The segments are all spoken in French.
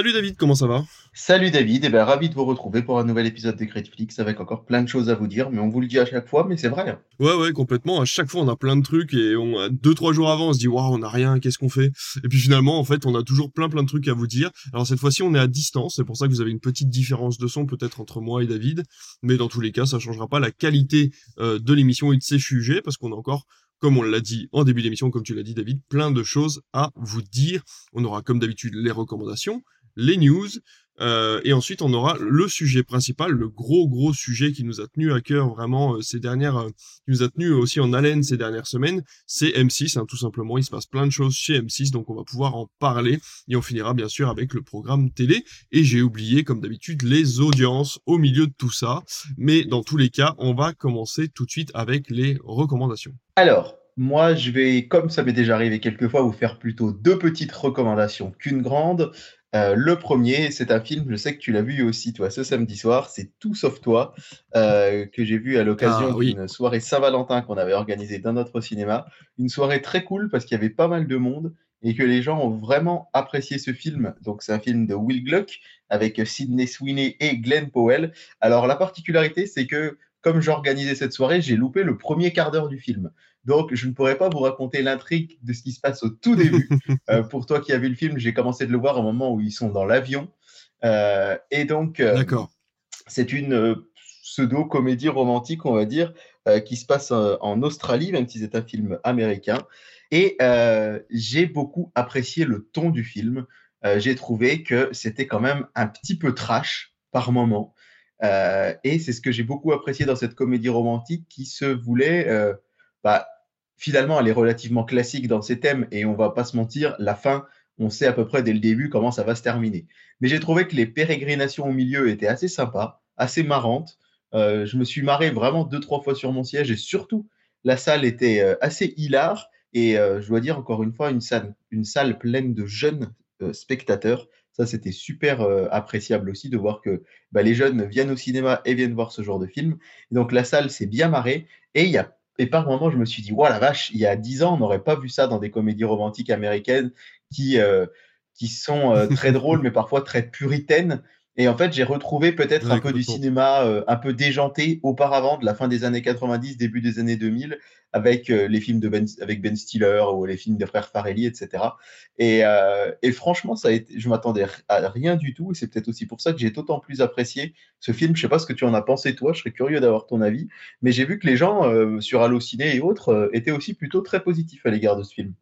Salut David, comment ça va? Salut David, et ben ravi de vous retrouver pour un nouvel épisode de Critflix avec encore plein de choses à vous dire, mais on vous le dit à chaque fois, mais c'est vrai. Ouais, ouais, complètement. À chaque fois, on a plein de trucs et on a deux, trois jours avant, on se dit, waouh, on a rien, qu'est-ce qu'on fait? Et puis finalement, en fait, on a toujours plein, plein de trucs à vous dire. Alors cette fois-ci, on est à distance, c'est pour ça que vous avez une petite différence de son peut-être entre moi et David, mais dans tous les cas, ça changera pas la qualité euh, de l'émission et de ses sujets parce qu'on a encore comme on l'a dit en début d'émission, comme tu l'as dit David, plein de choses à vous dire. On aura comme d'habitude les recommandations, les news, euh, et ensuite on aura le sujet principal, le gros gros sujet qui nous a tenu à cœur vraiment euh, ces dernières, euh, qui nous a tenu aussi en haleine ces dernières semaines, c'est M6, hein, tout simplement. Il se passe plein de choses chez M6, donc on va pouvoir en parler, et on finira bien sûr avec le programme télé. Et j'ai oublié, comme d'habitude, les audiences au milieu de tout ça, mais dans tous les cas, on va commencer tout de suite avec les recommandations. Alors, moi, je vais, comme ça m'est déjà arrivé quelques fois, vous faire plutôt deux petites recommandations qu'une grande. Euh, le premier, c'est un film, je sais que tu l'as vu aussi, toi, ce samedi soir, c'est Tout sauf toi, euh, que j'ai vu à l'occasion Ah oui. d'une soirée Saint-Valentin qu'on avait organisée dans notre cinéma. Une soirée très cool parce qu'il y avait pas mal de monde et que les gens ont vraiment apprécié ce film. Donc, c'est un film de Will Gluck avec Sydney Sweeney et Glenn Powell. Alors, la particularité, c'est que comme j'organisais cette soirée, j'ai loupé le premier quart d'heure du film. Donc, je ne pourrais pas vous raconter l'intrigue de ce qui se passe au tout début. Euh, pour toi qui as vu le film, j'ai commencé de le voir au moment où ils sont dans l'avion. Euh, et donc, euh, c'est une pseudo-comédie romantique, on va dire, qui se passe en Australie, même si c'est un film américain. Et j'ai beaucoup apprécié le ton du film. J'ai trouvé que c'était quand même un petit peu trash par moment. Et c'est ce que j'ai beaucoup apprécié dans cette comédie romantique qui se voulait, bah, finalement, elle est relativement classique dans ses thèmes et on va pas se mentir, la fin, on sait à peu près dès le début comment ça va se terminer. Mais j'ai trouvé que les pérégrinations au milieu étaient assez sympas, assez marrantes. Euh, je me suis marré vraiment deux, trois fois sur mon siège et surtout, la salle était euh, assez hilar. Et euh, je dois dire encore une fois, une salle, une salle pleine de jeunes spectateurs. Ça, c'était super appréciable aussi de voir que bah, les jeunes viennent au cinéma et viennent voir ce genre de film. Donc la salle s'est bien marrée. Et, il y a, et par moments, je me suis dit, voilà la vache, il y a dix ans, on n'aurait pas vu ça dans des comédies romantiques américaines qui, euh, qui sont euh, très drôles, mais parfois très puritaines. Et en fait, j'ai retrouvé peut-être Ouais, un peu du cinéma euh, un peu déjanté auparavant, de la fin des années 90, début des années 2000, avec euh, les films de ben, avec Ben Stiller ou les films des frères Farelli, etc. Et, euh, et franchement, ça a été, je m'attendais à rien du tout. Et c'est peut-être aussi pour ça que j'ai d'autant plus apprécié ce film. Je sais pas ce que tu en as pensé, toi. Je serais curieux d'avoir ton avis. Mais j'ai vu que les gens sur Allociné et autres étaient aussi plutôt très positifs à l'égard de ce film.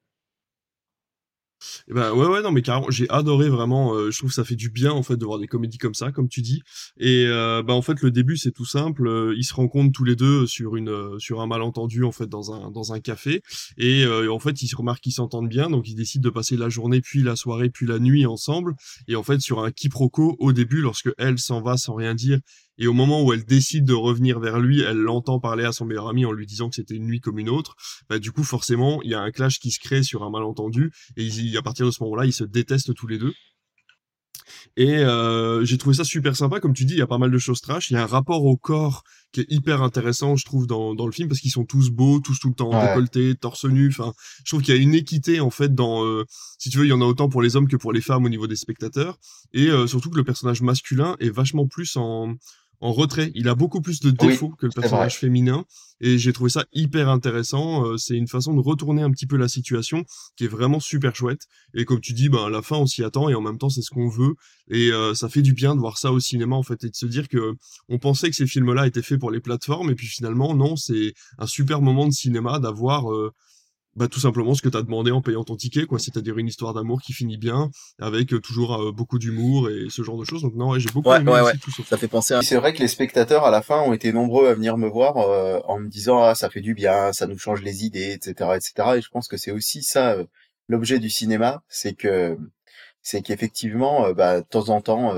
Eh ben ouais ouais non mais carrément j'ai adoré vraiment euh, je trouve que ça fait du bien en fait de voir des comédies comme ça comme tu dis. Et euh, bah en fait le début c'est tout simple euh, ils se rencontrent tous les deux sur une euh, sur un malentendu en fait dans un dans un café. Et euh, en fait ils se remarquent qu'ils s'entendent bien donc ils décident de passer la journée puis la soirée puis la nuit ensemble. Et en fait sur un quiproquo au début lorsque elle s'en va sans rien dire et au moment où elle décide de revenir vers lui elle l'entend parler à son meilleur ami en lui disant que c'était une nuit comme une autre bah du coup forcément il y a un clash qui se crée sur un malentendu et ils- à partir de ce moment-là, ils se détestent tous les deux. Et euh, j'ai trouvé ça super sympa, comme tu dis, il y a pas mal de choses trash. Il y a un rapport au corps qui est hyper intéressant, je trouve, dans, dans le film, parce qu'ils sont tous beaux, tous tout le temps Ouais. décolletés, torse nu. Enfin, je trouve qu'il y a une équité en fait dans, euh, si tu veux, il y en a autant pour les hommes que pour les femmes au niveau des spectateurs. Et euh, surtout que le personnage masculin est vachement plus en en retrait. Il a beaucoup plus de Oui, défauts que le personnage féminin. Et j'ai trouvé ça hyper intéressant. Euh, c'est une façon de retourner un petit peu la situation qui est vraiment super chouette. Et comme tu dis, ben, à la fin, on s'y attend et en même temps, c'est ce qu'on veut. Et euh, ça fait du bien de voir ça au cinéma, en fait, et de se dire que on pensait que ces films-là étaient faits pour les plateformes. Et puis finalement, non, c'est un super moment de cinéma d'avoir euh, bah, tout simplement ce que tu as demandé en payant ton ticket, quoi. C'est-à-dire une histoire d'amour qui finit bien, avec euh, toujours euh, beaucoup d'humour et ce genre de choses. Donc non, ouais, j'ai beaucoup Ouais, aimé ouais, aussi tout Ça fait penser à... C'est vrai que les spectateurs à la fin ont été nombreux à venir me voir euh, en me disant ah ça fait du bien, ça nous change les idées, etc., etc. Et je pense que c'est aussi ça euh, l'objet du cinéma, c'est que c'est qu'effectivement bah, de temps en temps,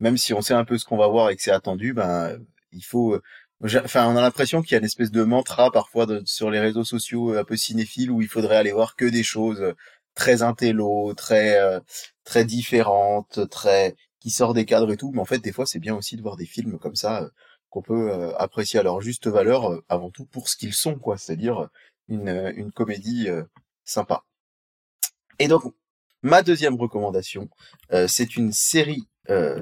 même si on sait un peu ce qu'on va voir et que c'est attendu, ben il faut. Enfin, on a l'impression qu'il y a une espèce de mantra parfois sur les réseaux sociaux euh, un peu cinéphiles où il faudrait aller voir que des choses euh, très intello, très euh, très différentes, très qui sort des cadres et tout. Mais en fait, des fois, c'est bien aussi de voir des films comme ça euh, qu'on peut apprécier à leur juste valeur, avant tout pour ce qu'ils sont, quoi. C'est-à-dire une, une comédie sympa. Et donc, Ma deuxième recommandation, c'est une série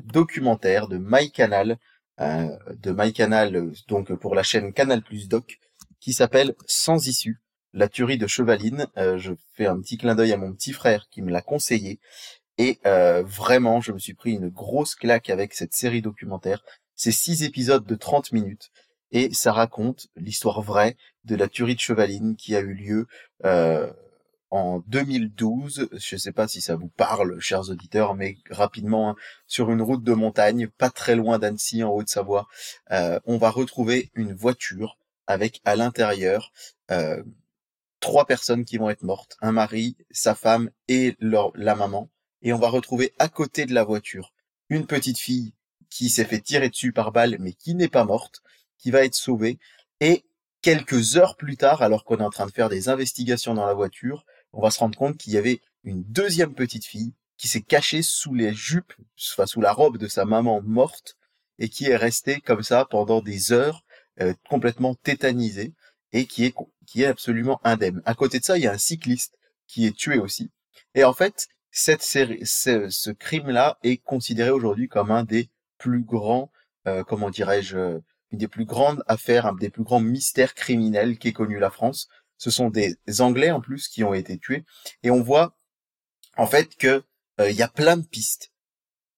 documentaire de MyCanal, de MyCanal, donc pour la chaîne Canal Plus Doc, qui s'appelle Sans issue la tuerie de Chevaline. Euh, je fais un petit clin d'œil à mon petit frère qui me l'a conseillé. Et euh, vraiment, je me suis pris une grosse claque avec cette série documentaire. C'est six épisodes de 30 minutes. Et ça raconte l'histoire vraie de la tuerie de Chevaline qui a eu lieu euh, en 2012. Je ne sais pas si ça vous parle, chers auditeurs, mais rapidement, hein, sur une route de montagne, pas très loin d'Annecy, en Haute-Savoie, on va retrouver une voiture avec à l'intérieur trois personnes qui vont être mortes, un mari, sa femme et leur, la maman. Et on va retrouver à côté de la voiture une petite fille qui s'est fait tirer dessus par balle mais qui n'est pas morte, qui va être sauvée. Et quelques heures plus tard, alors qu'on est en train de faire des investigations dans la voiture, on va se rendre compte qu'il y avait une deuxième petite fille qui s'est cachée sous les jupes, sous la robe de sa maman morte, et qui est restée comme ça pendant des heures, euh, complètement tétanisée et qui est, absolument indemne. À côté de ça, il y a un cycliste qui est tué aussi. Et en fait, ce, crime-là est considéré aujourd'hui comme un des plus grands, euh, comment dirais-je, une des plus grandes affaires, des plus grands mystères criminels qu'ait connu la France. Ce sont des Anglais en plus qui ont été tués, et on voit en fait que euh, il y a plein de pistes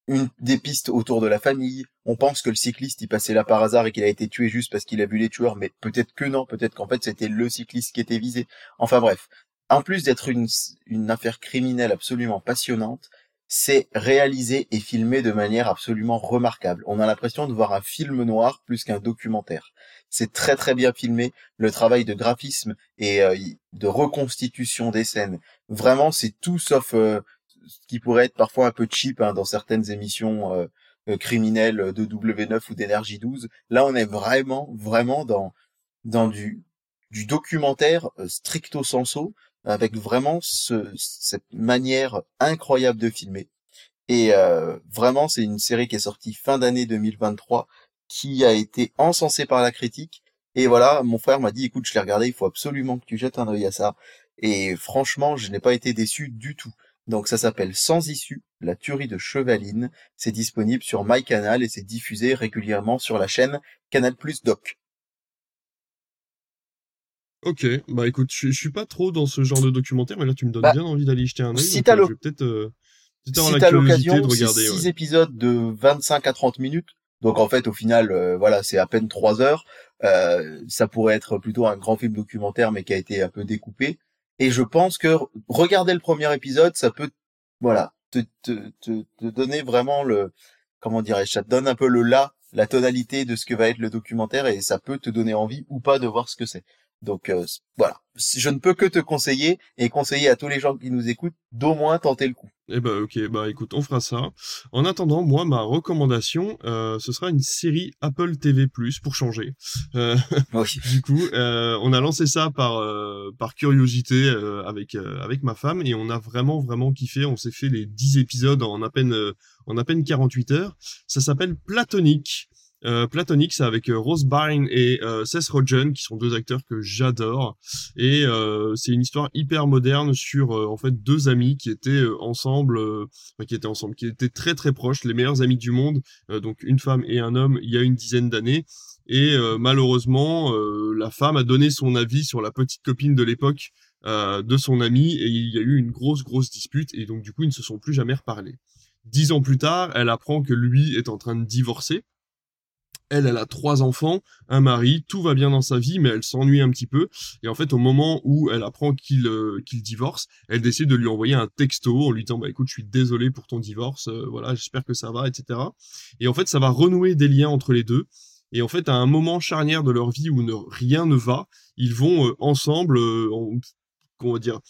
une des pistes autour de la famille. On pense que le cycliste il passait là par hasard et qu'il a été tué juste parce qu'il a vu les tueurs, mais peut-être que non, peut-être qu'en fait c'était le cycliste qui était visé. Enfin bref, en plus d'être une, une affaire criminelle absolument passionnante, c'est réalisé et filmé de manière absolument remarquable. On a l'impression de voir un film noir plus qu'un documentaire. C'est très très bien filmé, le travail de graphisme et euh, de reconstitution des scènes. Vraiment, c'est tout sauf euh, ce qui pourrait être parfois un peu cheap hein, dans certaines émissions euh, euh, criminelles de W9 ou d'énergie 12. Là, on est vraiment, vraiment dans dans du documentaire euh, stricto sensu, avec vraiment ce, cette manière incroyable de filmer. Et vraiment, c'est une série qui est sortie fin d'année 2023, qui a été encensée par la critique. Et voilà, mon frère m'a dit, écoute, je l'ai regardé, il faut absolument que tu jettes un œil à ça. Et franchement, je n'ai pas été déçu du tout. Donc ça s'appelle Sans issue, la tuerie de Chevaline. C'est disponible sur MyCanal et c'est diffusé régulièrement sur la chaîne Canal Plus Doc. Ok, bah écoute, je, suis pas trop dans ce genre de documentaire, mais là tu me donnes bah, bien envie d'aller jeter un œil. Si t'as euh, euh, l'occasion, de regarder. 6 épisodes de 25 à 30 minutes. Donc en fait, au final, euh, voilà, c'est à peine 3 heures. ça pourrait être plutôt un grand film documentaire, mais qui a été un peu découpé. Et je pense que regarder le premier épisode, ça peut, voilà, te, te, te, te donner vraiment le, comment dirais-je, ça te donne un peu le là, la tonalité de ce que va être le documentaire et ça peut te donner envie ou pas de voir ce que c'est. Donc euh, voilà, je ne peux que te conseiller et conseiller à tous les gens qui nous écoutent d'au moins tenter le coup. Eh ben ok, bah écoute, on fera ça. En attendant, moi, ma recommandation, euh, ce sera une série Apple TV+, pour changer. Euh, du coup, euh, on a lancé ça par euh, par curiosité euh, avec avec ma femme et on a vraiment vraiment kiffé. On s'est fait les 10 épisodes en à peine en à peine 48 heures. Ça s'appelle Platonique. Euh, c'est avec euh, Rose Byrne et euh, Seth Rogen, qui sont deux acteurs que j'adore. Et euh, c'est une histoire hyper moderne sur en fait deux amis qui étaient ensemble, enfin, qui étaient ensemble, qui étaient très très proches, les meilleurs amis du monde, donc une femme et un homme, il y a une dizaine d'années. Et malheureusement, la femme a donné son avis sur la petite copine de l'époque de son ami, et il y a eu une grosse grosse dispute, et donc du coup ils ne se sont plus jamais reparlés. Dix ans plus tard, elle apprend que lui est en train de divorcer elle, elle a trois enfants, un mari, tout va bien dans sa vie, mais elle s'ennuie un petit peu. Et en fait, au moment où elle apprend qu'il euh, qu'il divorce, elle décide de lui envoyer un texto en lui disant bah écoute, je suis désolé pour ton divorce, euh, voilà, j'espère que ça va, etc. Et en fait, ça va renouer des liens entre les deux. Et en fait, à un moment charnière de leur vie où ne, rien ne va, ils vont euh, ensemble, comment dire,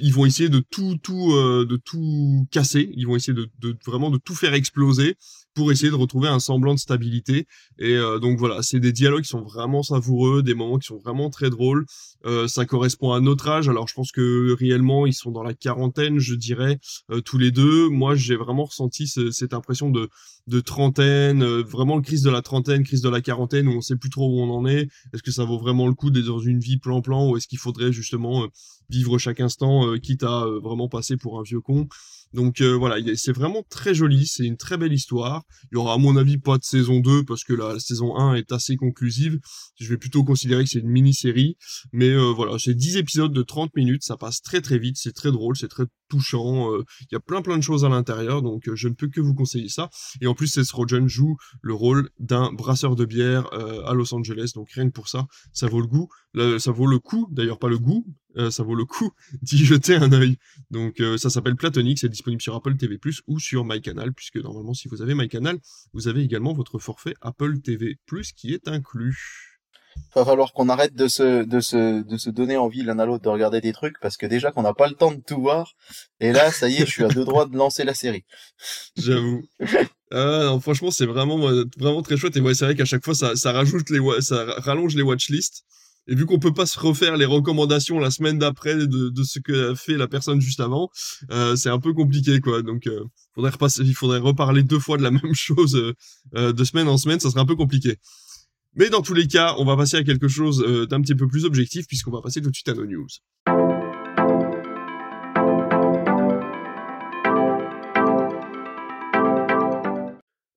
ils vont essayer de tout tout de tout casser ils vont essayer de, vraiment de tout faire exploser pour essayer de retrouver un semblant de stabilité. Et euh, donc voilà, c'est des dialogues qui sont vraiment savoureux, des moments qui sont vraiment très drôles. Euh, ça correspond à notre âge. Alors je pense que réellement ils sont dans la quarantaine, je dirais, euh, tous les deux. Moi j'ai vraiment ressenti cette impression de de trentaine, vraiment crise de la trentaine, crise de la quarantaine, où on sait plus trop où on en est. Est-ce que ça vaut vraiment le coup d'être dans une vie plan-plan, ou est-ce qu'il faudrait justement vivre chaque instant, quitte à vraiment passer pour un vieux con? Donc euh, voilà, c'est vraiment très joli, c'est une très belle histoire. Il y aura à mon avis pas de saison 2 parce que la, saison 1 est assez conclusive. Je vais plutôt considérer que c'est une mini-série. Mais euh, voilà, c'est 10 épisodes de 30 minutes, ça passe très très vite, c'est très drôle, c'est très touchant. Euh, il y a plein plein de choses à l'intérieur, donc je ne peux que vous conseiller ça. Et en plus, Seth Rogen joue le rôle d'un brasseur de bière à Los Angeles, donc rien que pour ça, ça vaut le goût. Ça vaut le coup, d'ailleurs pas le goût, ça vaut le coup d'y jeter un œil. Donc ça s'appelle Platonique, c'est disponible sur Apple TV+, ou sur MyCanal, puisque normalement, si vous avez MyCanal, vous avez également votre forfait Apple TV+, qui est inclus. Va falloir qu'on arrête de se, de se, de se donner envie l'un à l'autre de regarder des trucs, parce que déjà qu'on n'a pas le temps de tout voir, et là, ça y est, je suis à deux droits de lancer la série. J'avoue. Ah, franchement, c'est vraiment, vraiment très chouette, et ouais, c'est vrai qu'à chaque fois, ça, ça rajoute les, ça rallonge les watchlists. Et vu qu'on peut pas se refaire les recommandations la semaine d'après de, ce que fait la personne juste avant, euh, c'est un peu compliqué quoi. Donc euh, faudrait repasser, il faudrait reparler deux fois de la même chose euh, euh, de semaine en semaine, ça serait un peu compliqué. Mais dans tous les cas, on va passer à quelque chose d'un petit peu plus objectif puisqu'on va passer tout de suite à nos news.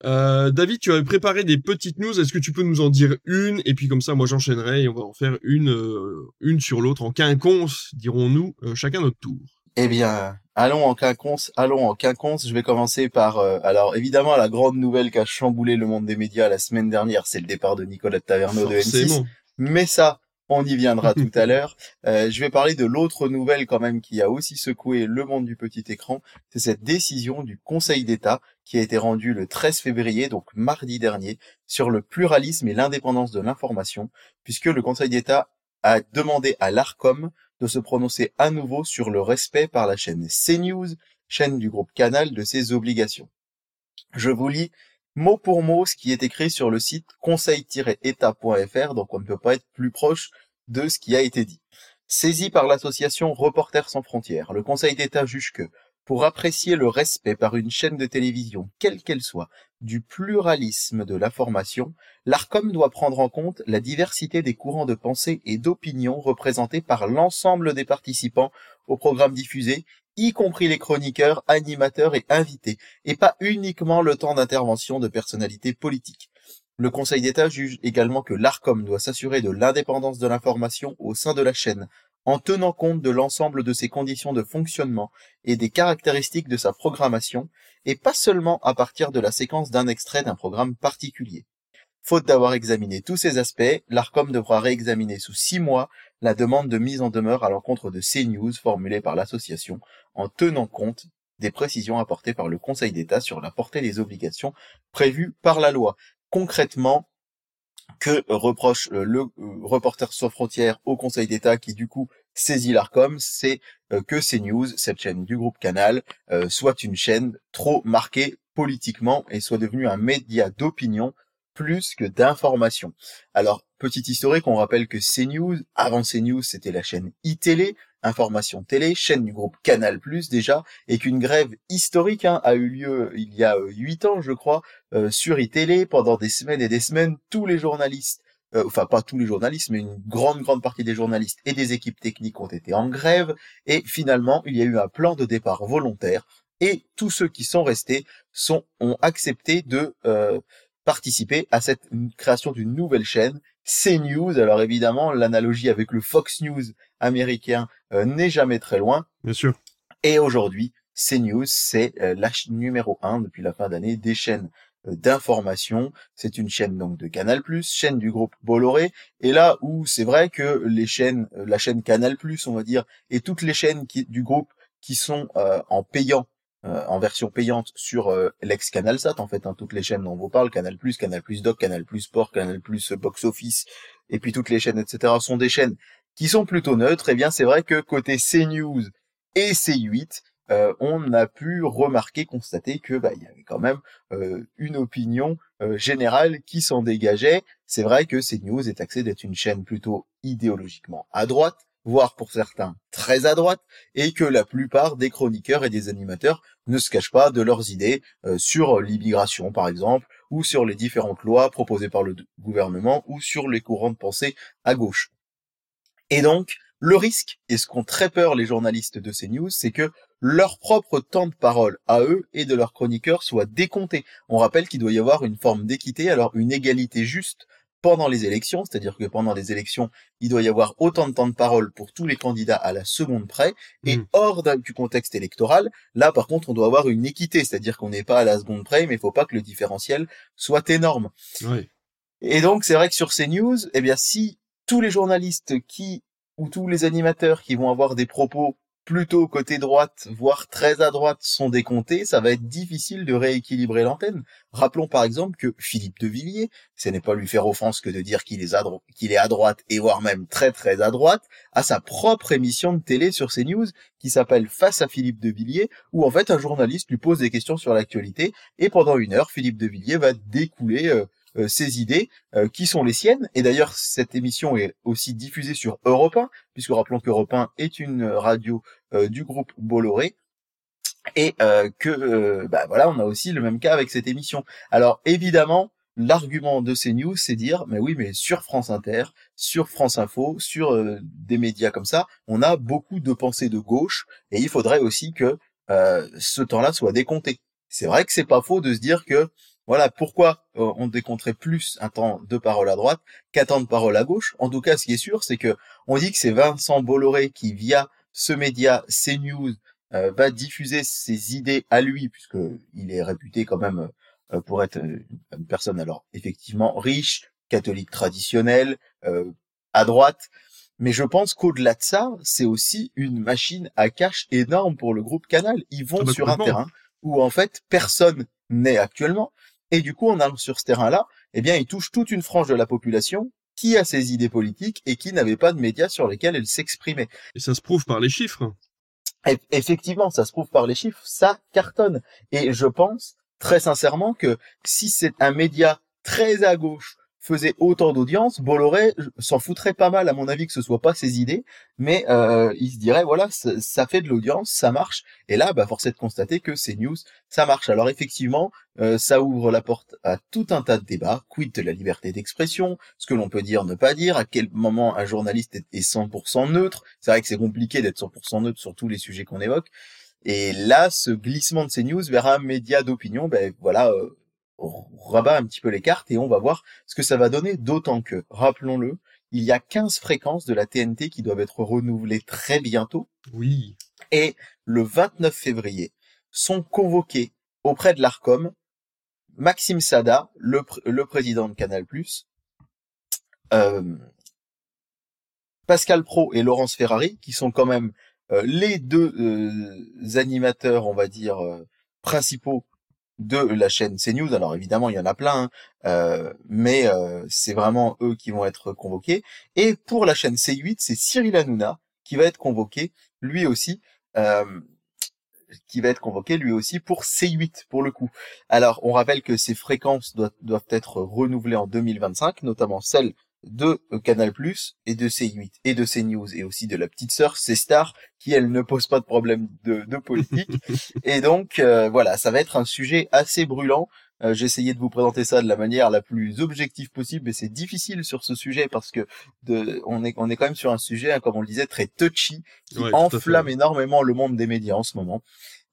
Euh, David, tu avais préparé des petites news. Est-ce que tu peux nous en dire une? Et puis comme ça, moi j'enchaînerai et on va en faire une, euh, une sur l'autre en quinconce, dirons-nous, euh, chacun notre tour. Eh bien, allons en quinconce, allons en quinconce. Je vais commencer par, alors évidemment, la grande nouvelle qui a chamboulé le monde des médias la semaine dernière, c'est le départ de Nicolas Taverneau de M6. Mais ça, on y viendra tout à l'heure. Euh, je vais parler de l'autre nouvelle quand même qui a aussi secoué le monde du petit écran. C'est cette décision du Conseil d'État qui a été rendue le 13 février, donc mardi dernier, sur le pluralisme et l'indépendance de l'information, puisque le Conseil d'État a demandé à l'ARCOM de se prononcer à nouveau sur le respect par la chaîne CNews, chaîne du groupe Canal, de ses obligations. Je vous lis mot pour mot ce qui est écrit sur le site conseil-état.fr, donc on ne peut pas être plus proche de ce qui a été dit. Saisi par l'association Reporters sans frontières, le Conseil d'État juge que, pour apprécier le respect par une chaîne de télévision, quelle qu'elle soit, du pluralisme de l'information, l'ARCOM doit prendre en compte la diversité des courants de pensée et d'opinion représentés par l'ensemble des participants au programme diffusé y compris les chroniqueurs, animateurs et invités, et pas uniquement le temps d'intervention de personnalités politiques. Le Conseil d'État juge également que l'ARCOM doit s'assurer de l'indépendance de l'information au sein de la chaîne, en tenant compte de l'ensemble de ses conditions de fonctionnement et des caractéristiques de sa programmation, et pas seulement à partir de la séquence d'un extrait d'un programme particulier. Faute d'avoir examiné tous ces aspects, l'ARCOM devra réexaminer sous six mois la demande de mise en demeure à l'encontre de CNews formulée par l'association en tenant compte des précisions apportées par le Conseil d'État sur la portée des obligations prévues par la loi. Concrètement, que reproche euh, le euh, reporter sans frontières au Conseil d'État qui du coup saisit l'ARCOM, c'est euh, que CNews, cette chaîne du groupe Canal, soit une chaîne trop marquée politiquement et soit devenue un média d'opinion plus que d'information. Alors, petit historique, on rappelle que CNews, avant CNews, c'était la chaîne iTélé, Information Télé, chaîne du groupe Canal+, déjà, et qu'une grève historique hein, a eu lieu il y a euh, huit ans, je crois, euh, sur iTélé, pendant des semaines et des semaines, tous les journalistes euh, enfin pas tous les journalistes, mais une grande grande partie des journalistes et des équipes techniques ont été en grève, et finalement il y a eu un plan de départ volontaire, et tous ceux qui sont restés ont accepté de participer à cette création d'une nouvelle chaîne, CNews. Alors évidemment, l'analogie avec le Fox News américain euh, n'est jamais très loin. Bien sûr. Et aujourd'hui, CNews, c'est euh, la chaîne numéro un depuis la fin d'année des chaînes euh, d'information. C'est une chaîne donc de Canal+, chaîne du groupe Bolloré. Et là où c'est vrai que les chaînes, la chaîne Canal+, on va dire, et toutes les chaînes qui, du groupe qui sont en payant euh, en version payante sur euh, l'ex CanalSat en fait, hein, toutes les chaînes dont on vous parle, Canal+, Canal+, Doc, Canal+, Sport, Canal+, Box Office, et puis toutes les chaînes, etc., sont des chaînes qui sont plutôt neutres. Et eh bien, c'est vrai que côté CNews et C8, euh, on a pu remarquer, constater que bah, il y avait quand même une opinion générale qui s'en dégageait. C'est vrai que CNews est axé d'être une chaîne plutôt idéologiquement à droite, voire pour certains très à droite, et que la plupart des chroniqueurs et des animateurs ne se cachent pas de leurs idées euh, sur l'immigration par exemple, ou sur les différentes lois proposées par le gouvernement, ou sur les courants de pensée à gauche. Et donc, le risque, et ce qu'ont très peur les journalistes de ces news, c'est que leur propre temps de parole à eux et de leurs chroniqueurs soit décompté. On rappelle qu'il doit y avoir une forme d'équité, alors une égalité juste pendant les élections, c'est-à-dire que pendant les élections, il doit y avoir autant de temps de parole pour tous les candidats à la seconde près, et hmm. hors du contexte électoral, là par contre on doit avoir une équité, c'est-à-dire qu'on n'est pas à la seconde près, mais il faut pas que le différentiel soit énorme. Et donc c'est vrai que sur ces news, eh bien si tous les journalistes qui ou tous les animateurs qui vont avoir des propos plutôt côté droite, voire très à droite, sont décomptés, ça va être difficile de rééquilibrer l'antenne. Rappelons par exemple que Philippe de Villiers, ce n'est pas lui faire offense que de dire qu'il est, à est à droite et voire même très très à droite, a sa propre émission de télé sur CNews qui s'appelle Face à Philippe de Villiers, où en fait un journaliste lui pose des questions sur l'actualité et pendant une heure, Philippe de Villiers va découler euh, euh, ces idées euh, qui sont les siennes. Et d'ailleurs, cette émission est aussi diffusée sur Europe 1, puisque rappelons qu'Europe 1 est une radio euh, du groupe Bolloré. Et que bah voilà, on a aussi le même cas avec cette émission. Alors évidemment, l'argument de ces news, c'est dire, mais oui, mais sur France Inter, sur France Info, sur des médias comme ça, on a beaucoup de pensées de gauche, et il faudrait aussi que ce temps-là soit décompté. C'est vrai que c'est pas faux de se dire que voilà pourquoi euh, on décompterait plus un temps de parole à droite qu'un temps de parole à gauche. En tout cas, ce qui est sûr, c'est que on dit que c'est Vincent Bolloré qui, via ce média CNews, euh, va diffuser ses idées à lui, puisque il est réputé quand même euh, pour être une personne alors effectivement riche, catholique traditionnel, à droite. Mais je pense qu'au-delà de ça, c'est aussi une machine à cash énorme pour le groupe Canal. Ils vont ah bah, sur un terrain où en fait personne n'est actuellement. Et du coup, en allant sur ce terrain-là, eh bien, il touche toute une frange de la population qui a ses idées politiques et qui n'avait pas de médias sur lesquels elle s'exprimait. Et ça se prouve par les chiffres. effectivement, ça se prouve par les chiffres, ça cartonne. Et je pense très sincèrement que si c'est un média très à gauche faisait autant d'audience, Bolloré s'en foutrait pas mal, à mon avis, que ce soit pas ses idées, mais euh, il se dirait, voilà, ça, fait de l'audience, ça marche, et là, bah, force est de constater que ces news, ça marche. Alors effectivement, euh, ça ouvre la porte à tout un tas de débats, quid de la liberté d'expression, ce que l'on peut dire, ne pas dire, à quel moment un journaliste est 100% neutre, c'est vrai que c'est compliqué d'être 100% neutre sur tous les sujets qu'on évoque, et là, ce glissement de ces news vers un média d'opinion, ben voilà, euh, rabat un petit peu les cartes et on va voir ce que ça va donner, d'autant que, rappelons-le, il y a 15 fréquences de la TNT qui doivent être renouvelées très bientôt. Oui. Et le 29 février sont convoqués auprès de l'ARCOM Maxime Sada, le, le président de Canal+, euh, Pascal Pro et Laurence Ferrari, qui sont quand même euh, les deux euh, animateurs, on va dire, principaux de la chaîne CNews. Alors évidemment, il y en a plein, hein, euh, mais euh, c'est vraiment eux qui vont être convoqués. Et pour la chaîne C8, c'est Cyril Hanouna qui va être convoqué, lui aussi, euh, qui va être convoqué lui aussi pour C8 pour le coup. Alors on rappelle que ces fréquences doivent, doivent être renouvelées en 2025, notamment celles de euh, Canal+, et de C8, et de CNews, et aussi de la petite sœur, C-Star, qui elle ne pose pas de problème de, de politique. et donc, euh, voilà, ça va être un sujet assez brûlant. Euh, J'ai essayé de vous présenter ça de la manière la plus objective possible, mais c'est difficile sur ce sujet parce que de, on est on est quand même sur un sujet, hein, comme on le disait, très touchy, qui enflamme énormément le monde des médias en ce moment.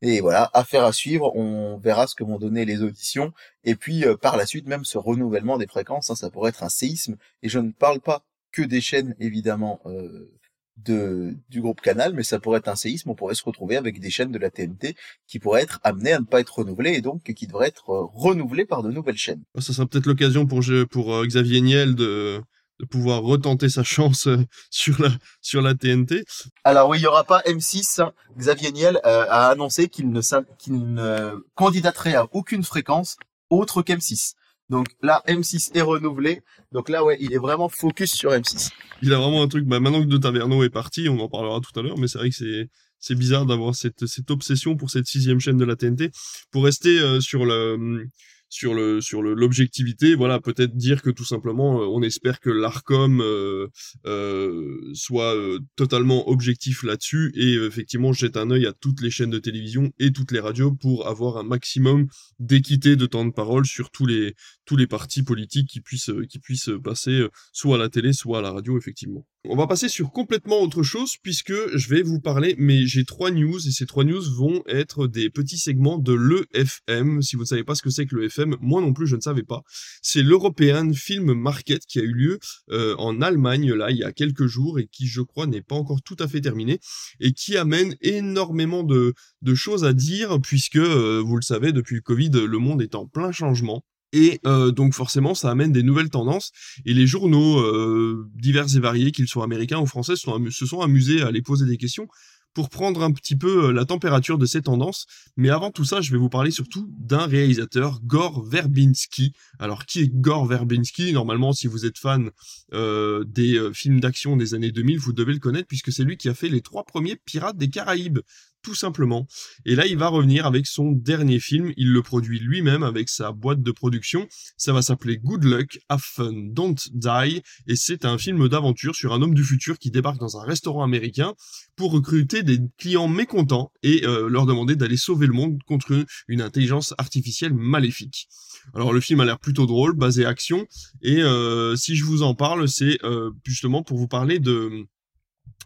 Et voilà, affaire à suivre, on verra ce que vont donner les auditions. Et puis euh, par la suite, même ce renouvellement des fréquences, hein, ça pourrait être un séisme. Et je ne parle pas que des chaînes, évidemment, euh, de, du groupe Canal, mais ça pourrait être un séisme. On pourrait se retrouver avec des chaînes de la TNT qui pourraient être amenées à ne pas être renouvelées et donc qui devraient être euh, renouvelées par de nouvelles chaînes. Ça sera peut-être l'occasion pour, pour Xavier Niel de de pouvoir retenter sa chance euh, sur la sur la TNT. Alors oui, il y aura pas M6. Hein. Xavier Niel euh, a annoncé qu'il ne qu'il ne candidaterait à aucune fréquence autre qu'M6. Donc là, M6 est renouvelé. Donc là, ouais, il est vraiment focus sur M6. Il a vraiment un truc. Bah, maintenant que De Taverneau est parti, on en parlera tout à l'heure, mais c'est vrai que c'est c'est bizarre d'avoir cette cette obsession pour cette sixième chaîne de la TNT. Pour rester euh, sur le sur le sur le l'objectivité. Voilà, peut-être dire que tout simplement, euh, on espère que l'Arcom euh, euh, soit totalement objectif là-dessus et effectivement jette un œil à toutes les chaînes de télévision et toutes les radios pour avoir un maximum d'équité de temps de parole sur tous les tous les partis politiques qui puissent qui puissent passer soit à la télé, soit à la radio, effectivement. On va passer sur complètement autre chose puisque je vais vous parler, mais j'ai trois news et ces trois news vont être des petits segments de l'EFM. Si vous ne savez pas ce que c'est que l'EFM, moi non plus je ne savais pas. C'est l'European Film Market qui a eu lieu euh, en Allemagne là il y a quelques jours et qui je crois n'est pas encore tout à fait terminé et qui amène énormément de, choses à dire puisque euh, vous le savez depuis le Covid le monde est en plein changement. Et euh, donc forcément, ça amène des nouvelles tendances. Et les journaux euh, divers et variés, qu'ils soient américains ou français, se sont amusés à les poser des questions pour prendre un petit peu euh, la température de ces tendances. Mais avant tout ça, je vais vous parler surtout d'un réalisateur, Gore Verbinski. Alors, qui est Gore Verbinski? Normalement, si vous êtes fan des films d'action des années 2000, vous devez le connaître puisque c'est lui qui a fait les trois premiers Pirates des Caraïbes tout simplement. Et là, il va revenir avec son dernier film. Il le produit lui-même avec sa boîte de production. Ça va s'appeler Good Luck, Have Fun, Don't Die. Et c'est un film d'aventure sur un homme du futur qui débarque dans un restaurant américain pour recruter des clients mécontents et euh, leur demander d'aller sauver le monde contre une intelligence artificielle maléfique. Alors le film a l'air plutôt drôle, basé action, et euh, si je vous en parle, c'est euh, justement pour vous parler de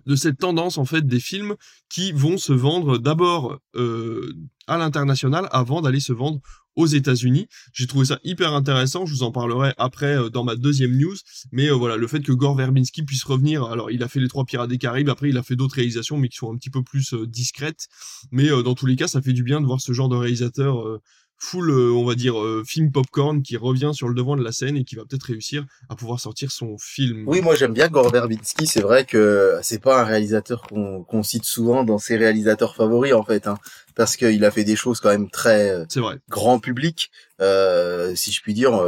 de cette tendance en fait des films qui vont se vendre d'abord euh, à l'international avant d'aller se vendre aux États-Unis. J'ai trouvé ça hyper intéressant. Je vous en parlerai après euh, dans ma deuxième news. Mais euh, voilà, le fait que Gore Verbinski puisse revenir. Alors, il a fait les trois Pirates des Caraïbes. Après, il a fait d'autres réalisations, mais qui sont un petit peu plus discrètes. Mais dans tous les cas, ça fait du bien de voir ce genre de réalisateur full, euh, on va dire, euh, film popcorn qui revient sur le devant de la scène et qui va peut-être réussir à pouvoir sortir son film. Oui, moi j'aime bien Gore Verbinski. C'est vrai que c'est pas un réalisateur qu'on cite souvent dans ses réalisateurs favoris en fait, hein, parce qu'il a fait des choses quand même très euh, vrai. grand public, si je puis dire.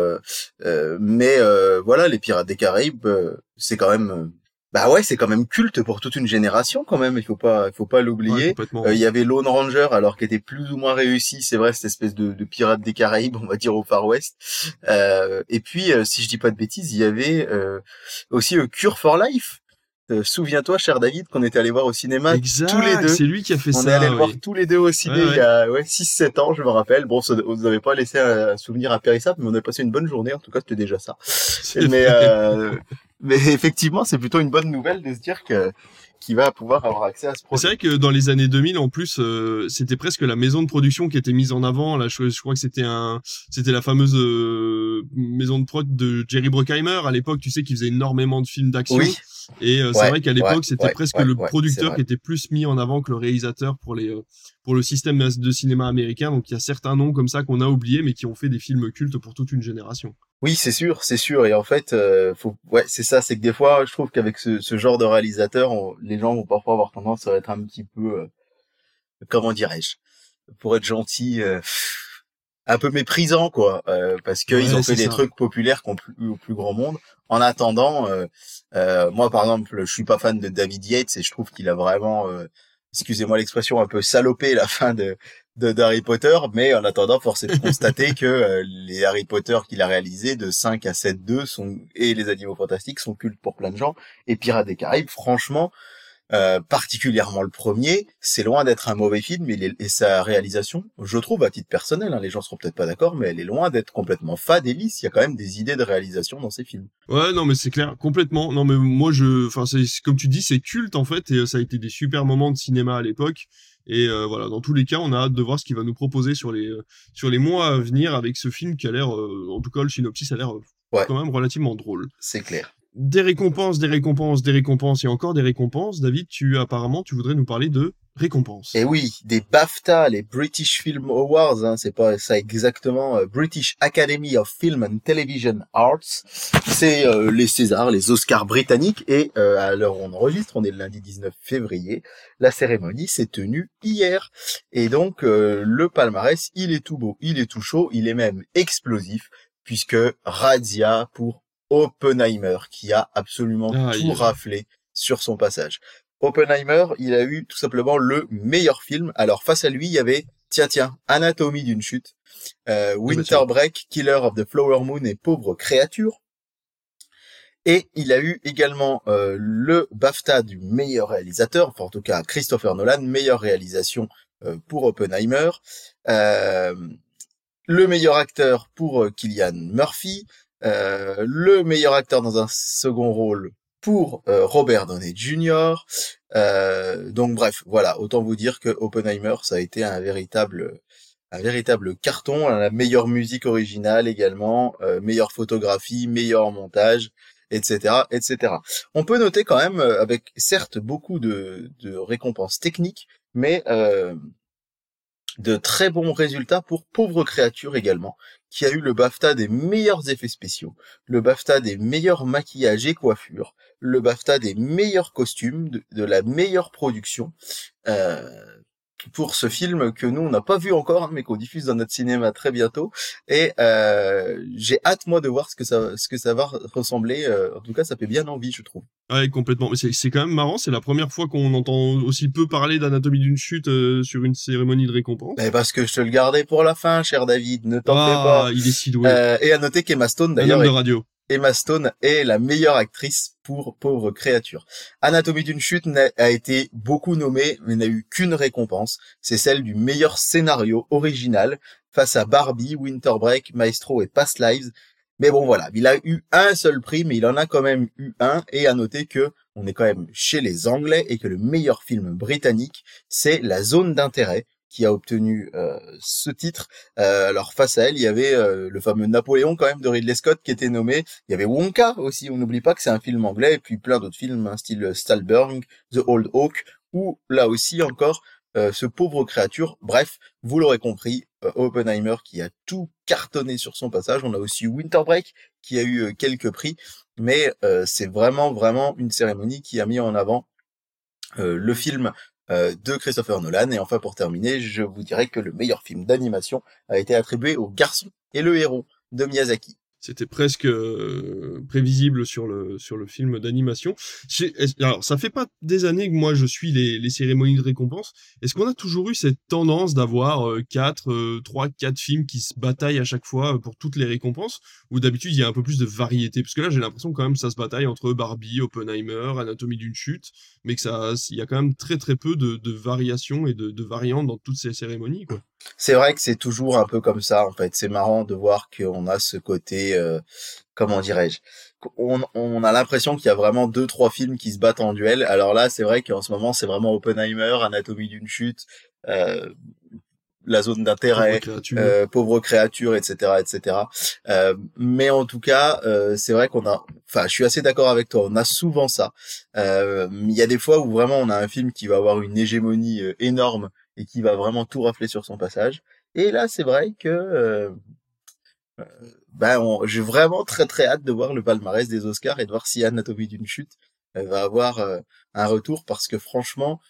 mais voilà, les Pirates des Caraïbes, c'est quand même bah ouais, c'est quand même culte pour toute une génération quand même. Il faut pas, il faut pas l'oublier. Euh, il y avait Lone Ranger, alors qui était plus ou moins réussi. C'est vrai, cette espèce de, de pirate des Caraïbes, on va dire au Far West. Euh, et puis, euh, si je dis pas de bêtises, il y avait aussi Cure for Life. Souviens-toi, cher David, qu'on était allé voir au cinéma tous les deux. C'est lui qui a fait ça. On est allé voir tous les deux au ciné il y a ouais, 6-7 ans, je me rappelle. Bon, ça vous avez pas laissé un souvenir impérissable, mais on a passé une bonne journée. En tout cas, c'était déjà ça. Mais euh, mais effectivement, c'est plutôt une bonne nouvelle de se dire que qui va pouvoir avoir accès à ce projet. C'est vrai que dans les années 2000, en plus, euh, c'était presque la maison de production qui était mise en avant. Là, je, crois que c'était un, c'était la fameuse euh, maison de prod de Jerry Bruckheimer à l'époque. Tu sais, qui faisait énormément de films d'action. Oui. Et euh, c'est vrai qu'à l'époque, c'était presque le producteur qui était plus mis en avant que le réalisateur pour les pour le système de cinéma américain. Donc il y a certains noms comme ça qu'on a oubliés, mais qui ont fait des films cultes pour toute une génération. Oui, c'est sûr, c'est sûr. Et en fait, euh, faut, ouais, c'est ça, c'est que des fois, je trouve qu'avec ce, ce, genre de réalisateur, les gens vont parfois avoir tendance à être un petit peu, euh, comment dirais-je, pour être gentil, euh, un peu méprisant, quoi, parce qu'ils ont fait des trucs populaires qu'on plus au plus grand monde. En attendant, moi, par exemple, je suis pas fan de David Yates et je trouve qu'il a vraiment excusez-moi l'expression, un peu salopé la fin de, de d'Harry Potter, mais en attendant, force est de constater que euh, les Harry Potter qu'il a réalisés de 5 à 7 2 sont et les Animaux Fantastiques sont cultes pour plein de gens et Pirates des Caraïbes, franchement, euh, particulièrement le premier, c'est loin d'être un mauvais film et, et, sa réalisation, je trouve à titre personnel, hein, les gens seront peut-être pas d'accord, mais elle est loin d'être complètement fade et lisse. Il y a quand même des idées de réalisation dans ces films. Ouais, non, mais c'est clair, complètement. Non, mais moi, je, enfin, comme tu dis, c'est culte en fait, et ça a été des super moments de cinéma à l'époque. Et euh, voilà, dans tous les cas, on a hâte de voir ce qu'il va nous proposer sur les euh, sur les mois à venir avec ce film qui a l'air, en tout cas, le synopsis a l'air quand même relativement drôle. C'est clair des récompenses, des récompenses, des récompenses et encore des récompenses. David, tu apparemment tu voudrais nous parler de récompenses. Et eh oui, des BAFTA, les British Film Awards, hein, c'est pas ça exactement, euh, British Academy of Film and Television Arts. C'est euh, les Césars, les Oscars britanniques et euh, à l'heure où on enregistre, on est le lundi 19 février. La cérémonie s'est tenue hier et donc le palmarès, il est tout beau, il est tout chaud, il est même explosif puisque Razzia pour Oppenheimer qui a absolument ah, tout raflé sur son passage. Oppenheimer, il a eu tout simplement le meilleur film. Alors face à lui, il y avait tiens, tiens, Anatomie d'une chute, euh, Winter Break, Killer of the Flower Moon et Pauvre créature. Et il a eu également euh, le BAFTA du meilleur réalisateur, enfin en tout cas Christopher Nolan, meilleure réalisation euh, pour Oppenheimer. Euh, le meilleur acteur pour Killian Murphy. Le meilleur acteur dans un second rôle pour Robert Downey Jr. donc bref, voilà, autant vous dire que Oppenheimer, ça a été un véritable un véritable carton, la meilleure musique originale également, meilleure photographie, meilleur montage, etc., etc. On peut noter quand même, euh, avec certes beaucoup de, récompenses techniques, mais euh, de très bons résultats pour Pauvre Créature également, qui a eu le BAFTA des meilleurs effets spéciaux, le BAFTA des meilleurs maquillages et coiffures, le BAFTA des meilleurs costumes, de, la meilleure production. Euh, pour ce film que nous on n'a pas vu encore, hein, mais qu'on diffuse dans notre cinéma très bientôt. Et euh, j'ai hâte moi de voir ce que ça, ce que ça va ressembler. Euh, en tout cas, ça fait bien envie, je trouve. Ouais, complètement. Mais c'est quand même marrant. C'est la première fois qu'on entend aussi peu parler d'anatomie d'une chute euh, sur une cérémonie de récompense. Mais parce que je te le gardais pour la fin, cher David. Ne t'en fais ah, pas. Il est si doué. et à noter qu'Emma Stone d'ailleurs. Emma Stone est la meilleure actrice pour Pauvre créature. Anatomie d'une chute a été beaucoup nommée, mais n'a eu qu'une récompense. C'est celle du meilleur scénario original face à Barbie, Winter Break, Maestro et Past Lives. Mais bon voilà, il a eu un seul prix, mais il en a quand même eu un. Et à noter que on est quand même chez les Anglais et que le meilleur film britannique, c'est La Zone d'intérêt, qui a obtenu euh, ce titre. Euh, alors face à elle, il y avait euh, le fameux Napoléon quand même de Ridley Scott qui était nommé. Il y avait Wonka aussi. On n'oublie pas que c'est un film anglais et puis plein d'autres films, un style Stalberg, The Old Oak, ou là aussi encore ce pauvre créature. Bref, vous l'aurez compris, Oppenheimer qui a tout cartonné sur son passage. On a aussi Winter Break qui a eu quelques prix, mais c'est vraiment vraiment une cérémonie qui a mis en avant le film euh, de Christopher Nolan. Et enfin, pour terminer, je vous dirais que le meilleur film d'animation a été attribué au garçon et le héros de Miyazaki. C'était presque euh, prévisible sur le, sur le film d'animation. Alors, ça fait pas des années que moi je suis les, les cérémonies de récompense. Est-ce qu'on a toujours eu cette tendance d'avoir euh, quatre, euh, trois, quatre films qui se bataillent à chaque fois pour toutes les récompenses? Ou d'habitude il y a un peu plus de variété? Parce que là j'ai l'impression quand même ça se bataille entre Barbie, Oppenheimer, Anatomie d'une chute, mais que ça, il y a quand même très très peu de, de variations et de, de variantes dans toutes ces cérémonies, quoi. C'est vrai que c'est toujours un peu comme ça en fait. C'est marrant de voir qu'on a ce côté, euh, comment dirais-je, on, on, a l'impression qu'il y a vraiment deux trois films qui se battent en duel. Alors là, c'est vrai qu'en ce moment, c'est vraiment Oppenheimer, Anatomie d'une chute, euh, la zone d'intérêt, pauvre créature, etc., etc. Euh, mais en tout cas, euh, c'est vrai qu'on a, enfin, je suis assez d'accord avec toi. On a souvent ça. Il y a des fois où vraiment on a un film qui va avoir une hégémonie énorme et qui va vraiment tout rafler sur son passage. Et là, c'est vrai que euh, euh ben, j'ai vraiment très très hâte de voir le palmarès des Oscars et de voir si Anatomie d'une chute euh, va avoir un retour parce que franchement,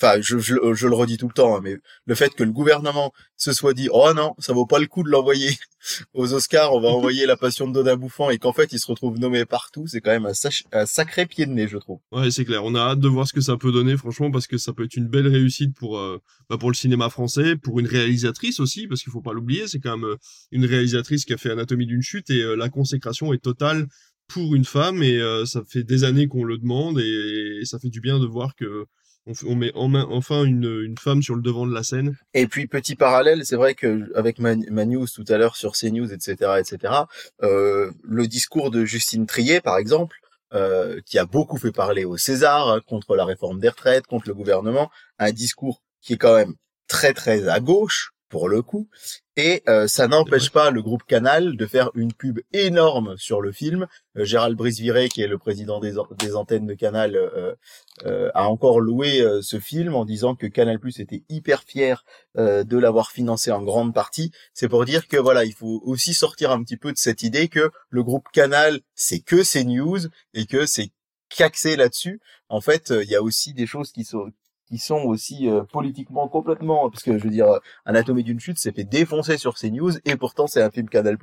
enfin, je, je, je, le redis tout le temps, hein, mais le fait que le gouvernement se soit dit, oh non, ça vaut pas le coup de l'envoyer aux Oscars, on va envoyer La Passion de Dodin Bouffant, et qu'en fait, il se retrouve nommé partout, c'est quand même un, sacré pied de nez, je trouve. Ouais, c'est clair. On a hâte de voir ce que ça peut donner, franchement, parce que ça peut être une belle réussite pour, euh, bah, pour le cinéma français, pour une réalisatrice aussi, parce qu'il faut pas l'oublier, c'est quand même euh, une réalisatrice qui a fait Anatomie d'une chute, et euh, la consécration est totale pour une femme, et ça fait des années qu'on le demande, et ça fait du bien de voir que on, met enfin une, femme sur le devant de la scène. Et puis petit parallèle, c'est vrai que avec ma, news tout à l'heure sur CNews, etc., etc. Euh, le discours de Justine Trier, par exemple, euh, qui a beaucoup fait parler au César hein, contre la réforme des retraites, contre le gouvernement, un discours qui est quand même très très à gauche, pour le coup. Et euh, ça n'empêche pas le groupe Canal de faire une pub énorme sur le film. Euh, Gérald Brisviré, qui est le président des, des antennes de Canal, euh, euh a encore loué ce film en disant que Canal Plus était hyper fier de l'avoir financé en grande partie. C'est pour dire que voilà, il faut aussi sortir un petit peu de cette idée que le groupe Canal, c'est que ces news et que c'est qu'axé là-dessus. En fait, il y a aussi des choses qui sont qui sont aussi euh, politiquement complètement parce que je veux dire Anatomie d'une chute s'est fait défoncer sur CNews et pourtant c'est un film Canal+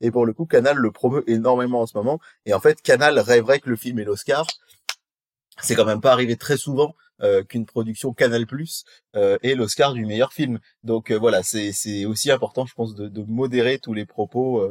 et pour le coup Canal le promeut énormément en ce moment et en fait Canal rêverait que le film ait l'Oscar c'est quand même pas arrivé très souvent qu'une production Canal Plus ait l'Oscar du meilleur film. Donc voilà, c'est aussi important, je pense, de, de modérer tous les propos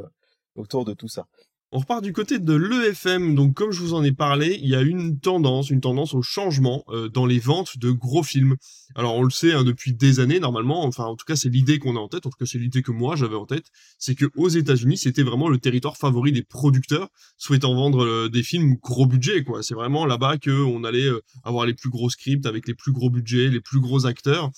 autour de tout ça. On repart du côté de l'EFM. Donc, comme je vous en ai parlé, il y a une tendance, une tendance au changement euh, dans les ventes de gros films. Alors, on le sait hein, depuis des années, normalement. Enfin, en tout cas, c'est l'idée qu'on a en tête. En tout cas, c'est l'idée que moi j'avais en tête. C'est que aux États-Unis, c'était vraiment le territoire favori des producteurs souhaitant vendre euh, des films gros budget. Quoi, c'est vraiment là-bas que on allait euh, avoir les plus gros scripts avec les plus gros budgets, les plus gros acteurs.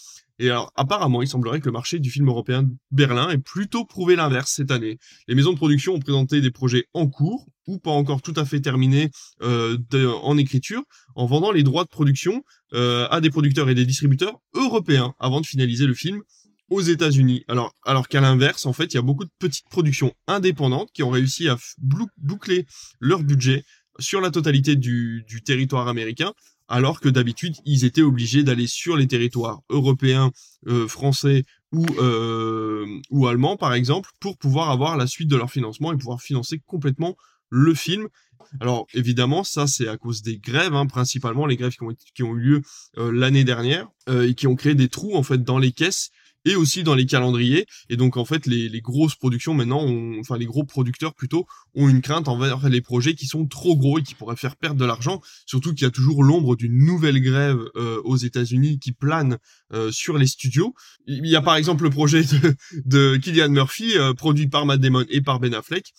Et alors, apparemment, il semblerait que le marché du film européen Berlin ait plutôt prouvé l'inverse cette année. Les maisons de production ont présenté des projets en cours, ou pas encore tout à fait terminés euh, en écriture, en vendant les droits de production euh, à des producteurs et des distributeurs européens avant de finaliser le film aux États-Unis. Alors qu'à l'inverse, en fait, il y a beaucoup de petites productions indépendantes qui ont réussi à boucler leur budget sur la totalité du, territoire américain alors que d'habitude, ils étaient obligés d'aller sur les territoires européens, euh, français ou, euh, ou allemands, par exemple, pour pouvoir avoir la suite de leur financement et pouvoir financer complètement le film. Alors évidemment, ça c'est à cause des grèves, hein, principalement les grèves qui ont, qui ont eu lieu euh, l'année dernière et qui ont créé des trous en fait dans les caisses et aussi dans les calendriers. Et donc en fait, les, les grosses productions maintenant, enfin les gros producteurs plutôt, ont une crainte envers les projets qui sont trop gros et qui pourraient faire perdre de l'argent. Surtout qu'il y a toujours l'ombre d'une nouvelle grève euh, aux États-Unis qui plane euh, sur les studios. Il y a par exemple le projet de, de Killian Murphy, euh, produit par Matt Damon et par Ben Affleck,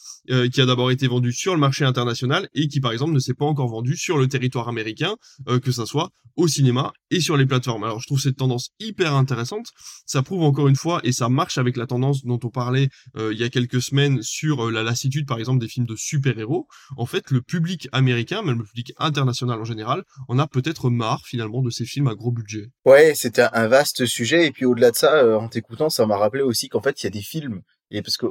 qui a d'abord été vendu sur le marché international et qui par exemple ne s'est pas encore vendu sur le territoire américain, que ça soit au cinéma et sur les plateformes. Alors je trouve cette tendance hyper intéressante. Encore une fois, et ça marche avec la tendance dont on parlait il y a quelques semaines sur la lassitude par exemple des films de super-héros, en fait, le public américain, même le public international en général, en a peut-être marre finalement de ces films à gros budget. Ouais, c'était un vaste sujet. Et puis au-delà de ça, euh, en t'écoutant, ça m'a rappelé aussi qu'en fait, il y a des films, et parce que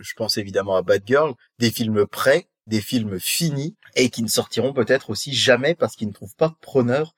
je pense évidemment à Bad Girl, des films prêts, des films finis, et qui ne sortiront peut-être aussi jamais parce qu'ils ne trouvent pas preneur.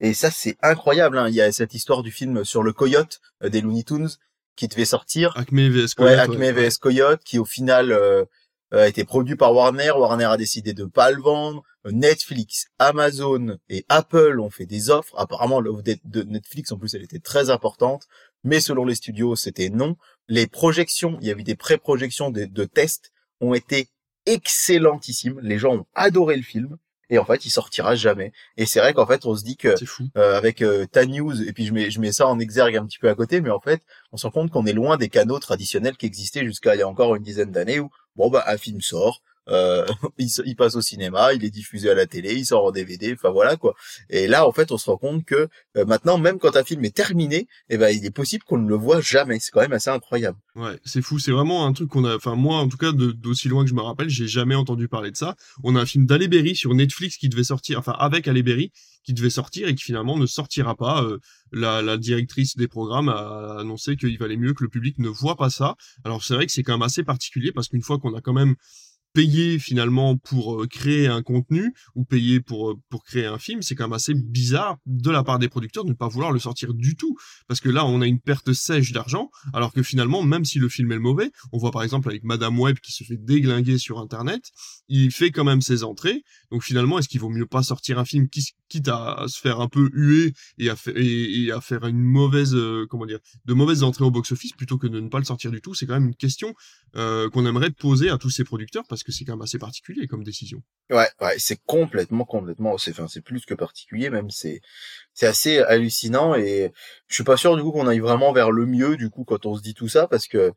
Et ça, c'est incroyable. Hein. Il y a cette histoire du film sur le coyote euh, des Looney Tunes qui devait sortir. Acme vs Coyote. Acme vs Coyote, qui au final euh, euh, a été produit par Warner. Warner a décidé de pas le vendre. Netflix, Amazon et Apple ont fait des offres. Apparemment, l'offre de Netflix, en plus, elle était très importante. Mais selon les studios, c'était non. Les projections, il y avait des pré-projections de, de tests, ont été excellentissimes. Les gens ont adoré le film et en fait il sortira jamais. Et c'est vrai qu'en fait on se dit que euh, avec euh, ta news et puis je mets je mets ça en exergue un petit peu à côté mais en fait on se rend compte qu'on est loin des canaux traditionnels qui existaient jusqu'à il y a encore une dizaine d'années où bon bah un film sort euh, il, passe au cinéma, il est diffusé à la télé, il sort en DVD, enfin voilà quoi. Et là, en fait, on se rend compte que euh, maintenant, même quand un film est terminé, eh ben, il est possible qu'on ne le voit jamais. C'est quand même assez incroyable. Ouais, c'est fou. C'est vraiment un truc qu'on a. Enfin, moi, en tout cas, d'aussi loin que je me rappelle, j'ai jamais entendu parler de ça. On a un film d'Alle Berry sur Netflix qui devait sortir, enfin avec Halle qui devait sortir et qui finalement ne sortira pas. Euh, la, la, directrice des programmes a annoncé qu'il valait mieux que le public ne voit pas ça. Alors c'est vrai que c'est quand même assez particulier parce qu'une fois qu'on a quand même payer finalement pour euh, créer un contenu ou payer pour euh, pour créer un film, c'est quand même assez bizarre de la part des producteurs de ne pas vouloir le sortir du tout parce que là on a une perte sèche d'argent alors que finalement même si le film est mauvais, on voit par exemple avec Madame Web qui se fait déglinguer sur internet, il fait quand même ses entrées. Donc finalement, est-ce qu'il vaut mieux pas sortir un film qui quitte à se faire un peu huer et à, faire une mauvaise euh, comment dire de mauvaises entrées au box-office plutôt que de ne pas le sortir du tout C'est quand même une question qu'on aimerait poser à tous ces producteurs parce que c'est quand même assez particulier comme décision. Ouais, ouais, c'est complètement, complètement, c'est, enfin, c'est plus que particulier, même c'est, c'est assez hallucinant et je suis pas sûr du coup qu'on aille vraiment vers le mieux du coup quand on se dit tout ça parce que,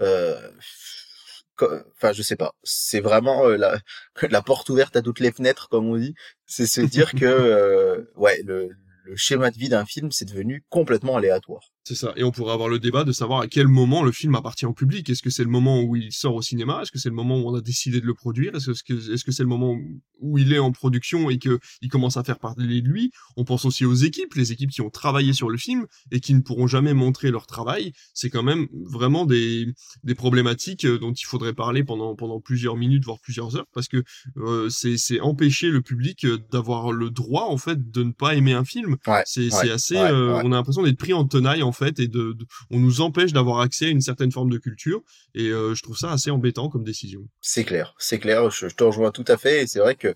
euh, enfin, je sais pas, c'est vraiment euh, la, la porte ouverte à toutes les fenêtres comme on dit, c'est se dire que, euh, ouais, le, le schéma de vie d'un film, c'est devenu complètement aléatoire. C'est ça. Et on pourrait avoir le débat de savoir à quel moment le film appartient au public. Est-ce que c'est le moment où il sort au cinéma? Est-ce que c'est le moment où on a décidé de le produire? Est-ce que c'est le moment où il est en production et que il commence à faire parler de lui? On pense aussi aux équipes, les équipes qui ont travaillé sur le film et qui ne pourront jamais montrer leur travail. C'est quand même vraiment des problématiques euh, dont il faudrait parler pendant plusieurs minutes voire plusieurs heures parce que euh, c'est c'est empêcher le public euh, d'avoir le droit en fait de ne pas aimer un film. C'est assez. on a l'impression d'être pris en tenaille en fait et de, on nous empêche d'avoir accès à une certaine forme de culture et je trouve ça assez embêtant comme décision. C'est clair, c'est clair, je, te rejoins tout à fait et c'est vrai que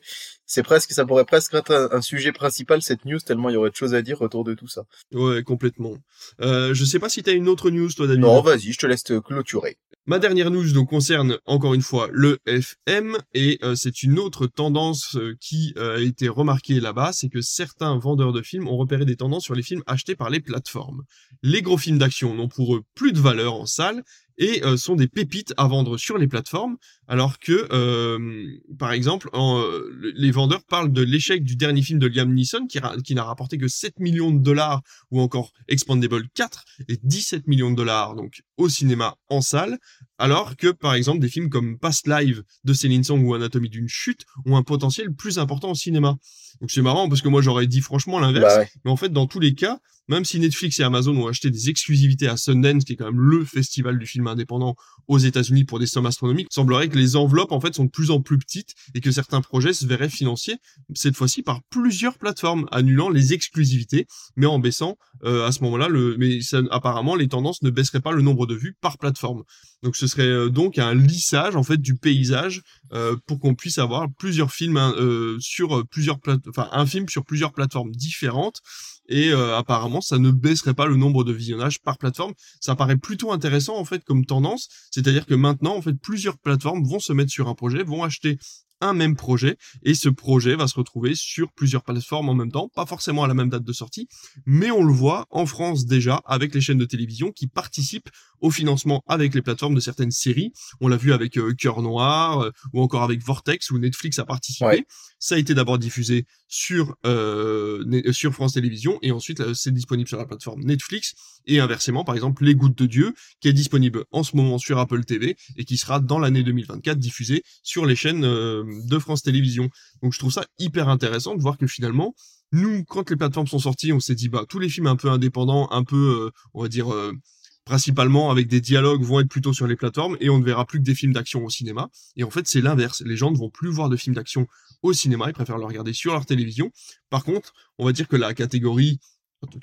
c'est presque, ça pourrait presque être un, sujet principal cette news tellement il y aurait de choses à dire autour de tout ça. Ouais, complètement. Euh, je sais pas si tu as une autre news toi David. Non, vas-y, je te laisse te clôturer. Ma dernière news donc concerne encore une fois le FM et euh, c'est une autre tendance euh, qui euh, a été remarquée là-bas, c'est que certains vendeurs de films ont repéré des tendances sur les films achetés par les plateformes. Les gros films d'action n'ont pour eux plus de valeur en salle et sont des pépites à vendre sur les plateformes, alors que, euh, par exemple, euh, les vendeurs parlent de l'échec du dernier film de Liam Neeson, qui, qui n'a rapporté que 7 millions de dollars, ou encore Expandable 4, et 17 millions de dollars, donc au cinéma, en salle, alors que, par exemple, des films comme Past Live de Céline Song ou Anatomie d'une chute ont un potentiel plus important au cinéma. Donc c'est marrant, parce que moi j'aurais dit franchement l'inverse, bah mais en fait, dans tous les cas, même si Netflix et Amazon ont acheté des exclusivités à Sundance, qui est quand même le festival du film indépendant aux États-Unis pour des sommes astronomiques, il semblerait que les enveloppes en fait sont de plus en plus petites et que certains projets se verraient financiers cette fois-ci par plusieurs plateformes, annulant les exclusivités, mais en baissant euh, à ce moment-là le. Mais apparemment les tendances ne baisseraient pas le nombre de vues par plateforme. Donc ce serait euh, donc un lissage en fait du paysage euh, pour qu'on puisse avoir plusieurs films hein, sur plusieurs enfin un film sur plusieurs plateformes différentes et euh, apparemment ça ne baisserait pas le nombre de visionnages par plateforme. Ça paraît plutôt intéressant en fait comme tendance, c'est-à-dire que maintenant en fait plusieurs plateformes vont se mettre sur un projet, vont acheter un même projet et ce projet va se retrouver sur plusieurs plateformes en même temps, pas forcément à la même date de sortie, mais on le voit en France déjà avec les chaînes de télévision qui participent au financement avec les plateformes de certaines séries. On l'a vu avec euh, Cœur Noir euh, ou encore avec Vortex où Netflix a participé. Ça a été d'abord diffusé sur euh, sur France Télévisions et ensuite c'est disponible sur la plateforme Netflix et inversement par exemple Les Gouttes de Dieu qui est disponible en ce moment sur Apple TV et qui sera dans l'année 2024 diffusé sur les chaînes de France Télévisions. Donc je trouve ça hyper intéressant de voir que finalement nous quand les plateformes sont sorties on s'est dit bah tous les films un peu indépendants un peu on va dire principalement avec des dialogues, vont être plutôt sur les plateformes et on ne verra plus que des films d'action au cinéma. Et en fait, c'est l'inverse. Les gens ne vont plus voir de films d'action au cinéma, ils préfèrent le regarder sur leur télévision. Par contre, on va dire que la catégorie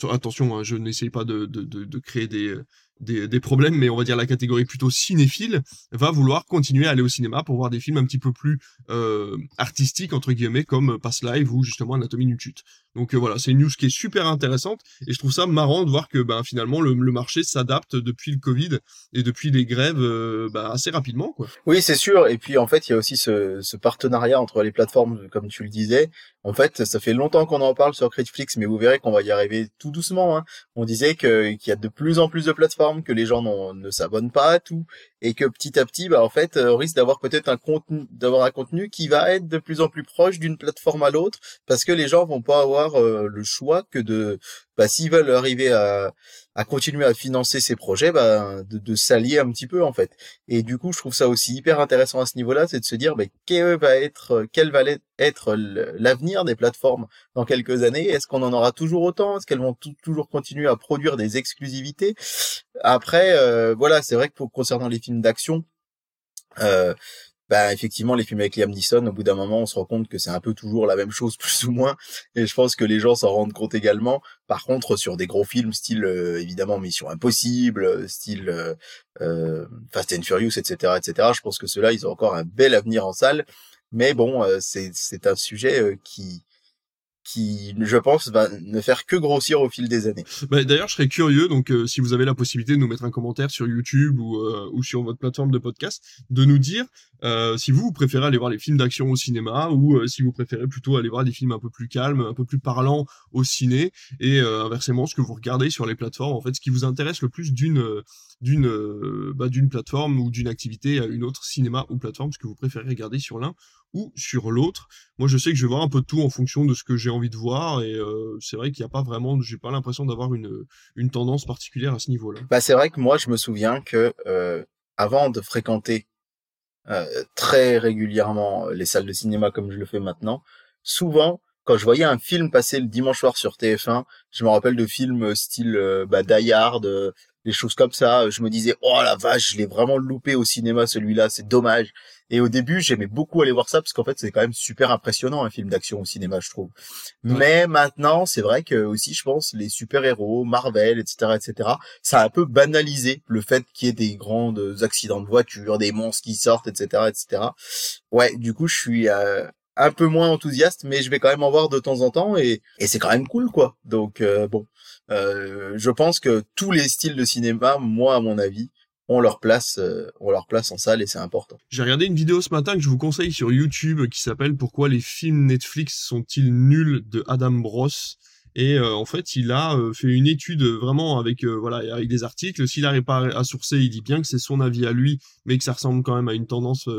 attention, hein, je n'essaye pas de, de, de, créer des, des, des, problèmes, mais on va dire la catégorie plutôt cinéphile va vouloir continuer à aller au cinéma pour voir des films un petit peu plus euh, artistiques, entre guillemets, comme Pass Live ou justement Anatomie d'une chute. Donc euh, voilà, c'est une news qui est super intéressante et je trouve ça marrant de voir que ben, finalement le, le marché s'adapte depuis le Covid et depuis les grèves euh, ben, assez rapidement. Quoi. Oui, c'est sûr. Et puis en fait, il y a aussi ce, ce, partenariat entre les plateformes, comme tu le disais. En fait, ça fait longtemps qu'on en parle sur Netflix, mais vous verrez qu'on va y arriver tout doucement. Hein. On disait qu'il y a de plus en plus de plateformes, que les gens ne s'abonnent pas à tout et que petit à petit, bah en fait, euh, on risque d'avoir peut-être un contenu, d'avoir un contenu qui va être de plus en plus proche d'une plateforme à l'autre, parce que les gens vont pas avoir euh, le choix que de, bah s'ils veulent arriver à, à continuer à financer ces projets, bah de, de s'allier un petit peu en fait. Et du coup, je trouve ça aussi hyper intéressant à ce niveau-là, c'est de se dire, bah, quel va être, quel va être l'avenir des plateformes dans quelques années? Est-ce qu'on en aura toujours autant? Est-ce qu'elles vont toujours continuer à produire des exclusivités? Après, euh, voilà, c'est vrai que pour concernant les films d'action, euh, bah effectivement les films avec Liam Neeson au bout d'un moment on se rend compte que c'est un peu toujours la même chose plus ou moins et je pense que les gens s'en rendent compte également. Par contre sur des gros films style euh, évidemment Mission Impossible style euh, Fast and Furious etc etc je pense que ceux-là ils ont encore un bel avenir en salle. Mais bon c'est c'est un sujet qui qui, je pense, va ne faire que grossir au fil des années. Bah, D'ailleurs, je serais curieux, donc euh, si vous avez la possibilité de nous mettre un commentaire sur YouTube ou, euh, ou sur votre plateforme de podcast, de nous dire euh, si vous, préférez aller voir les films d'action au cinéma ou si vous préférez plutôt aller voir des films un peu plus calmes, un peu plus parlants au ciné, et inversement, ce que vous regardez sur les plateformes, en fait, ce qui vous intéresse le plus d'une d'une bah, d'une plateforme ou d'une activité à une autre, cinéma ou plateforme, ce que vous préférez regarder sur l'un ou sur l'autre. Moi, je sais que je vais voir un peu de tout en fonction de ce que j'ai envie de voir, et euh, c'est vrai qu'il n'y a pas vraiment, j'ai pas l'impression d'avoir une, une tendance particulière à ce niveau-là. Bah, c'est vrai que moi, je me souviens que euh, avant de fréquenter euh, très régulièrement les salles de cinéma comme je le fais maintenant, souvent quand je voyais un film passer le dimanche soir sur TF1, je me rappelle de films style bah, Die les choses comme ça. Je me disais, oh la vache, je l'ai vraiment loupé au cinéma celui-là, c'est dommage. Et au début, j'aimais beaucoup aller voir ça parce qu'en fait, c'est quand même super impressionnant un film d'action au cinéma, je trouve. Mais maintenant, c'est vrai que aussi, je pense, les super-héros, Marvel, etc., etc., ça a un peu banalisé le fait qu'il y ait des grands accidents de voiture, des monstres qui sortent, etc., etc. Ouais, du coup, je suis euh, un peu moins enthousiaste, mais je vais quand même en voir de temps en temps et, et c'est quand même cool, quoi. Donc euh, bon, euh, je pense que tous les styles de cinéma, moi à mon avis, ont leur place, euh, ont leur place en salle et c'est important. J'ai regardé une vidéo ce matin que je vous conseille sur YouTube qui s'appelle Pourquoi les films Netflix sont-ils nuls? de Adam Bros. Et euh, en fait, il a euh, fait une étude vraiment avec euh, voilà avec des articles. S'il n'arrive pas à sourcer, il dit bien que c'est son avis à lui, mais que ça ressemble quand même à une tendance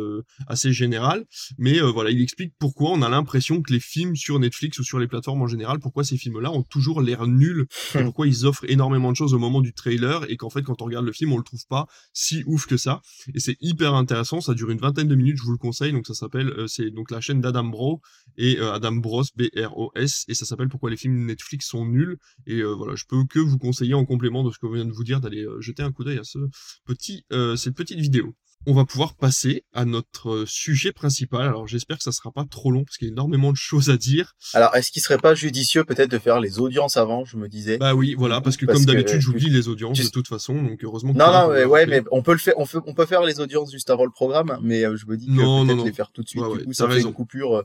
assez générale. Mais voilà, il explique pourquoi on a l'impression que les films sur Netflix ou sur les plateformes en général, pourquoi ces films-là ont toujours l'air nuls, et pourquoi ils offrent énormément de choses au moment du trailer, et qu'en fait, quand on regarde le film, on le trouve pas si ouf que ça. Et c'est hyper intéressant. Ça dure une vingtaine de minutes, je vous le conseille. Donc ça s'appelle, c'est donc la chaîne d'Adam Bro et Adam Bros B R O S, et ça s'appelle pourquoi les films Netflix sont nuls. Et euh, voilà, je peux que vous conseiller en complément de ce que je viens de vous dire d'aller euh, jeter un coup d'œil à ce petit, euh, cette petite vidéo on va pouvoir passer à notre sujet principal. Alors j'espère que ça sera pas trop long parce qu'il y a énormément de choses à dire. Alors est-ce qu'il serait pas judicieux peut-être de faire les audiences avant, je me disais? Bah oui, voilà, parce que comme d'habitude, j'oublie les audiences de toute façon, donc heureusement. Que non, non, mais ouais, mais on peut le faire, on, on peut faire les audiences juste avant le programme, mais je me dis que peut-être les faire tout de suite. du coup, ça fait une coupure,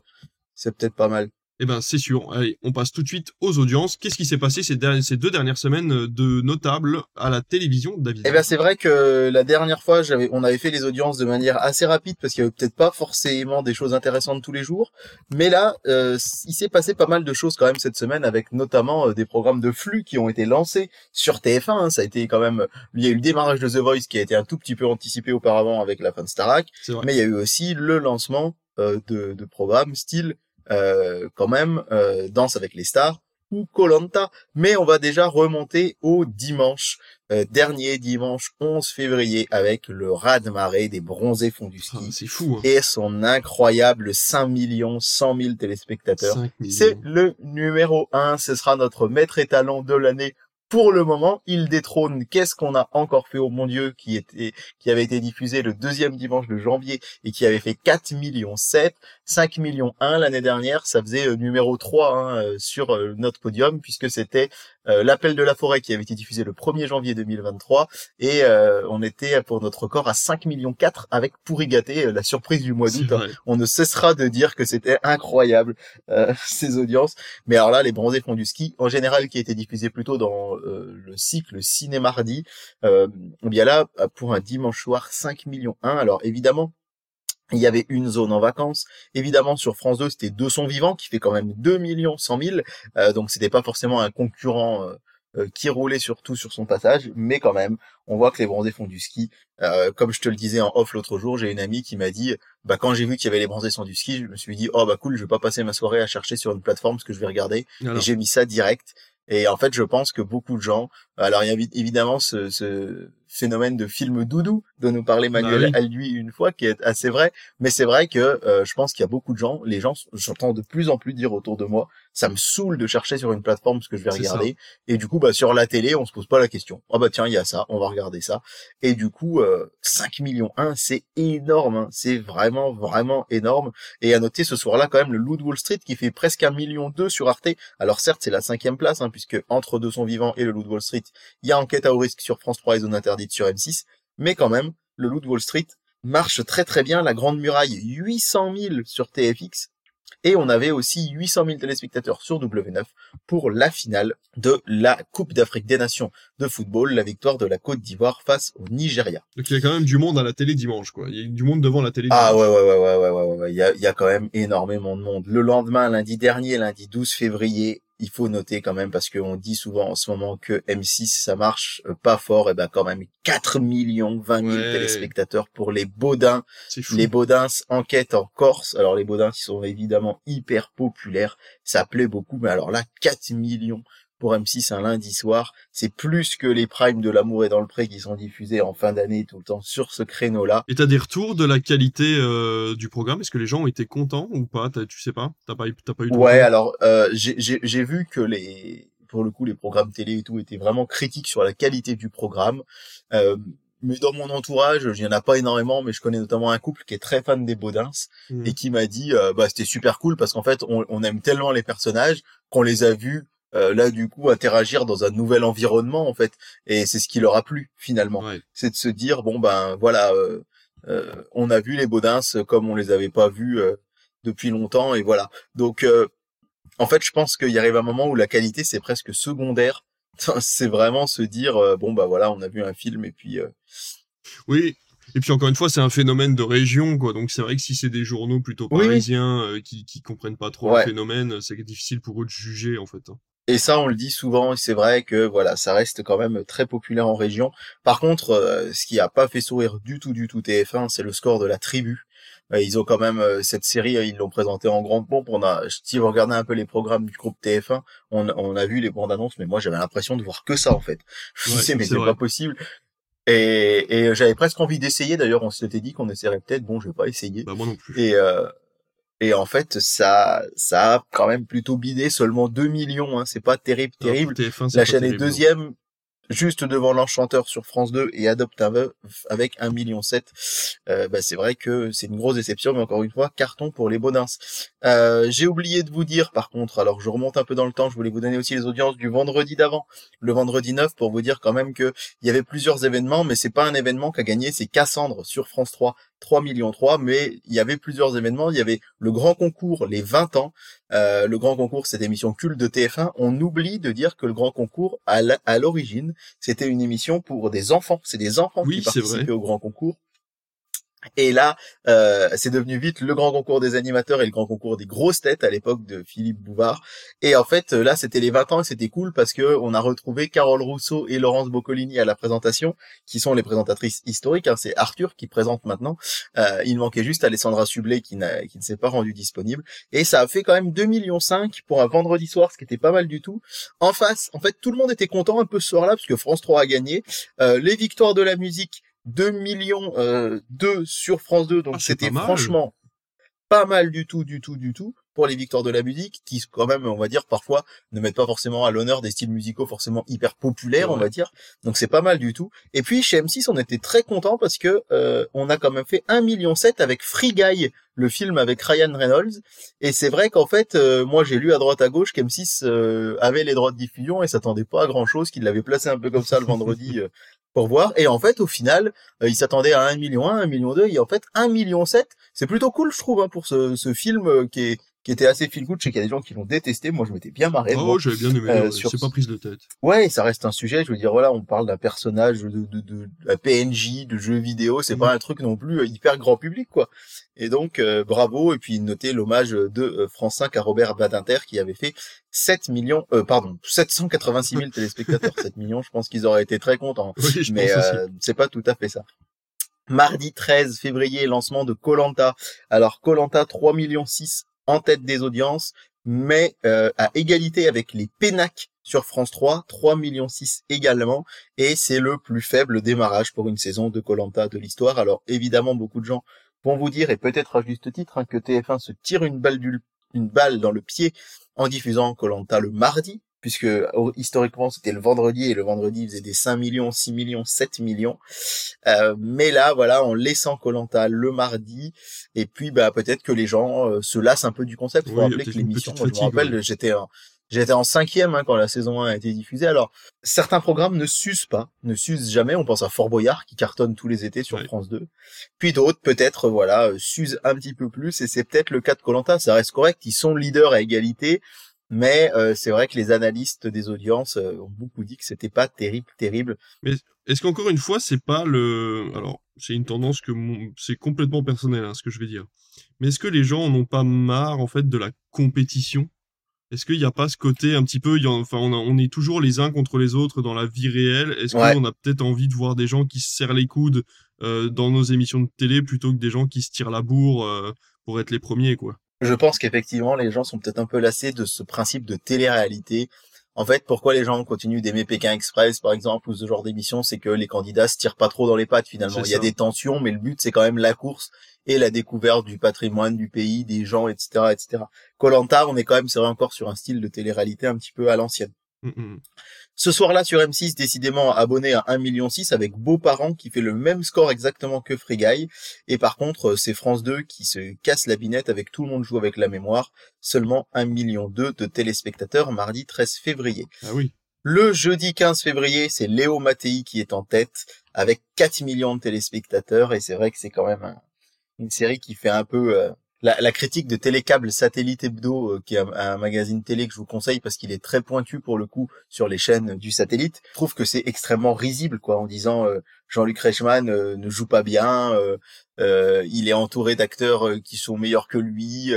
c'est peut-être pas mal. Eh ben, c'est sûr. Allez, on passe tout de suite aux audiences. Qu'est-ce qui s'est passé ces, ces, deux dernières semaines euh, de notables à la télévision, David? Eh ben, c'est vrai que la dernière fois, j'avais, on avait fait les audiences de manière assez rapide parce qu'il y avait peut-être pas forcément des choses intéressantes tous les jours. Mais là, euh, il s'est passé pas mal de choses quand même cette semaine avec notamment euh, des programmes de flux qui ont été lancés sur TF1. Hein. Ça a été quand même, il y a eu le démarrage de The Voice qui a été un tout petit peu anticipé auparavant avec la fin de Starac. Mais il y a eu aussi le lancement de, de programmes style euh, quand même euh, Danse avec les stars ou Colanta, mais on va déjà remonter au dimanche, euh, dernier dimanche 11 février avec le raz-de-marée des bronzés fonds du ski. Ah, c'est fou. Hein. Et son incroyable 5 millions 100 000 téléspectateurs. C'est le numéro 1, ce sera notre maître étalon de l'année pour le moment, il détrône Qu'est-ce qu'on a encore fait? Au mon Dieu qui était, qui avait été diffusé le deuxième dimanche de janvier et qui avait fait 4 millions 7, 5 millions 1 l'année dernière. Ça faisait euh, numéro 3 hein, euh, sur euh, notre podium puisque c'était l'appel de la forêt qui avait été diffusé le 1er janvier 2023 et on était pour notre record à 5 millions 4 avec Pourri gâté, la surprise du mois d'août. Hein. On ne cessera de dire que c'était incroyable ces audiences. Mais alors là, les bronzés font du ski en général qui a été diffusé plutôt dans euh, le cycle ciné-mardi. Euh, bien là, pour un dimanche soir, 5 millions 1. Alors évidemment, il y avait une zone en vacances. Évidemment, sur France 2, c'était Deux sons vivants, qui fait quand même 2 millions 100 000. Euh, donc, c'était pas forcément un concurrent euh, qui roulait surtout sur son passage. Mais quand même, on voit que les bronzés font du ski. comme je te le disais en off l'autre jour, j'ai une amie qui m'a dit, bah, quand j'ai vu qu'il y avait les bronzés sont du ski, je me suis dit, oh, bah, cool, je vais pas passer ma soirée à chercher sur une plateforme ce que je vais regarder. Et j'ai mis ça direct. Et en fait, je pense que beaucoup de gens, alors il y a évidemment ce, ce phénomène de film doudou dont nous parlait bah Manuel à lui une fois, qui est assez vrai. Mais c'est vrai que euh, je pense qu'il y a beaucoup de gens, les gens, j'entends de plus en plus dire autour de moi, ça me saoule de chercher sur une plateforme ce que je vais regarder. Et du coup, bah sur la télé, on se pose pas la question. Ah oh bah tiens, il y a ça, on va regarder ça. Et du coup, euh, 5 millions 1, c'est énorme, hein. c'est vraiment vraiment énorme. Et à noter ce soir-là quand même le Loup Wall Street qui fait presque un million 2 sur Arte. Alors certes, c'est la cinquième place, hein, puisque entre Deux sont vivants et le Loup Wall Street, il y a Enquête à haut risque sur France 3 et Zone interdite sur M6, mais quand même, le Loup de Wall Street marche très très bien, la Grande Muraille 800 000 sur TFX, et on avait aussi 800 000 téléspectateurs sur W9 pour la finale de la Coupe d'Afrique des Nations de football, la victoire de la Côte d'Ivoire face au Nigeria. Donc il y a quand même du monde à la télé dimanche, quoi. Il y a du monde devant la télé. Ah ouais ouais ouais ouais ouais ouais ouais. Il y a, il y a quand même énormément de monde. Le lendemain, lundi dernier, lundi 12 février, il faut noter quand même parce qu'on dit souvent en ce moment que M6 ça marche euh, pas fort. Et ben quand même 4 millions 20 000 téléspectateurs pour les Baudins. Les Baudins enquête en Corse. Alors les Baudins qui sont évidemment hyper populaires ça plaît beaucoup mais alors là 4 millions pour M6 un lundi soir. C'est plus que les primes de l'amour et dans le pré qui sont diffusés en fin d'année tout le temps sur ce créneau-là. Et t'as des retours de la qualité euh, du programme? Est-ce que les gens ont été contents ou pas? Tu sais pas? T'as pas, pas eu Ouais, alors euh, j'ai vu que les pour le coup, les programmes télé et tout étaient vraiment critiques sur la qualité du programme. Euh, mais dans mon entourage, il y en a pas énormément, mais je connais notamment un couple qui est très fan des Baudins Mhm. et qui m'a dit, euh, bah c'était super cool parce qu'en fait, on, on aime tellement les personnages qu'on les a vus euh, là du coup interagir dans un nouvel environnement en fait, et c'est ce qui leur a plu finalement, Ouais. c'est de se dire bon ben voilà, euh, euh, on a vu les Baudins comme on les avait pas vus euh, depuis longtemps et voilà. Donc euh, en fait, je pense qu'il arrive un moment où la qualité c'est presque secondaire. c'est vraiment se dire bon bah voilà, on a vu un film et puis euh, Oui. Et puis encore une fois, c'est un phénomène de région, quoi. Donc c'est vrai que si c'est des journaux plutôt oui. parisiens euh, qui qui comprennent pas trop Ouais. le phénomène, c'est difficile pour eux de juger en fait. Et ça, on le dit souvent, et c'est vrai que voilà, ça reste quand même très populaire en région. Par contre, euh, ce qui a pas fait sourire du tout, du tout TF1, c'est le score de la tribu. Euh, ils ont quand même euh, cette série, euh, ils l'ont présentée en grande pompe. On a, si vous regardez un peu les programmes du groupe TF1, on, on a vu les bandes annonces, mais moi j'avais l'impression de voir que ça en fait. Je Ouais, disais mais c'est pas possible. Et, et j'avais presque envie d'essayer. D'ailleurs, on s'était dit qu'on essaierait peut-être. Bon, je vais pas essayer. Bah moi non plus. Et euh, et en fait, ça ça a quand même plutôt bidé. Seulement 2 millions. Hein, c'est pas terrible, Alors, terrible. pour TF1, c'est La chaîne est non. deuxième, juste devant l'Enchanteur sur France 2 et Adopte un veuf avec 1,7 million. Euh, bah, c'est vrai que c'est une grosse déception, mais encore une fois, carton pour les Baudins. Euh, J'ai oublié de vous dire, par contre, alors je remonte un peu dans le temps, je voulais vous donner aussi les audiences du vendredi d'avant, le vendredi 9, pour vous dire quand même que il y avait plusieurs événements, mais c'est pas un événement qu'a gagné, c'est Cassandre sur France 3, 3 millions 3, mais il y avait plusieurs événements, il y avait le grand concours, les 20 ans, euh, le grand concours, cette émission culte de TF1. On oublie de dire que le grand concours, à l'origine, c'était une émission pour des enfants. C'est des enfants Oui, qui participaient vrai. au grand concours. Et là, euh, c'est devenu vite le grand concours des animateurs et le grand concours des grosses têtes à l'époque de Philippe Bouvard. Et en fait, là, c'était les 20 ans et c'était cool parce que on a retrouvé Carole Rousseau et Laurence Boccolini à la présentation, qui sont les présentatrices historiques. hein. C'est Arthur qui présente maintenant. Euh, il manquait juste Alessandra Sublet qui, ne s'est pas rendue disponible. Et ça a fait quand même 2 millions 5 pour un vendredi soir, ce qui était pas mal du tout. En face, en fait, tout le monde était content un peu ce soir-là parce que France 3 a gagné. Euh, les victoires de la musique, 2 millions euh, 2 sur France 2, donc Ah, c'était franchement pas mal du tout, du tout, du tout pour les victoires de la musique, qui quand même, on va dire, parfois ne mettent pas forcément à l'honneur des styles musicaux forcément hyper populaires, on va dire. Donc c'est pas mal du tout. Et puis chez M6, on était très content parce que euh, on a quand même fait 1,7 million avec Free Guy, le film avec Ryan Reynolds. Et c'est vrai qu'en fait, euh, moi j'ai lu à droite à gauche qu'M6 euh, avait les droits de diffusion et s'attendait pas à grand chose, qu'il l'avait placé un peu comme ça le vendredi euh, pour voir. Et en fait, au final, euh, il s'attendait à 1 million 1, 1 million 2, et en fait 1 million 7. C'est plutôt cool, je trouve, hein, pour ce, ce film euh, qui est qui était assez feel good. Je sais qu'il y a des gens qui l'ont détesté. Moi, je m'étais bien marré. Oh, j'avais bien aimé. Euh, ouais, sur C'est ce- pas prise de tête. Ouais, ça reste un sujet. Je veux dire, voilà, on parle d'un personnage de, de, de, de PNJ, de jeux vidéo. C'est Mhm. pas un truc non plus euh, hyper grand public, quoi. Et donc, euh, bravo. Et puis, noter l'hommage de euh, France 5 à Robert Badinter qui avait fait 7 millions, euh, pardon, 786 000 téléspectateurs. 7 millions, je pense qu'ils auraient été très contents. Oui, je Mais euh, c'est pas tout à fait ça. Mardi 13 février, lancement de Colanta. Alors Colanta 3 millions 6 en tête des audiences, mais euh, à égalité avec les Pénac sur France 3, 3 millions 6 également, et c'est le plus faible démarrage pour une saison de Colanta de l'histoire. Alors évidemment, beaucoup de gens vont vous dire, et peut-être à juste titre, hein, que TF1 se tire une balle, une balle dans le pied en diffusant Colanta le mardi, puisque oh, historiquement c'était le vendredi et le vendredi il faisait des 5 millions, 6 millions, 7 millions. Euh, mais là, voilà, en laissant Colanta le mardi, et puis bah peut-être que les gens euh, se lassent un peu du concept. Faut Oui, rappeler que l'émission, je me rappelle, ouais. j'étais en J'étais en cinquième hein, quand la saison 1 a été diffusée. Alors, certains programmes ne s'usent pas, ne s'usent jamais. On pense à Fort Boyard qui cartonne tous les étés sur Ouais. France 2. Puis d'autres, peut-être, voilà, s'usent un petit peu plus. Et c'est peut-être le cas de Colanta. Ça reste correct. Ils sont leaders à égalité. Mais euh, c'est vrai que les analystes des audiences euh, ont beaucoup dit que c'était pas terrible, terrible. Est-ce qu'encore une fois, c'est pas le. Alors, c'est une tendance que mon- c'est complètement personnel, hein, ce que je vais dire. Mais est-ce que les gens en ont pas marre, en fait, de la compétition? Est-ce qu'il n'y a pas ce côté un petit peu. il y a- Enfin, on, a- on est toujours les uns contre les autres dans la vie réelle? Est-ce Ouais. qu'on a peut-être envie de voir des gens qui se serrent les coudes euh, dans nos émissions de télé plutôt que des gens qui se tirent la bourre pour être les premiers, quoi? Je pense qu'effectivement, les gens sont peut-être un peu lassés de ce principe de télé-réalité. En fait, pourquoi les gens continuent d'aimer Pékin Express, par exemple, ou ce genre d'émission, c'est que les candidats se tirent pas trop dans les pattes, finalement. Il y a des tensions, mais le but, c'est quand même la course et la découverte du patrimoine du pays, des gens, etc., etc. Colanta, on est quand même, c'est vrai, encore sur un style de télé-réalité un petit peu à l'ancienne. Mm, mm. Ce soir-là sur M6, décidément abonné à 1,6 million avec Beaux-Parents qui fait le même score exactement que Guy. Et par contre, c'est France 2 qui se casse la binette avec Tout le monde joue avec la mémoire. Seulement 1,2 million de téléspectateurs mardi 13 février. Ah oui. Le jeudi 15 février, c'est Léo Mattei qui est en tête avec 4 millions de téléspectateurs. Et c'est vrai que c'est quand même une série qui fait un peu... Euh, la, critique de Télécable Satellite Hebdo, euh, qui est un, magazine télé que je vous conseille parce qu'il est très pointu pour le coup sur les chaînes du satellite, trouve que c'est extrêmement risible, quoi, en disant euh, Jean-Luc Reichmann euh, ne joue pas bien, il est entouré d'acteurs qui sont meilleurs que lui,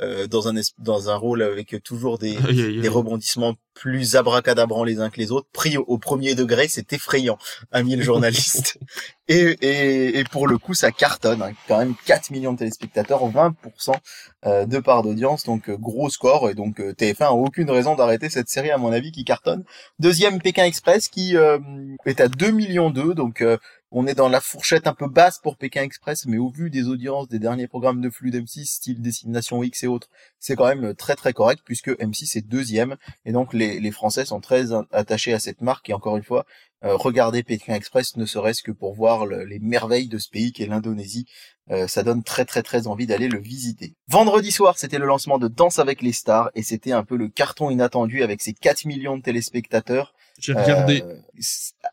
dans un dans un rôle avec toujours des, des rebondissements plus abracadabrants les uns que les autres. Pris au, premier degré, c'est effrayant, ami le journaliste. et, et, et, pour le coup, ça cartonne. Hein. Quand même 4 millions de téléspectateurs, 20% euh, de part d'audience, donc euh, gros score. Et donc euh, TF1 a aucune raison d'arrêter cette série, à mon avis, qui cartonne. Deuxième, Pékin Express, qui est à 2 millions 2, donc on est dans la fourchette un peu basse pour Pékin Express, mais au vu des audiences des derniers programmes de flux d'M6, style Destination X et autres, c'est quand même très très correct puisque M6 est deuxième et donc les, Français sont très attachés à cette marque et encore une fois, euh, regardez Pékin Express ne serait-ce que pour voir les merveilles de ce pays qu'est l'Indonésie. Euh, ça donne très très très envie d'aller le visiter. Vendredi soir, c'était le lancement de Danse avec les stars et c'était un peu le carton inattendu avec ses 4 millions de téléspectateurs. J'ai regardé. Euh,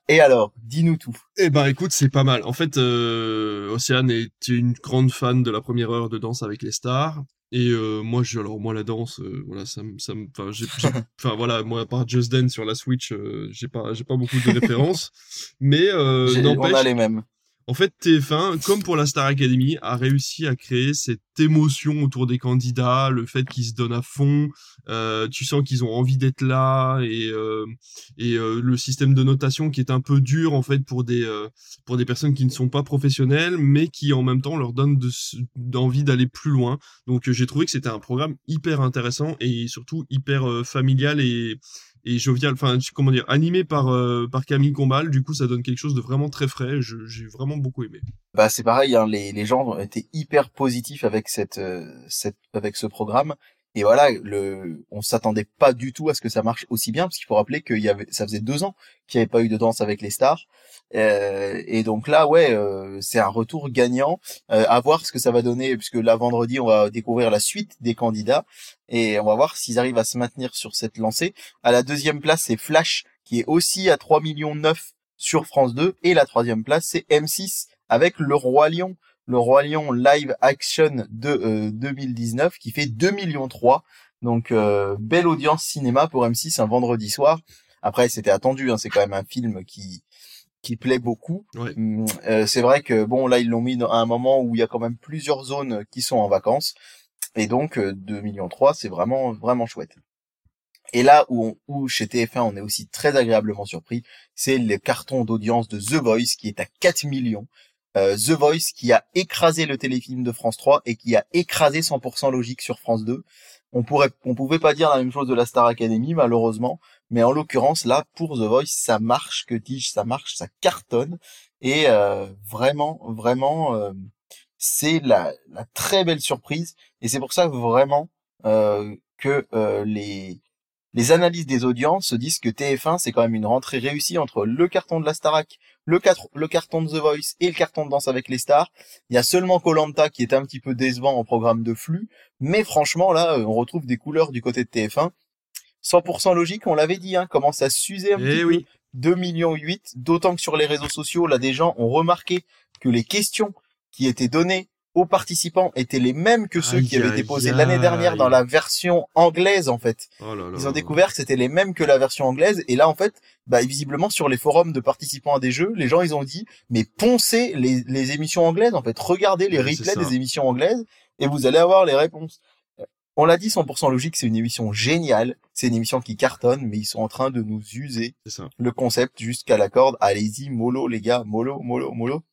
et alors, dis-nous tout. Eh ben, écoute, c'est pas mal. En fait, euh, Océane est une grande fan de la première heure de Danse avec les stars. Et euh, moi, je, alors moi la danse, euh, voilà, ça me, ça enfin, voilà, moi à part Just Dance sur la Switch, j'ai pas, j'ai pas beaucoup de références, mais on a les mêmes. En fait, TF1, comme pour la Star Academy, a réussi à créer cette émotion autour des candidats, le fait qu'ils se donnent à fond, euh, tu sens qu'ils ont envie d'être là et euh, euh, le système de notation qui est un peu dur en fait pour des personnes qui ne sont pas professionnelles, mais qui en même temps leur donne d'envie d'aller plus loin. Donc j'ai trouvé que c'était un programme hyper intéressant et surtout hyper familial et et jovial, enfin comment dire, animé par euh, par Camille Combal. Du coup, ça donne quelque chose de vraiment très frais. J'ai vraiment beaucoup aimé. Bah c'est pareil, hein, les les gens ont été hyper positifs avec euh, cette avec ce programme. Et voilà, le, on s'attendait pas du tout à ce que ça marche aussi bien, parce qu'il faut rappeler qu'il y avait, ça faisait deux ans qu'il n'y avait pas eu de danse avec les stars. Euh, et donc là, ouais, euh, c'est un retour gagnant. Euh, à voir ce que ça va donner, puisque là vendredi, on va découvrir la suite des candidats et on va voir s'ils arrivent à se maintenir sur cette lancée. À la deuxième place, c'est Flash, qui est aussi à 3 millions 9 sur France 2, et la troisième place, c'est M6 avec Le Roi Lion le Roi Lion live action de 2019 qui fait 2 millions 3. Donc belle audience cinéma pour M6 un vendredi soir. Après c'était attendu, hein, c'est quand même un film qui qui plaît beaucoup. Hum, euh, c'est vrai que bon là ils l'ont mis à un moment où il y a quand même plusieurs zones qui sont en vacances et donc euh, 2 millions 3 c'est vraiment vraiment chouette. Et là où, où chez TF1 on est aussi très agréablement surpris, c'est le carton d'audience de The Voice qui est à 4 millions. Euh, The Voice qui a écrasé le téléfilm de France 3 et qui a écrasé 100% logique sur France 2. On pourrait, on pouvait pas dire la même chose de la Star Academy malheureusement, mais en l'occurrence là pour The Voice ça marche, que dis-je, ça marche, ça cartonne et euh, vraiment, vraiment euh, c'est la, très belle surprise et c'est pour ça vraiment que les les analyses des audiences se disent que TF1 c'est quand même une rentrée réussie entre le carton de la Starac, le carton de The Voice et le carton de Danse avec les stars. Il y a seulement Colanta qui est un petit peu décevant en programme de flux, mais franchement là on retrouve des couleurs du côté de TF1. 100% logique, on l'avait dit, hein, commence à s'user un eh petit oui. peu. 2 millions 8, d'autant que sur les réseaux sociaux, là des gens ont remarqué que les questions qui étaient données aux participants étaient les mêmes que ceux qui avaient été posés l'année dernière dans la version anglaise en fait. Oh Ils ont découvert que c'était les mêmes que la version anglaise et là en fait, bah visiblement sur les forums de participants à des jeux, les gens ils ont dit mais poncez les, les émissions anglaises en fait, regardez les replays des émissions anglaises et vous allez avoir les réponses. On l'a dit 100% logique, c'est une émission géniale, c'est une émission qui cartonne mais ils sont en train de nous user le concept jusqu'à la corde. Allez-y mollo les gars, mollo mollo mollo.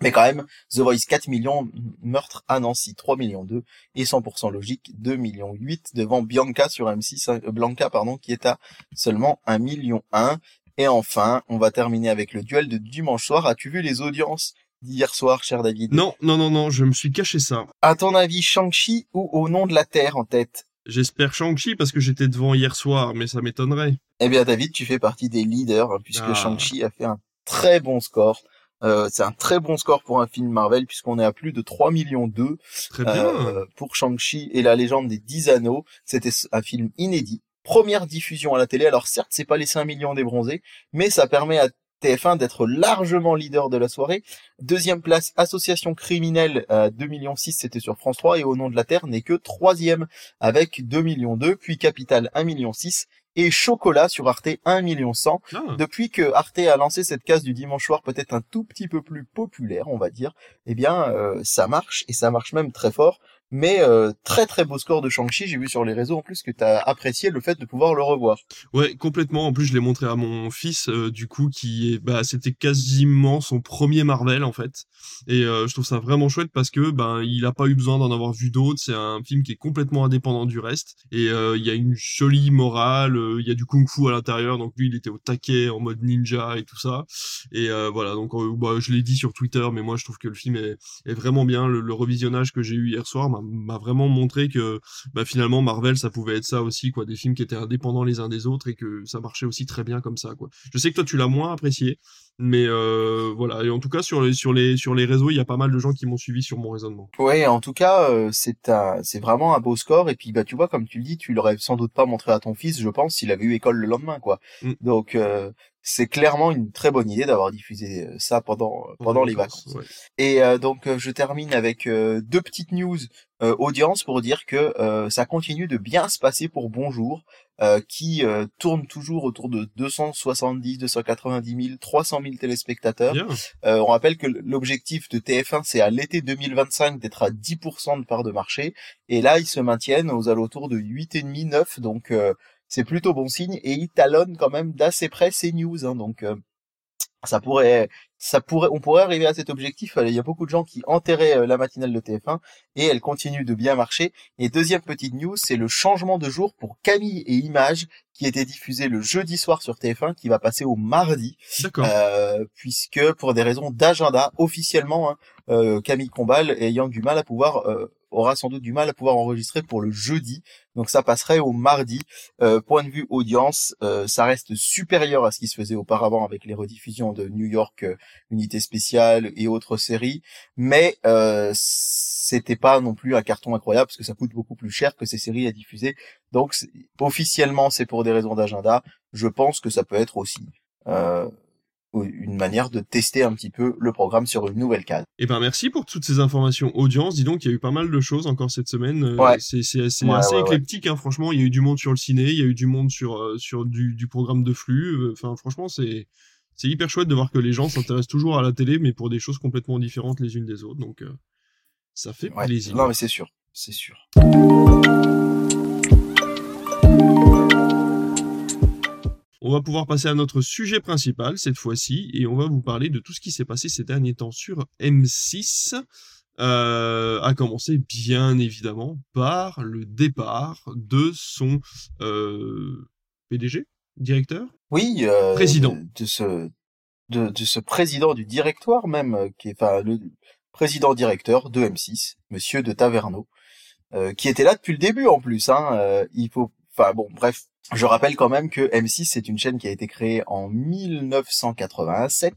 Mais quand même, The Voice 4 millions, meurtre à Nancy 3 millions 2 et 100% logique 2 millions 8 devant Bianca sur M6, euh, Blanca pardon, qui est à seulement 1 million 1. Et enfin, on va terminer avec le duel de dimanche soir. As-tu vu les audiences? D'hier soir, cher David Non, non, non, non, je me suis caché ça. À ton avis, Shang-Chi ou Au nom de la Terre en tête? J'espère Shang-Chi parce que j'étais devant hier soir, mais ça m'étonnerait. Eh bien, David, tu fais partie des leaders hein, puisque ah. Shang-Chi a fait un très bon score. Euh, c'est un très bon score pour un film Marvel puisqu'on est à plus de 3 millions 2 euh, pour Shang-Chi et la légende des 10 anneaux. C'était un film inédit. Première diffusion à la télé. Alors certes, c'est pas les 5 millions des bronzés, mais ça permet à TF1 d'être largement leader de la soirée. Deuxième place, Association criminelle, euh, 2 millions 6, c'était sur France 3, et Au nom de la Terre n'est que troisième avec 2 millions 2, puis Capital 1 million 6, et Chocolat sur Arte 1 million 100. Ah. Depuis que Arte a lancé cette case du dimanche soir peut-être un tout petit peu plus populaire, on va dire, eh bien euh, ça marche et ça marche même très fort. Mais euh, très très beau score de Shang-Chi, j'ai vu sur les réseaux en plus que tu as apprécié le fait de pouvoir le revoir. Ouais, complètement. En plus, je l'ai montré à mon fils euh, du coup qui est bah c'était quasiment son premier Marvel en fait. Et euh, je trouve ça vraiment chouette parce que ben il a pas eu besoin d'en avoir vu d'autres, c'est un film qui est complètement indépendant du reste et il y a une jolie morale, il y a du kung-fu à l'intérieur donc lui il était au taquet en mode ninja et tout ça. Et voilà, donc bah, je l'ai dit sur Twitter mais moi je trouve que le film est, est vraiment bien le, le revisionnage que j'ai eu hier soir m'a vraiment montré que bah, finalement Marvel ça pouvait être ça aussi quoi. Des films qui étaient indépendants les uns des autres et que ça marchait aussi très bien comme ça quoi. Je sais que toi tu l'as moins apprécié mais euh, voilà. Et en tout cas sur les sur les sur les réseaux il y a pas mal de gens qui m'ont suivi sur mon raisonnement. Ouais en tout cas euh, c'est un c'est vraiment un beau score. Et puis bah tu vois comme tu le dis tu l'aurais sans doute pas montré à ton fils je pense s'il avait eu école le lendemain quoi. Mmh. donc euh, c'est clairement une très bonne idée d'avoir diffusé euh, ça pendant pendant les vacances. Et euh, donc euh, je termine avec deux petites news audience pour dire que ça continue de bien se passer pour Bonjour, qui tourne toujours autour de 270, 290 000, 300 000 téléspectateurs. on rappelle que l'objectif de TF1 c'est à l'été 2025 d'être à 10% de part de marché, et là ils se maintiennent aux alentours de 8,5, 9, donc c'est plutôt bon signe et il talonne quand même d'assez près ces news. Hein, donc euh, ça pourrait, ça pourrait, on pourrait arriver à cet objectif. Il y a beaucoup de gens qui enterraient euh, la matinale de TF1 et elle continue de bien marcher. Et deuxième petite news, c'est le changement de jour pour Camille et Images qui était diffusé le jeudi soir sur TF1 qui va passer au mardi. Euh, puisque pour des raisons d'agenda officiellement, hein, euh, Camille Combal ayant du mal à pouvoir euh, aura sans doute du mal à pouvoir enregistrer pour le jeudi. Donc ça passerait au mardi. Euh, point de vue audience, euh, ça reste supérieur à ce qui se faisait auparavant avec les rediffusions de New York, euh, Unité spéciale et autres séries. Mais c'était pas non plus un carton incroyable parce que ça coûte beaucoup plus cher que ces séries à diffuser. Donc officiellement c'est pour des raisons d'agenda. Je pense que ça peut être aussi une manière de tester un petit peu le programme sur une nouvelle case. Eh ben merci pour toutes ces informations audience. Dis donc, il y a eu pas mal de choses encore cette semaine. Euh, c'est assez éclectique, hein, franchement. Il y a eu du monde sur le ciné, il y a eu du monde sur euh, sur du, du programme de flux. Euh, enfin, franchement, c'est c'est hyper chouette de voir que les gens s'intéressent toujours à la télé, mais pour des choses complètement différentes les unes des autres. Donc ça fait plaisir. Non, mais c'est sûr, c'est sûr. On va pouvoir passer à notre sujet principal cette fois-ci et on va vous parler de tout ce qui s'est passé ces derniers temps sur M6. Euh, à commencer bien évidemment par le départ de son euh, PDG, directeur? Oui, euh, président. De ce, de, ce président du directoire même, qui est enfin, le président directeur de M6, Monsieur de Taverneau, qui était là depuis le début en plus. Hein, il faut, enfin bon, bref, je rappelle quand même que M6 c'est une chaîne qui a été créée en 1987.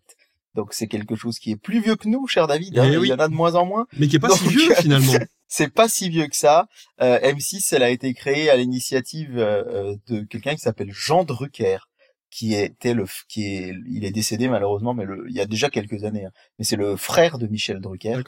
Donc c'est quelque chose qui est plus vieux que nous, cher David. Hein. Eh Il y en a de moins en moins. Mais qui est pas si vieux finalement. c'est pas si vieux que ça. Euh, M6, elle a été créée à l'initiative euh, de quelqu'un qui s'appelle Jean Drucker, qui était le, qui est, il est décédé malheureusement, mais le, il y a déjà quelques années. Hein. Mais c'est le frère de Michel Drucker,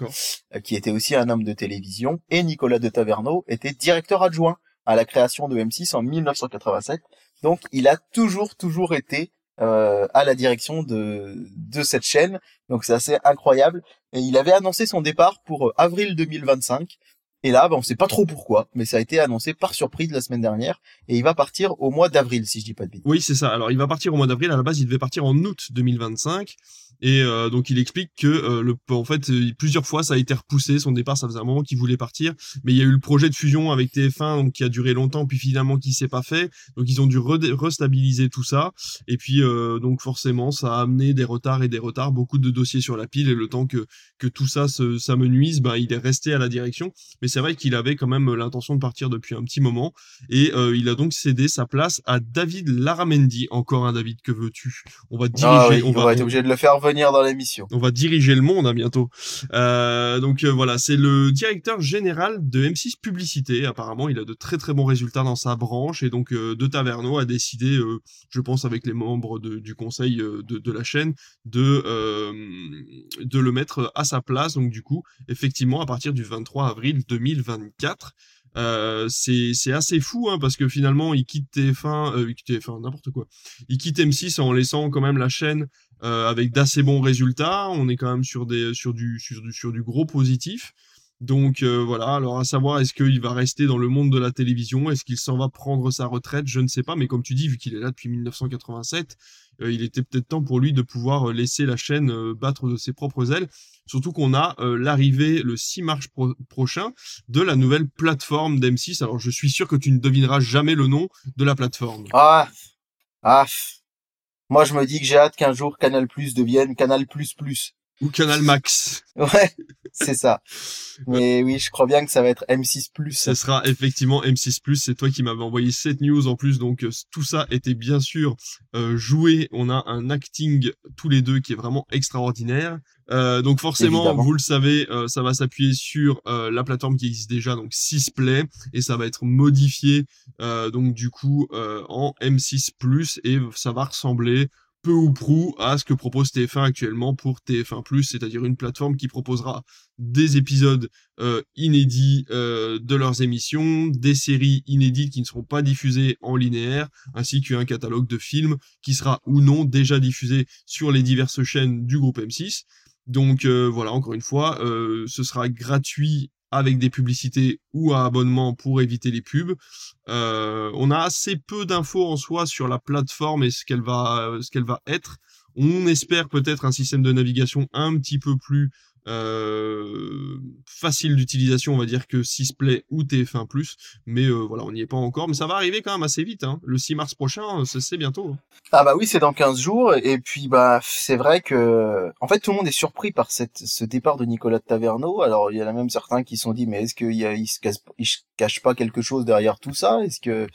euh, qui était aussi un homme de télévision, et Nicolas de Taverneau était directeur adjoint à la création de M6 en 1987. Donc il a toujours toujours été euh, à la direction de de cette chaîne. Donc c'est assez incroyable. Et il avait annoncé son départ pour euh, avril 2025. Et là, ben, on sait pas trop pourquoi, mais ça a été annoncé par surprise la semaine dernière, et il va partir au mois d'avril, si je dis pas de bêtises. Oui, c'est ça. Alors, il va partir au mois d'avril. À la base, il devait partir en août 2025, Et euh, donc il explique que euh, le, en fait plusieurs fois ça a été repoussé. Son départ, ça faisait un moment qu'il voulait partir, mais il y a eu le projet de fusion avec TF1 donc qui a duré longtemps puis finalement qui s'est pas fait, donc ils ont dû restabiliser tout ça. Et puis euh, donc forcément ça a amené des retards et des retards, beaucoup de dossiers sur la pile. Et le temps que que tout ça se, s'amenuise, ben il est resté à la direction, mais c'est vrai qu'il avait quand même l'intention de partir depuis un petit moment. Et il a donc cédé sa place à David Laramendi, encore un David que veux-tu? On va ah diriger, on va être obligé de le faire venir dans l'émission. On va diriger le monde hein, bientôt. Euh, donc euh, voilà, c'est le directeur général de M6 Publicité. Apparemment, il a de très très bons résultats dans sa branche et donc euh, De Taverneau a décidé, je pense avec les membres du conseil de, la chaîne, de de le mettre à sa place. Donc du coup, effectivement, à partir du 23 avril 2024. Euh, c'est assez fou hein, parce que finalement il quitte TF1, euh, il quitte TF1 n'importe quoi. Il quitte M6 en laissant quand même la chaîne euh, avec d'assez bons résultats. On est quand même sur des sur du sur du sur du gros positif. Donc euh, voilà, alors à savoir est-ce qu'il va rester dans le monde de la télévision, est-ce qu'il s'en va prendre sa retraite, je ne sais pas, mais comme tu dis, vu qu'il est là depuis 1987, euh, il était peut-être temps pour lui de pouvoir euh, laisser la chaîne battre de ses propres ailes. Surtout qu'on a l'arrivée le 6 mars prochain de la nouvelle plateforme d'M6. Alors je suis sûr que tu ne devineras jamais le nom de la plateforme. Ah, ah. Moi je me dis que j'ai hâte qu'un jour Canal Plus devienne Canal Plus Plus. Ou Canal Max. Ouais, c'est ça. Mais oui, je crois bien que ça va être M6+. Ce sera effectivement M6+. C'est toi qui m'avais envoyé cette news en plus. Donc, euh, tout ça était bien sûr euh, joué. On a un acting tous les deux qui est vraiment extraordinaire. Euh, donc forcément, vous le savez, euh, ça va s'appuyer sur la plateforme qui existe déjà, donc 6play, et ça va être modifié donc du coup en M6+, et ça va ressembler peu ou prou à ce que propose TF1 actuellement pour TF1+, c'est-à-dire une plateforme qui proposera des épisodes euh, inédits euh, de leurs émissions, des séries inédites qui ne seront pas diffusées en linéaire, ainsi qu'un catalogue de films qui sera ou non déjà diffusé sur les diverses chaînes du groupe M6. Donc euh, voilà, encore une fois, ce sera gratuit avec des publicités ou à abonnement pour éviter les pubs. Euh, on a assez peu d'infos en soi sur la plateforme et ce qu'elle va, ce qu'elle va être. On espère peut-être un système de navigation un petit peu plus euh, facile d'utilisation, on va dire que 6play ou TF1+, mais euh, voilà, on n'y est pas encore, mais ça va arriver quand même assez vite, hein. le 6 mars prochain, c'est bientôt. Hein. Ah bah oui, c'est dans 15 jours, et puis bah c'est vrai que, en fait, tout le monde est surpris par cette, ce départ de Nicolas de Taverneau, alors il y en a même certains qui se sont dit, mais est-ce qu'il il se, il se cache pas quelque chose derrière tout ça? Est-ce que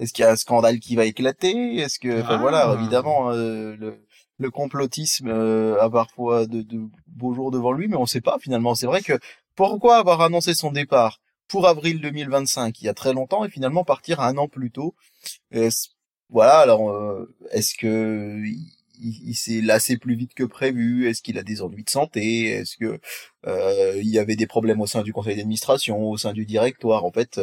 est-ce qu'il y a un scandale qui va éclater? Est-ce que, enfin voilà, ah. évidemment, euh, le le complotisme euh, a parfois de, beaux jours devant lui, mais on ne sait pas finalement. C'est vrai que pourquoi avoir annoncé son départ pour avril 2025, il y a très longtemps, et finalement partir un an plus tôt? Voilà, alors euh, est-ce que il, s'est lassé plus vite que prévu? Est-ce qu'il a des ennuis de santé? Est-ce que euh, il y avait des problèmes au sein du conseil d'administration, au sein du directoire? En fait,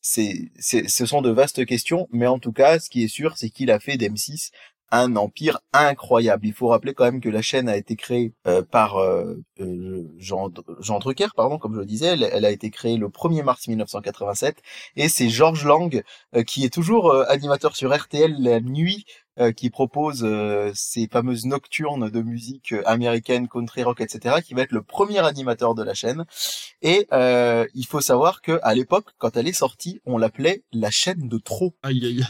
c'est, ce sont de vastes questions, mais en tout cas, ce qui est sûr, c'est qu'il a fait d'M6 un empire incroyable. Il faut rappeler quand même que la chaîne a été créée euh, par euh, euh, Jean, Jean Drucker, pardon, comme je le disais. Elle, a été créée le 1er mars 1987 et c'est Georges Lang qui est toujours animateur sur RTL la nuit euh, qui propose euh, ces fameuses nocturnes de musique euh, américaine, country rock, etc., qui va être le premier animateur de la chaîne. Et il faut savoir que à l'époque, quand elle est sortie, on l'appelait la chaîne de trop.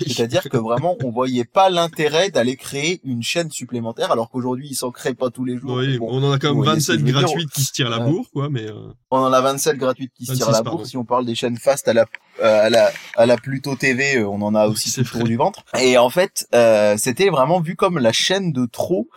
C'est-à-dire que vraiment, on voyait pas l'intérêt d'aller créer une chaîne supplémentaire, alors qu'aujourd'hui, ils s'en créent pas tous les jours. Oui, on en a quand même 27 gratuites qui se tirent la bourre, quoi, mais. On en a 27 gratuites qui se tirent la bourre. Si on parle des chaînes fast à la à la à la Pluto TV, on en a aussi tout le du ventre. Et en fait, euh, euh, c'était vraiment vu comme la chaîne de trop.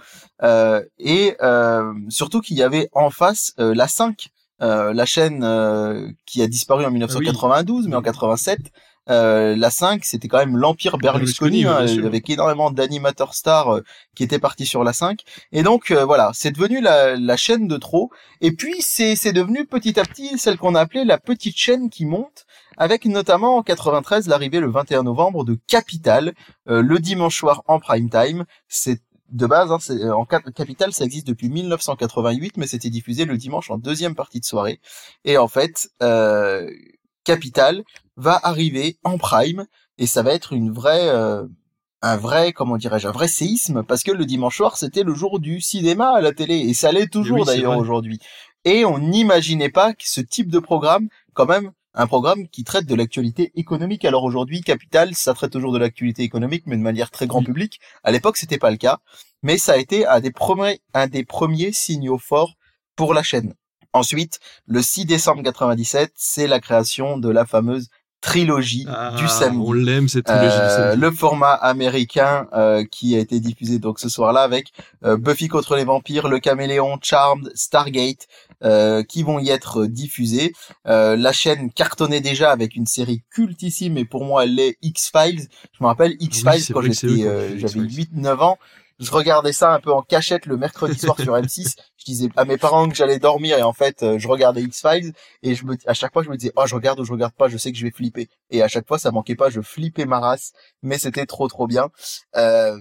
Euh, et euh, surtout qu'il y avait en face la 5 la chaîne qui a disparu en 1992 ah mais en 87 la 5 c'était quand même l'empire Berlusconi, hein, avec énormément d'animateurs stars qui étaient partis sur la 5 et donc voilà c'est devenu la, la, chaîne de trop. Et puis c'est c'est devenu petit à petit celle qu'on a appelée la petite chaîne qui monte avec notamment en 93 l'arrivée le 21 novembre de Capital, euh, le dimanche soir en prime time. C'est de base, hein, c'est, euh, en Capital, ça existe depuis 1988, mais c'était diffusé le dimanche en deuxième partie de soirée. Et en fait, euh, Capital va arriver en prime, et ça va être une vraie, un vrai, comment dirais-je, un vrai séisme, parce que le dimanche soir, c'était le jour du cinéma à la télé, et ça l'est toujours d'ailleurs aujourd'hui. Et on n'imaginait pas que ce type de programme, quand même, un programme qui traite de l'actualité économique. Alors aujourd'hui, Capital, ça traite toujours de l'actualité économique, mais de manière très grand public. À l'époque, c'était pas le cas, mais ça a été un des premiers, un des premiers signaux forts pour la chaîne. Ensuite, le 6 décembre 97, c'est la création de la fameuse trilogie du Ah, samedi. on l'aime cette trilogie du Euh, samedi. le format américain euh, qui a été diffusé donc ce soir-là avec euh, Buffy contre les vampires, Le Caméléon, Charmed, Stargate euh, qui vont y être diffusés. Euh, la chaîne cartonnait déjà avec une série cultissime et pour moi elle est X-Files. Je me rappelle X-Files quand j'étais euh, j'avais X-Files. 8-9 ans. Je regardais ça un peu en cachette le mercredi soir sur M6. Disais à mes parents que j'allais dormir et en fait euh, je regardais X-Files et je me à chaque fois je me disais oh je regarde ou je regarde pas, je sais que je vais flipper. Et à chaque fois ça manquait pas, je flippais ma race, mais c'était trop trop bien. Euh,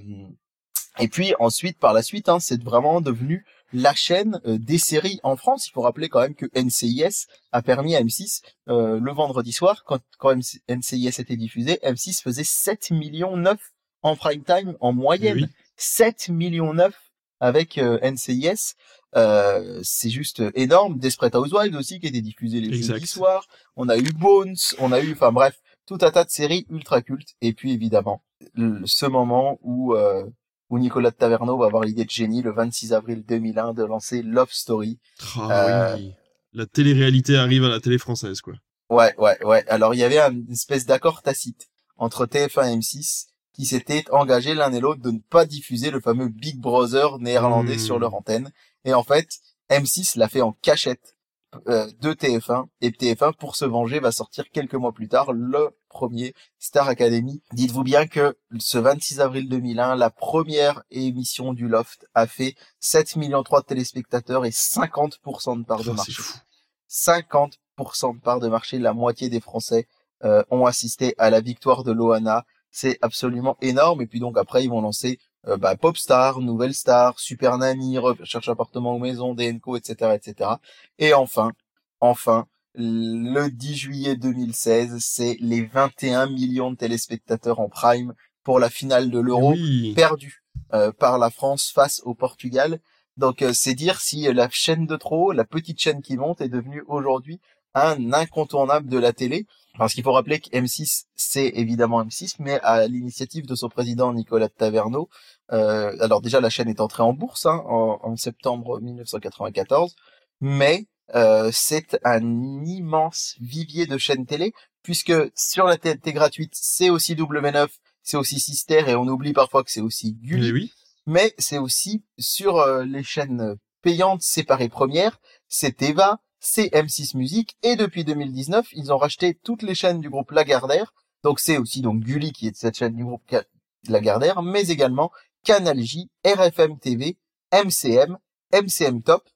et puis ensuite par la suite hein, c'est vraiment devenu la chaîne euh, des séries en France. Il faut rappeler quand même que NCIS a permis à M6 euh, le vendredi soir quand quand MC NCIS était diffusé, M6 faisait 7 millions 9 en prime time en moyenne. Oui. 7 millions 9 avec euh, NCIS. Euh, c'est juste énorme. Desperate Housewives aussi qui était diffusé les jeudis soirs. On a eu Bones, on a eu, enfin bref, tout un tas de séries ultra cultes. Et puis évidemment, le- ce moment où euh, où Nicolas de Taverneau va avoir l'idée de génie le 26 avril 2001 de lancer Love Story. Ah Euh, oui. La télé-réalité arrive à la télé française, quoi. Ouais, ouais, ouais. Alors il y avait un- une espèce d'accord tacite entre TF1 et M6 qui s'étaient engagés l'un et l'autre de ne pas diffuser le fameux Big Brother néerlandais Hmm. sur leur antenne. Et en fait, M6 l'a fait en cachette euh, de TF1 et TF1 pour se venger va sortir quelques mois plus tard le premier Star Academy. Dites-vous bien que ce 26 avril 2001, la première émission du Loft a fait 7 millions 3 de téléspectateurs et 50% de part de marché. c'est fou. 50% de part de marché, la moitié des Français euh, ont assisté à la victoire de Loana. C'est absolument énorme. Et puis donc après, ils vont lancer euh, bah, Popstar, Nouvelle Star, Super Nanny, Recherche appartement ou maison, DNCO, etc., etc. Et enfin, enfin, le 10 juillet 2016, c'est les 21 millions de téléspectateurs en prime pour la finale de l'Euro Oui. perdu euh, par la France face au Portugal. Donc euh, c'est dire si la chaîne de trop, la petite chaîne qui monte, est devenue aujourd'hui un incontournable de la télé. Parce qu'il faut rappeler que M6, c'est évidemment M6, mais à l'initiative de son président Nicolas Taverneau. Euh, alors déjà, la chaîne est entrée en bourse hein, en, en septembre 1994, mais euh, c'est un immense vivier de chaînes télé, puisque sur la TNT gratuite, c'est aussi W9, c'est aussi Sister, et on oublie parfois que c'est aussi Gulli Mais oui. mais c'est aussi sur euh, les chaînes payantes séparées premières, c'est Eva, c'est M6 Musique, et depuis 2019, ils ont racheté toutes les chaînes du groupe Lagardère, donc c'est aussi donc Gulli qui est de cette chaîne du groupe Lagardère, mais également Canal J, RFM TV, MCM, MCM Top,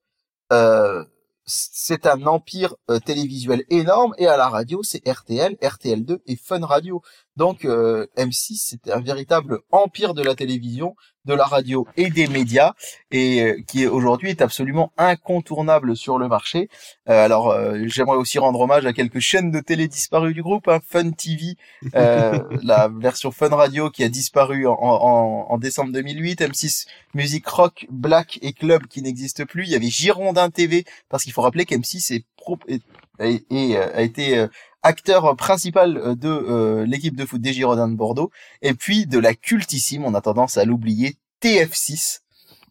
euh, c'est un empire euh, télévisuel énorme et à la radio c'est RTL, RTL2 et Fun Radio. Donc euh, M6 c'est un véritable empire de la télévision, de la radio et des médias et euh, qui aujourd'hui est absolument incontournable sur le marché. Euh, alors euh, j'aimerais aussi rendre hommage à quelques chaînes de télé disparues du groupe, hein, Fun TV, euh, la version Fun Radio qui a disparu en, en, en décembre 2008, M6 Musique Rock, Black et Club qui n'existe plus. Il y avait Girondin TV parce qu'il faut rappeler qu'M6 est, pro- est- est- est, euh, a été euh, acteur principal euh, de euh, l'équipe de foot des Girondins de Bordeaux et puis de la cultissime, on a tendance à l'oublier, TF6.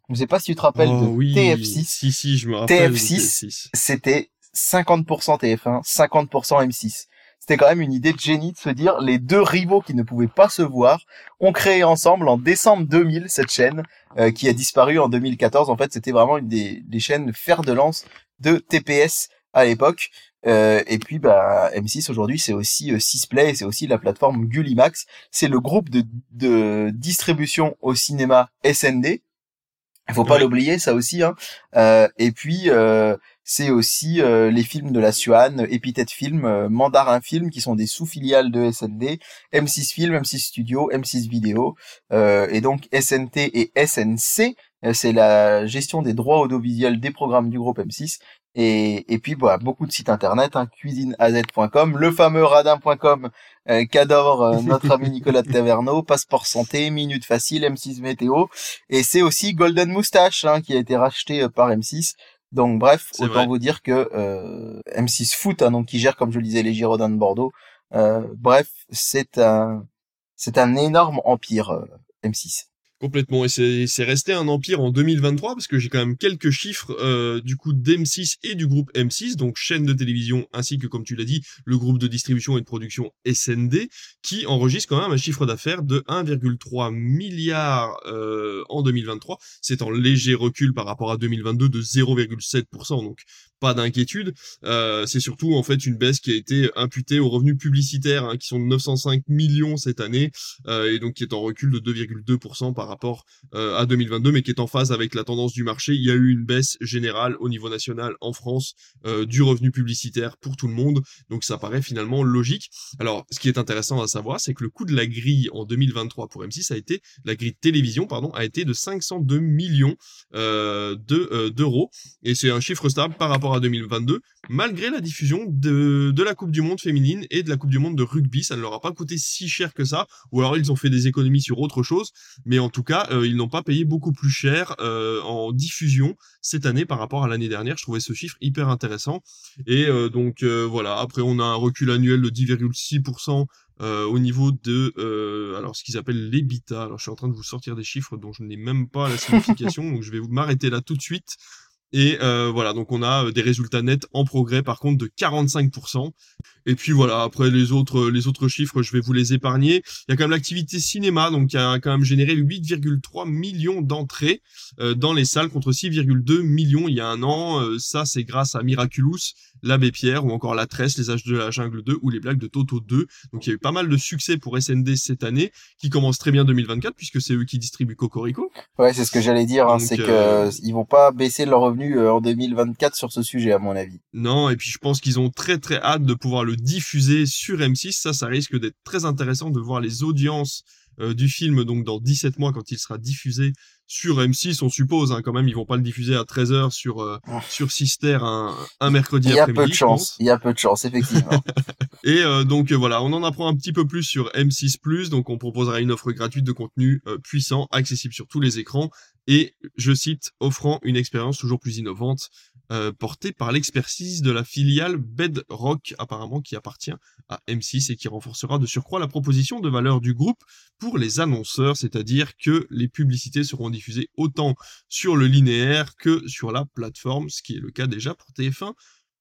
Je sais pas si tu te rappelles oh de oui. TF6 Si, si, je me rappelle. de TF6. TF6. c'était 50% TF1, 50% M6. C'était quand même une idée de génie de se dire les deux rivaux qui ne pouvaient pas se voir ont créé ensemble en décembre 2000 cette chaîne euh, qui a disparu en 2014. En fait, c'était vraiment une des, des chaînes fer de lance de TPS à l'époque. Euh, et puis bah M6 aujourd'hui c'est aussi euh, Sisplay, c'est aussi la plateforme Gullimax, c'est le groupe de, de distribution au cinéma SND. Il faut pas l'oublier ça aussi hein. Euh, et puis euh, c'est aussi euh, les films de la Suan, Epithète Film, euh, Mandarin Film, qui sont des sous-filiales de SND, M6 Film, M6 Studio, M6 Vidéo, euh, et donc SNT et SNC, euh, c'est la gestion des droits audiovisuels des programmes du groupe M6, Et, et puis voilà, beaucoup de sites internet, hein, cuisineaz.com, le fameux radin.com euh, qu'adore euh, notre ami Nicolas Taverneau, Passeport Santé, Minute Facile, M6 Météo, et c'est aussi Golden Moustache hein, qui a été racheté euh, par M6. Donc bref, autant vous dire que M6 Foot, hein, donc qui gère comme je le disais les Girondins de Bordeaux, bref, c'est un c'est un énorme empire M6. Complètement. Et c'est resté un empire en 2023 parce que j'ai quand même quelques chiffres euh, du coup d'M6 et du groupe M6, donc chaîne de télévision ainsi que comme tu l'as dit, le groupe de distribution et de production SND, qui enregistre quand même un chiffre d'affaires de 1,3 milliard euh, en 2023. C'est en léger recul par rapport à 2022 de 0,7%. Donc pas d'inquiétude. Euh, c'est surtout en fait une baisse qui a été imputée aux revenus publicitaires hein, qui sont de 905 millions cette année euh, et donc qui est en recul de 2,2% par rapport euh, à 2022 mais qui est en phase avec la tendance du marché. Il y a eu une baisse générale au niveau national en France euh, du revenu publicitaire pour tout le monde donc ça paraît finalement logique. Alors ce qui est intéressant à savoir c'est que le coût de la grille en 2023 pour M6 a été la grille de télévision pardon a été de 502 millions euh, d'euros et c'est un chiffre stable par rapport à 2022, malgré la diffusion de, de la Coupe du Monde féminine et de la Coupe du Monde de rugby. Ça ne leur a pas coûté si cher que ça, ou alors ils ont fait des économies sur autre chose, mais en tout cas, euh, ils n'ont pas payé beaucoup plus cher euh, en diffusion cette année par rapport à l'année dernière. Je trouvais ce chiffre hyper intéressant. Et euh, donc voilà, après on a un recul annuel de 10,6%. au niveau de alors ce qu'ils appellent l'EBITA. Alors je suis en train de vous sortir des chiffres dont je n'ai même pas la signification, donc je vais vous m'arrêter là tout de suite. Et euh, voilà, donc on a euh, des résultats nets en progrès par contre de 45%. Et puis voilà, après les autres les autres chiffres, je vais vous les épargner. Il y a quand même l'activité cinéma, donc qui a quand même généré 8,3 millions d'entrées euh, dans les salles contre 6,2 millions il y a un an. ça, c'est grâce à Miraculous, l'abbé Pierre ou encore La Tresse, Les Âges de la Jungle 2 ou Les Blagues de Toto 2. Donc il y a eu pas mal de succès pour SND cette année, qui commence très bien 2024 puisque c'est eux qui distribuent Cocorico. Ouais, c'est ce que j'allais dire, hein, c'est que ils vont pas baisser leur revenu euh, en 2024 sur ce sujet, à mon avis. Non, et puis je pense qu'ils ont très très hâte de pouvoir le diffuser sur M6. Ça, ça risque d'être très intéressant de voir les audiences euh, du film donc dans 17 mois quand il sera diffusé sur M6 on suppose hein, quand même ils vont pas le diffuser à 13h sur euh, ah. sur Sister un, un mercredi après-midi. Il y a peu de chance, il y a peu de chance effectivement. et donc voilà, on en apprend un petit peu plus sur M6 donc on proposera une offre gratuite de contenu puissant accessible sur tous les écrans et, je cite, offrant une expérience toujours plus innovante, euh, portée par l'expertise de la filiale Bedrock, apparemment qui appartient à M6 et qui renforcera de surcroît la proposition de valeur du groupe pour les annonceurs, c'est-à-dire que les publicités seront diffusées autant sur le linéaire que sur la plateforme, ce qui est le cas déjà pour TF1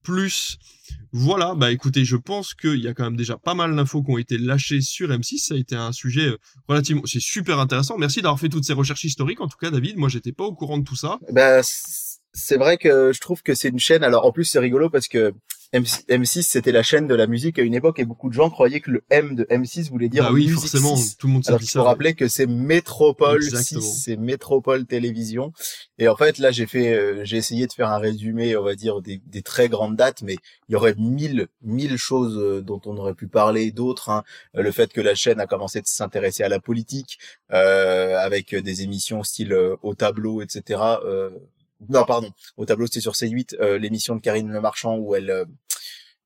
plus. Voilà, bah écoutez, je pense qu'il y a quand même déjà pas mal d'infos qui ont été lâchées sur M6. Ça a été un sujet euh, relativement, c'est super intéressant. Merci d'avoir fait toutes ces recherches historiques. En tout cas, David, moi, j'étais pas au courant de tout ça. Bah, c'est vrai que je trouve que c'est une chaîne. Alors, en plus, c'est rigolo parce que M6, c'était la chaîne de la musique à une époque et beaucoup de gens croyaient que le M de M6 voulait dire bah oui, forcément, tout le monde Alors, il faut rappeler que c'est Métropole 6, c'est Métropole Télévision. Et en fait, là, j'ai fait, euh, j'ai essayé de faire un résumé, on va dire, des, des, très grandes dates, mais il y aurait mille, mille choses euh, dont on aurait pu parler, d'autres. Hein. Euh, le fait que la chaîne a commencé de s'intéresser à la politique, euh, avec des émissions style au tableau, etc. Euh, non, pardon. Au tableau, c'était sur C8, euh, l'émission de Karine Le Marchand où elle. Euh,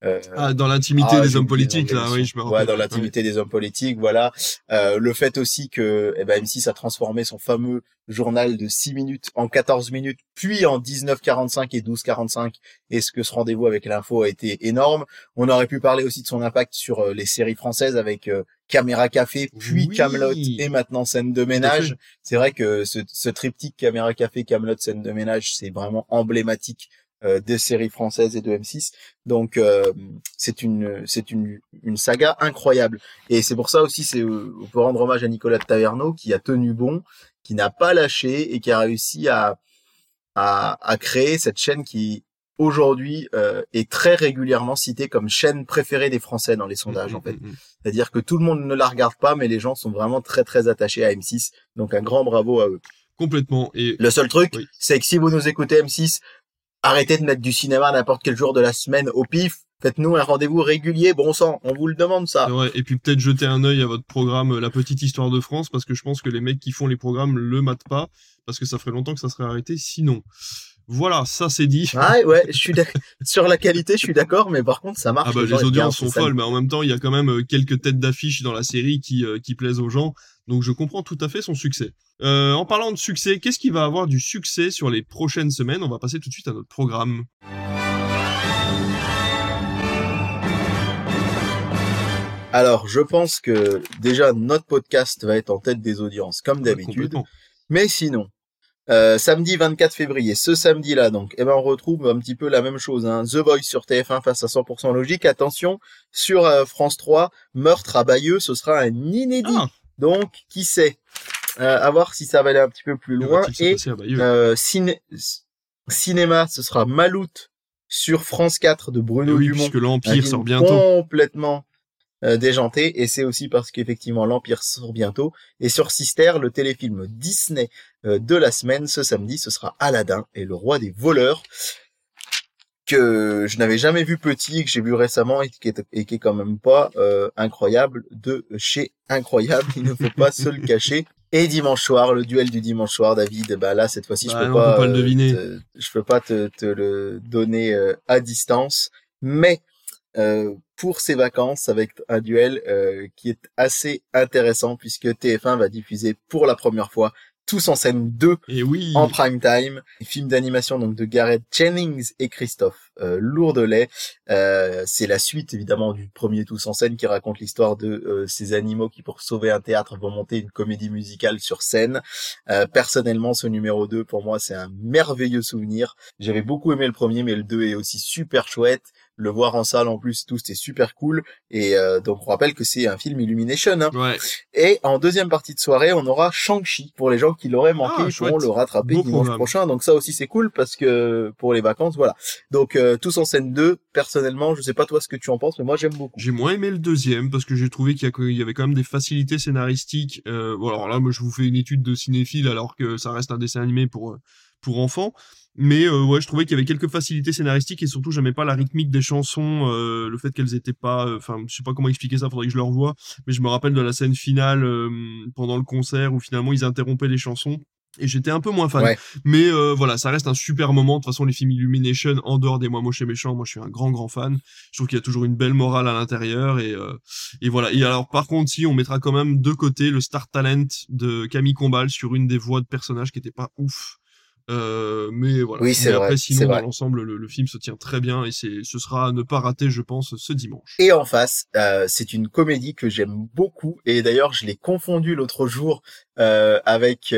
euh ah, dans l'intimité ah, des hommes politiques, là, oui, je me rappelle. Ouais, dans l'intimité des hommes politiques, voilà. Euh, le fait aussi que eh ben, M6 a transformé son fameux journal de 6 minutes en 14 minutes, puis en 19.45 et 12.45, et ce que ce rendez-vous avec l'info a été énorme. On aurait pu parler aussi de son impact sur les séries françaises avec Caméra Café, puis Camelot et maintenant scène de ménage. C'est vrai que ce, ce, triptyque Caméra Café, Camelot, scène de ménage, c'est vraiment emblématique euh, des séries françaises et de M6. Donc euh, c'est une c'est une, une saga incroyable. Et c'est pour ça aussi c'est on peut rendre hommage à Nicolas Taverneau qui a tenu bon, qui n'a pas lâché et qui a réussi à à, à créer cette chaîne qui aujourd'hui euh, est très régulièrement citée comme chaîne préférée des Français dans les sondages mm, en mm, fait. Mm, C'est-à-dire que tout le monde ne la regarde pas, mais les gens sont vraiment très très attachés à M6. Donc un grand bravo à eux. Complètement. Et le seul truc, c'est que si vous nous écoutez M6, arrêtez de mettre du cinéma n'importe quel jour de la semaine au pif. Faites-nous un rendez-vous régulier, bon sang, on vous le demande ça. Et puis peut-être jeter un œil à votre programme La Petite Histoire de France, parce que je pense que les mecs qui font les programmes le matent pas, parce que ça ferait longtemps que ça serait arrêté sinon. Voilà, ça c'est dit. Ah ouais, je suis sur la qualité, je suis d'accord, mais par contre ça marche. Ah bah les, audiences sont folles, mais en même temps il y a quand même euh, quelques têtes d'affiche dans la série qui euh, qui plaisent aux gens, donc je comprends tout à fait son succès. Euh, en parlant de succès, qu'est-ce qui va avoir du succès sur les prochaines semaines? On va passer tout de suite à notre programme. Alors, je pense que déjà notre podcast va être en tête des audiences comme d'habitude. Mais sinon, euh, samedi 24 février, ce samedi-là, donc, eh ben, on retrouve un petit peu la même chose. Hein. The Voice sur TF1 face à 100% logique. Attention, sur euh, France 3, Meurtre à Bayeux, ce sera un inédit. Ah. Donc, qui sait? Euh, À voir si ça va aller un petit peu plus loin. Et euh, cinéma, ce sera Maloute sur France 4 de Bruno oui, Dumont. Puisque l'Empire sort bientôt. Complètement euh, déjanté. Et c'est aussi parce qu'effectivement l'Empire sort bientôt. Et sur Sister le téléfilm Disney euh, de la semaine ce samedi ce sera Aladdin et le roi des voleurs que je n'avais jamais vu petit que j'ai vu récemment et qui est, et qui est quand même pas euh, incroyable de chez incroyable. Il ne faut pas se le cacher. Et dimanche soir le duel du dimanche soir David. Bah là cette fois-ci je bah, peux pas, pas le deviner. je peux pas te, te le donner à distance. Mais euh, pour ses vacances avec un duel euh, qui est assez intéressant puisque TF1 va diffuser pour la première fois tous en scène 2 et oui. en prime time. Film d'animation donc de Gareth Jennings et Christophe euh, Lourdelet. Euh, c'est la suite évidemment du premier Tous en scène qui raconte l'histoire de euh, ces animaux qui pour sauver un théâtre vont monter une comédie musicale sur scène. Euh, personnellement ce numéro 2 pour moi c'est un merveilleux souvenir. J'avais beaucoup aimé le premier mais le 2 est aussi super chouette le voir en salle en plus tout c'était super cool. Et euh, donc on rappelle que c'est un film Illumination hein. ouais. et en deuxième partie de soirée on aura Shang-Chi pour les gens qui l'auraient manqué ah, ils pourront le rattraper dimanche prochain. Donc ça aussi c'est cool parce que pour les vacances voilà. Donc euh, tous en scène 2 personnellement je sais pas toi ce que tu en penses mais moi j'aime beaucoup. J'ai moins aimé le deuxième parce que j'ai trouvé qu'il y, avait quand même des facilités scénaristiques euh, bon alors là moi je vous fais une étude de cinéphile alors que ça reste un dessin animé pour pour enfants mais euh, ouais, je trouvais qu'il y avait quelques facilités scénaristiques et surtout j'aimais pas la rythmique des chansons, euh, le fait qu'elles étaient pas, euh, enfin je sais pas comment expliquer ça, faudrait que je le revoie, mais je me rappelle de la scène finale pendant le concert où finalement ils interrompaient les chansons et j'étais un peu moins fan. Mais voilà, ça reste un super moment. De toute façon, les films Illumination, en dehors des Moi Moche et Méchant, moi je suis un grand grand fan. Je trouve qu'il y a toujours une belle morale à l'intérieur et et voilà. Et alors par contre, si on mettra quand même de côté le star talent de Camille Combal sur une des voix de personnages qui était pas ouf. Euh, mais voilà. Oui, c'est Après, sinon, dans l'ensemble, le, film se tient très bien et c'est, ce sera à ne pas rater, je pense, ce dimanche. Et en face, euh, c'est une comédie que j'aime beaucoup et d'ailleurs, je l'ai confondu l'autre jour euh, avec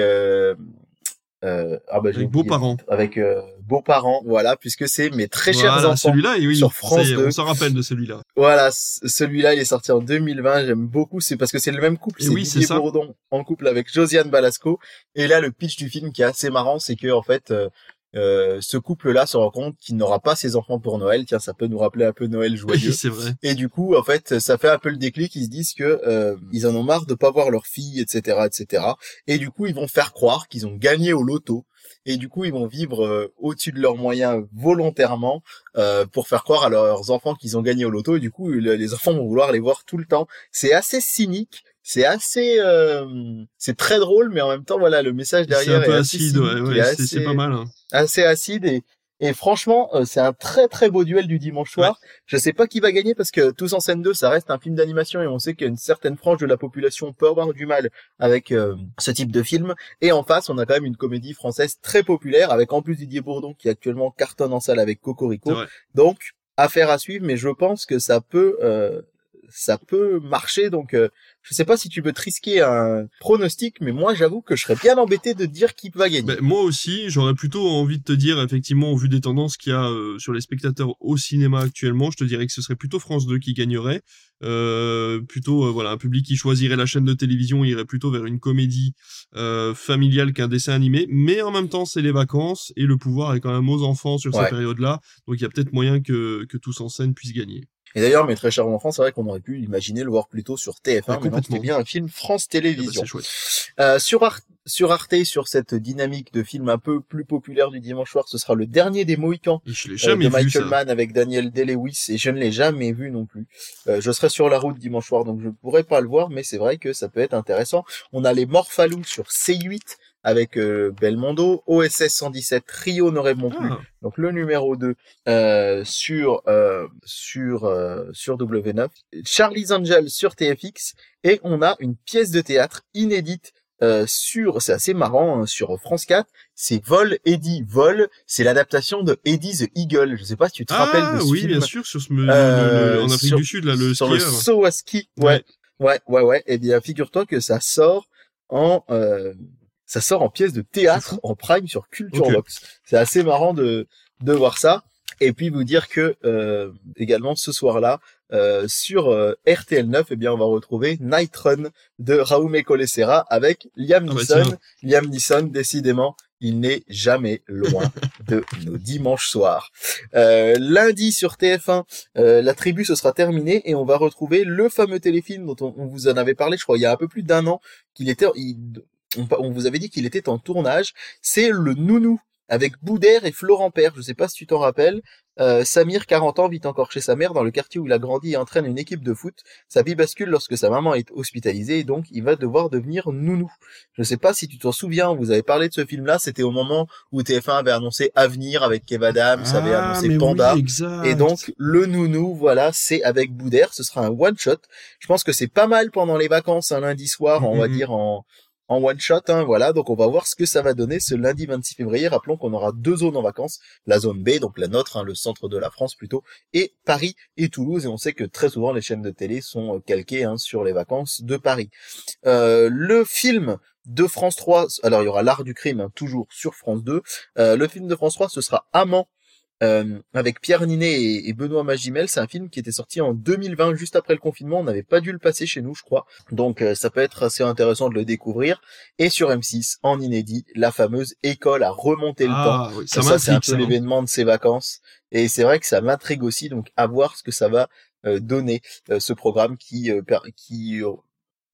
euh, ah bah, avec beaux-parents. Avec euh, beaux-parents, voilà, puisque c'est mes très chers enfants celui-là, oui, sur France 2. On s'en rappelle de celui-là. Voilà, celui-là, il est sorti en 2020. J'aime beaucoup, c'est parce que c'est le même couple. C'est oui, Didier Bourdon en couple avec Josiane Balasco. Et là, le pitch du film qui est assez marrant, c'est que en fait, euh, euh, ce couple-là se rend compte qu'il n'aura pas ses enfants pour Noël. Tiens, ça peut nous rappeler un peu Noël joyeux. c'est vrai. Et du coup, en fait, ça fait un peu le déclic. Ils se disent que euh, ils en ont marre de pas voir leur fille, etc., etc. Et du coup, ils vont faire croire qu'ils ont gagné au loto. Et du coup, ils vont vivre euh, au-dessus de leurs moyens volontairement euh, pour faire croire à leurs enfants qu'ils ont gagné au loto. Et du coup, les enfants vont vouloir les voir tout le temps. C'est assez cynique c'est assez euh, c'est très drôle mais en même temps voilà le message derrière c'est un peu acide ouais, c'est pas mal hein. assez acide et et franchement, euh, c'est un très très beau duel du dimanche soir. Je sais pas qui va gagner parce que Tous en scène 2, ça reste un film d'animation et on sait qu'il y a une certaine frange de la population peut avoir du mal avec euh, ce type de film. Et en face, on a quand même une comédie française très populaire avec en plus Didier Bourdon qui actuellement cartonne en salle avec Cocorico. Donc, affaire à suivre, mais je pense que ça peut ça peut marcher. Donc, euh, je sais pas si tu veux te risquer un pronostic, mais moi, j'avoue que je serais bien embêté de dire qui va gagner. Ben, moi aussi, j'aurais plutôt envie de te dire, effectivement, au vu des tendances qu'il y a euh, sur les spectateurs au cinéma actuellement, je te dirais que ce serait plutôt France 2 qui gagnerait. Euh, plutôt, voilà, un public qui choisirait la chaîne de télévision irait plutôt vers une comédie familiale qu'un dessin animé. Mais en même temps, c'est les vacances et le pouvoir est quand même aux enfants sur cette période-là. Donc, il y a peut-être moyen que, que tous en scène puissent gagner. Et d'ailleurs, mes très chers enfants, c'est vrai qu'on aurait pu imaginer le voir plutôt sur TF1, mais c'était bien un film France Télévisions. euh, sur, Arte, sur Arte, sur cette dynamique de film un peu plus populaire du dimanche soir, ce sera le dernier des Mohicans euh, de Michael Mann avec Daniel Day-Lewis, et je ne l'ai jamais vu non plus. Euh, je serai sur la route dimanche soir, donc je ne pourrai pas le voir, mais c'est vrai que ça peut être intéressant. On a les Morphalous sur C8, avec euh, Belmondo, OSS 117 Rio ne répond plus, Ah. donc le numéro 2 euh, sur euh, sur euh, sur W9, Charlie's Angel sur TFX et on a une pièce de théâtre inédite euh, sur c'est assez marrant hein, sur France 4, c'est Vol Eddie Vol, c'est l'adaptation de Eddie the Eagle. Je sais pas si tu te rappelles Ah de ce oui, film. bien sûr, sur ce Euh, le- le- en Afrique sur- du Sud, là, le sur le skieur. Sawaski. Ouais, ouais, ouais, ouais. Eh bien, figure-toi que ça sort en euh, ça sort en pièce de théâtre en prime sur Culture. Box. C'est assez marrant de de voir ça. Et puis vous dire que euh, également ce soir-là euh, sur euh, RTL 9, eh bien on va retrouver Night Run de Raume Colessera avec Liam Ah bah Neeson. Liam Neeson, décidément, il n'est jamais loin de nos dimanches soirs. Euh, lundi sur TF1, euh, la tribu ce sera terminée et on va retrouver le fameux téléfilm dont on, on vous en avait parlé, je crois, il y a un peu plus d'un an, qu'il était, il- on, on vous avait dit qu'il était en tournage. C'est le Nounou avec Boudère et Florent Père. Je sais pas si tu t'en rappelles. Euh, Samir, 40 ans, vit encore chez sa mère dans le quartier où il a grandi et entraîne une équipe de foot. Sa vie bascule lorsque sa maman est hospitalisée et donc il va devoir devenir nounou. Je sais pas si tu t'en souviens, vous avez parlé de ce film-là, c'était au moment où TF1 avait annoncé Avenir avec Kev Adams, avait Ah, annoncé Panda. oui. Et donc le nounou, voilà, c'est avec Boudère, ce sera un one shot. Je pense que c'est pas mal pendant les vacances, un lundi soir, on va Mhm. dire en en one shot, hein, voilà. Donc on va voir ce que ça va donner ce lundi 26 février. Rappelons qu'on aura deux zones en vacances, la zone B, donc la nôtre, hein, le centre de la France plutôt, et Paris et Toulouse. Et on sait que très souvent les chaînes de télé sont euh, calquées hein, sur les vacances de Paris. Euh, le film de France 3, alors il y aura l'art du crime hein, toujours sur France 2. Euh, le film de France 3, ce sera Amant euh, avec Pierre Ninet et, et Benoît Magimel. C'est un film qui était sorti en 2020, juste après le confinement. On n'avait pas dû le passer chez nous, je crois. Donc euh, ça peut être assez intéressant de le découvrir. Et sur M6, en inédit, la fameuse école à remonter le temps. Ah, oui, ça Ça, c'est un peu hein. l'événement de ses vacances. Et c'est vrai que ça m'intrigue aussi, donc à voir ce que ça va euh, donner, euh, ce programme qui, euh, qui euh,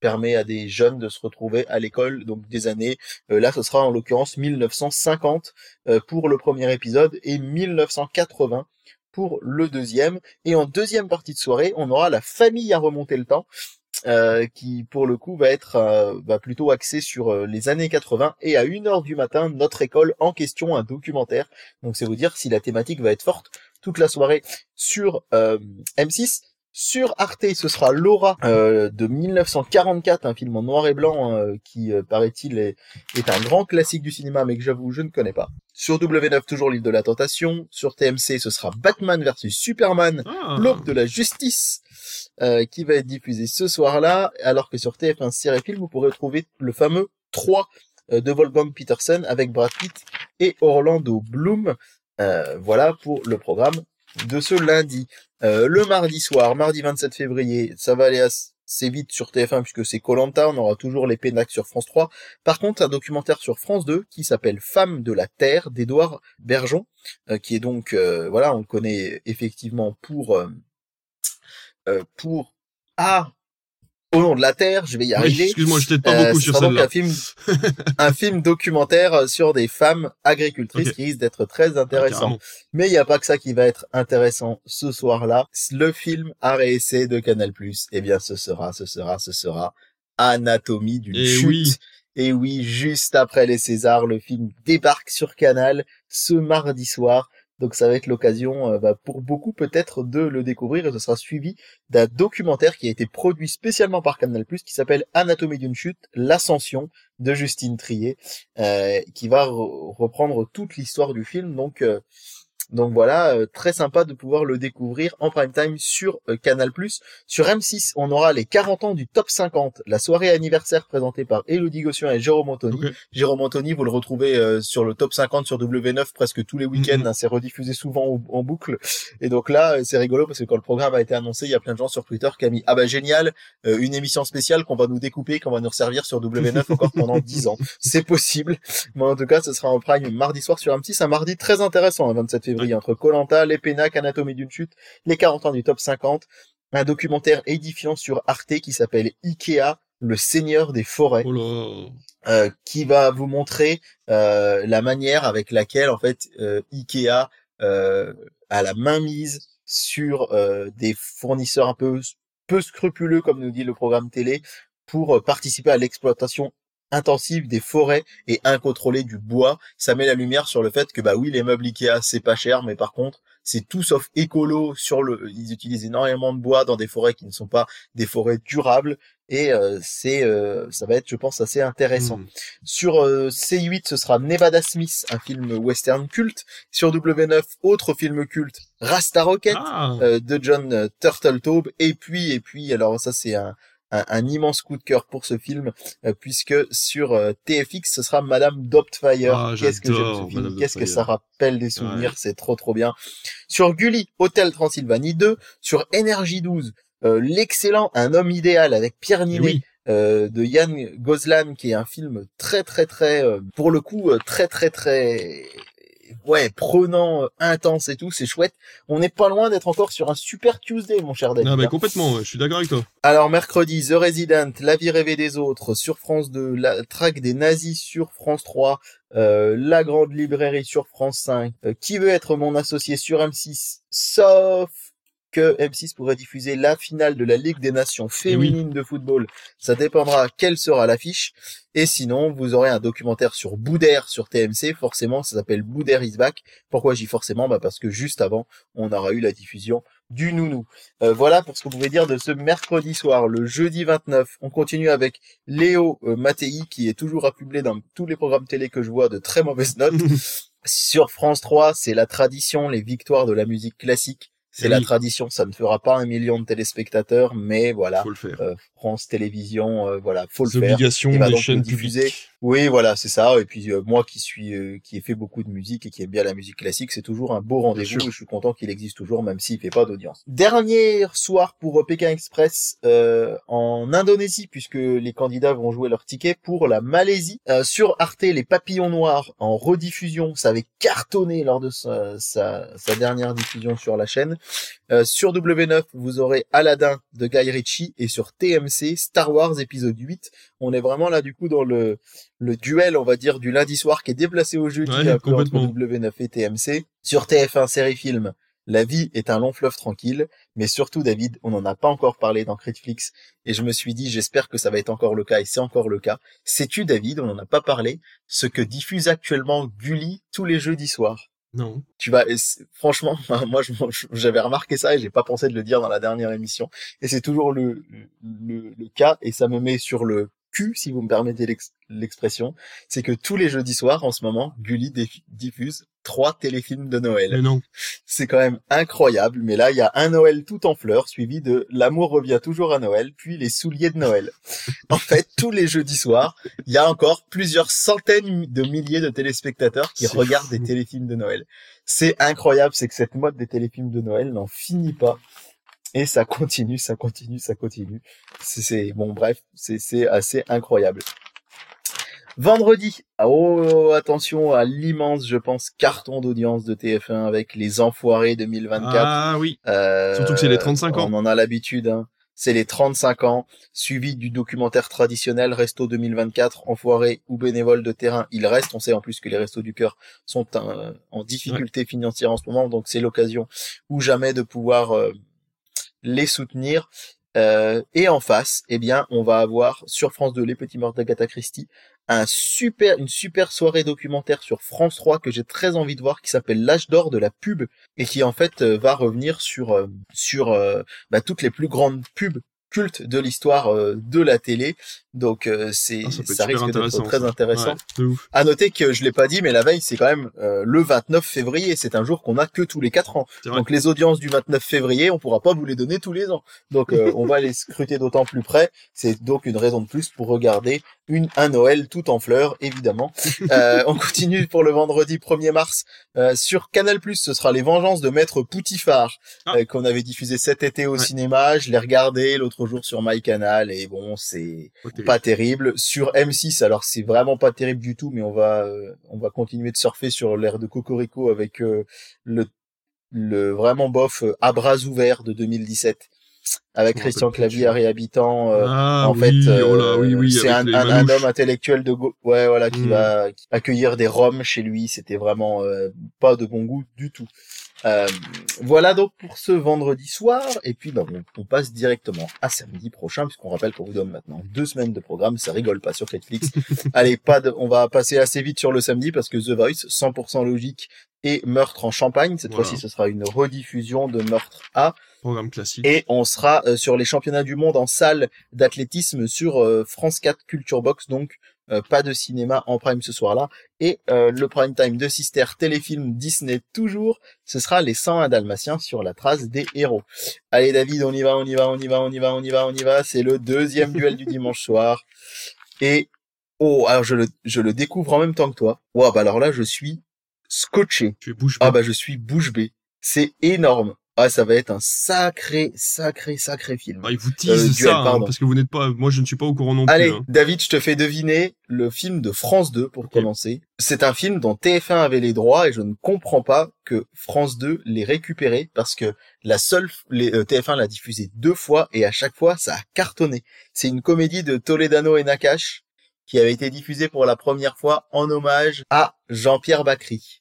permet à des jeunes de se retrouver à l'école, donc des années. euh, là, ce sera en l'occurrence 1950 euh, pour le premier épisode et 1980 pour le deuxième. Et en deuxième partie de soirée, on aura la famille à remonter le temps. euh, qui pour le coup va être euh, va plutôt axé sur euh, les années 80 et à 1h du matin notre école en question un documentaire donc c'est vous dire si la thématique va être forte toute la soirée sur euh, M6 sur Arte, ce sera Laura euh, de 1944, un film en noir et blanc euh, qui, euh, paraît-il, est, est un grand classique du cinéma, mais que j'avoue, je ne connais pas. Sur W9, toujours l'île de la tentation. Sur TMC, ce sera Batman versus Superman, Ah. l'aube de la justice, euh, qui va être diffusé ce soir-là, alors que sur TF1 Série Film, vous pourrez trouver le fameux 3 euh, de Wolfgang Petersen avec Brad Pitt et Orlando Bloom. Euh, voilà pour le programme de ce lundi. Euh, le mardi soir, mardi 27 février, ça va aller assez vite sur TF1 puisque c'est Colanta, on aura toujours les Pénacs sur France 3. Par contre, un documentaire sur France 2 qui s'appelle Femmes de la Terre d'Édouard Bergeon, euh, qui est donc, euh, voilà, on le connaît effectivement pour, pour, ah, au nom de la Terre, je vais y Oui, arriver. excuse-moi, je t'aide pas Euh, beaucoup sur sera donc un film, un film documentaire sur des femmes agricultrices qui risque d'être très Ah, intéressant. Mais il n'y a pas que ça qui va être intéressant ce soir-là. Le film essai de Canal+, eh bien, ce sera, ce sera, ce sera Anatomie d'une Eh chute. oui. Et oui, juste après les Césars, le film débarque sur Canal ce mardi soir. Donc ça va être l'occasion euh, bah, pour beaucoup peut-être de le découvrir et ce sera suivi d'un documentaire qui a été produit spécialement par Canal+, qui s'appelle Anatomie d'une chute, l'ascension de Justine Trier, euh, qui va re- reprendre toute l'histoire du film. Donc euh, donc voilà, euh, très sympa de pouvoir le découvrir en prime time sur euh, Canal+. Sur M6, on aura les 40 ans du Top 50, la soirée anniversaire présentée par Elodie Gossuin et Jérôme Anthony. Jérôme Anthony, vous le retrouvez euh, sur le Top 50 sur W9 presque tous les week-ends, Mhm. hein, c'est rediffusé souvent en, en boucle. Et donc là, euh, c'est rigolo parce que quand le programme a été annoncé, il y a plein de gens sur Twitter qui a mis « Ah bah génial, euh, une émission spéciale qu'on va nous découper, qu'on va nous resservir sur W9 encore pendant 10 ans. » C'est possible. Mais en tout cas, ce sera en prime mardi soir sur M6, un mardi très intéressant, le 27 février, entre Colanta, Les Pénacs, Anatomie d'une chute, les 40 ans du top 50, un documentaire édifiant sur Arte qui s'appelle Ikea, le seigneur des forêts, Oh là. euh, qui va vous montrer euh, la manière avec laquelle en fait euh, Ikea a la main mise sur des fournisseurs un peu peu scrupuleux comme nous dit le programme télé pour participer à l'exploitation intensive des forêts et incontrôlée du bois. Ça met la lumière sur le fait que bah oui, les meubles Ikea c'est pas cher, mais par contre c'est tout sauf écolo sur le. Ils utilisent énormément de bois dans des forêts qui ne sont pas des forêts durables et euh, c'est euh, ça va être je pense assez intéressant. Hmm. Sur euh, C8 ce sera Nevada Smith, un film western culte. Sur W9 autre film culte Rasta Rocket Ah, euh, de John Turtletaube et puis et puis alors ça c'est un, un un immense coup de cœur pour ce film euh, puisque sur euh, TFX ce sera Madame Doubtfire. Ah, Qu'est-ce que j'aime ce film Qu'est-ce que ça rappelle des souvenirs C'est trop trop bien. Sur Gulli Hôtel Transylvanie 2, sur Énergie 12 euh, l'excellent Un homme idéal avec Pierre Ninet oui. euh, de Yann Gozlan qui est un film très très très euh, pour le coup euh, très très très ouais prenant euh, intense et tout c'est chouette on n'est pas loin d'être encore sur un super Tuesday mon cher David Non, mais hein. complètement, ouais, je suis d'accord avec toi. alors mercredi The Resident La vie rêvée des autres sur France 2 La traque des nazis sur France 3 euh, La grande librairie sur France 5 euh, Qui veut être mon associé sur M6 sauf que M6 pourrait diffuser la finale de la Ligue des Nations féminine de football. Ça dépendra quelle sera l'affiche. Et sinon, vous aurez un documentaire sur Boudère sur TMC. Forcément, ça s'appelle Boudère is back. Pourquoi j'y forcément? Bah Parce que juste avant, on aura eu la diffusion du nounou. Euh, voilà pour ce qu'on pouvait dire de ce mercredi soir. Le jeudi 29, on continue avec Léo euh, Mattei, qui est toujours affublé dans tous les programmes télé que je vois de très mauvaises notes. Sur France 3, c'est la tradition, les victoires de la musique classique. C'est Eh la tradition, ça ne fera pas un million de téléspectateurs, mais voilà, Faut le faire. euh, France Télévisions, euh, voilà, faut le faire. obligations Il va des chaînes. Oui, voilà, c'est ça. Et puis euh, moi qui suis, euh, qui ai fait beaucoup de musique et qui aime bien la musique classique, c'est toujours un beau rendez-vous. Et je suis content qu'il existe toujours, même s'il fait pas d'audience. Dernier soir pour Pékin Express euh, en Indonésie, puisque les candidats vont jouer leur ticket pour la Malaisie. Euh, sur Arte, les Papillons Noirs en rediffusion, ça avait cartonné lors de sa, sa, sa dernière diffusion sur la chaîne. Euh, sur W9, vous aurez Aladdin de Guy Ritchie et sur TMC, Star Wars épisode 8. On est vraiment là du coup dans le le duel, on va dire, du lundi soir qui est déplacé au jeudi Ouais, entre complètement. W9 et TMC. Sur TF1 série film, La vie est un long fleuve tranquille, mais surtout David, on n'en a pas encore parlé dans Critflix et je me suis dit j'espère que ça va être encore le cas et c'est encore le cas. Sais-tu David, on n'en a pas parlé, ce que diffuse actuellement Gulli tous les jeudis soirs? Non. tu vas franchement moi j'avais remarqué ça et j'ai pas pensé de le dire dans la dernière émission et c'est toujours le, le le cas et ça me met sur le cul si vous me permettez l'ex- l'expression c'est que tous les jeudis soirs en ce moment Gulli dif- diffuse trois téléfilms de Noël Mais non. c'est quand même incroyable mais là il y a un Noël tout en fleurs suivi de l'amour revient toujours à Noël puis les souliers de Noël en fait tous les jeudis soirs il y a encore plusieurs centaines de milliers de téléspectateurs qui regardent fou. des téléfilms de Noël c'est incroyable, c'est que cette mode des téléfilms de Noël n'en finit pas. Et ça continue, ça continue, ça continue. C'est, bon, bref, c'est, c'est assez incroyable. Vendredi, oh, attention à l'immense, je pense, carton d'audience de TF1 avec Les Enfoirés 2024. Ah oui. Euh, Surtout que c'est les 35 ans. On en a l'habitude, hein. C'est les 35 ans, suivi du documentaire traditionnel Resto 2024, enfoiré ou bénévole de terrain. Il reste, on sait en plus que les Restos du Cœur sont euh, en difficulté financière en ce moment, donc c'est l'occasion ou jamais de pouvoir euh, les soutenir. Euh, et en face, eh bien, on va avoir sur France 2 Les Petits Morts d'Agatha Christie, un super, une super soirée documentaire sur France 3 que j'ai très envie de voir qui s'appelle L'âge d'or de la pub et qui en fait euh, va revenir sur euh, sur bah, toutes les plus grandes pubs cultes de l'histoire euh, de la télé. Donc euh, c'est Ah, ça risque d'être très intéressant. Ouais, ouf. À noter que je l'ai pas dit, mais la veille c'est quand même euh, le 29 février. C'est un jour qu'on a que tous les quatre ans. Donc les audiences du 29 février, on pourra pas vous les donner tous les ans. Donc euh, on va les scruter d'autant plus près. C'est donc une raison de plus pour regarder une un Noël tout en fleurs, évidemment. Euh, on continue pour le vendredi 1er mars Euh, sur Canal+. Ce sera les Vengeances de Maître Poutifard Ah. euh, qu'on avait diffusé cet été au Ouais. cinéma. Je l'ai regardé l'autre jour sur MyCanal et bon c'est Pas terrible. Sur M6, alors c'est vraiment pas terrible du tout, mais on va euh, on va continuer de surfer sur l'air de Cocorico avec euh, le le vraiment bof euh, à bras ouverts de 2017 avec Christian Clavier réhabitant. euh, ah en oui, fait, euh, oh là, oui, oui, c'est un, un, homme intellectuel de go ouais voilà qui Mm. va accueillir des roms chez lui. C'était vraiment euh, pas de bon goût du tout. Euh, voilà donc pour ce vendredi soir. Et puis, bah, on, on passe directement à samedi prochain, puisqu'on rappelle qu'on vous donne maintenant deux semaines de programme. Ça rigole pas sur Netflix. Allez, pas de, on va passer assez vite sur le samedi parce que The Voice, 100% logique et Meurtre en Champagne. Cette Voilà. fois-ci, ce sera une rediffusion de Meurtre A. Programme classique. Et on sera euh, sur les championnats du monde en salle d'athlétisme sur euh, France 4 Culture Box. Donc, euh, pas de cinéma en prime ce soir-là. Et euh, le prime time de Sister téléfilm Disney toujours, ce sera les 101 Dalmatiens sur la trace des héros. Allez David, on y va, on y va, on y va, on y va, on y va, on y va. C'est le deuxième duel du dimanche soir. Et oh, alors je le, je le découvre en même temps que toi. Wow, bah alors là, je suis scotché. Tu es bouche Ah bah je suis bouche bée. C'est énorme. Ah, ça va être un sacré, sacré, sacré film. Ah, il vous Euh, tease duel, ça, hein, parce que vous n'êtes pas, moi je ne suis pas au courant non plus. Allez, hein. David, je te fais deviner le film de France 2 pour commencer. C'est un film dont TF1 avait les droits et je ne comprends pas que France 2 l'ait récupéré parce que la seule, les, euh, TF1 l'a diffusé deux fois et à chaque fois ça a cartonné. C'est une comédie de Toledano et Nakash qui avait été diffusée pour la première fois en hommage à Jean-Pierre Bacry.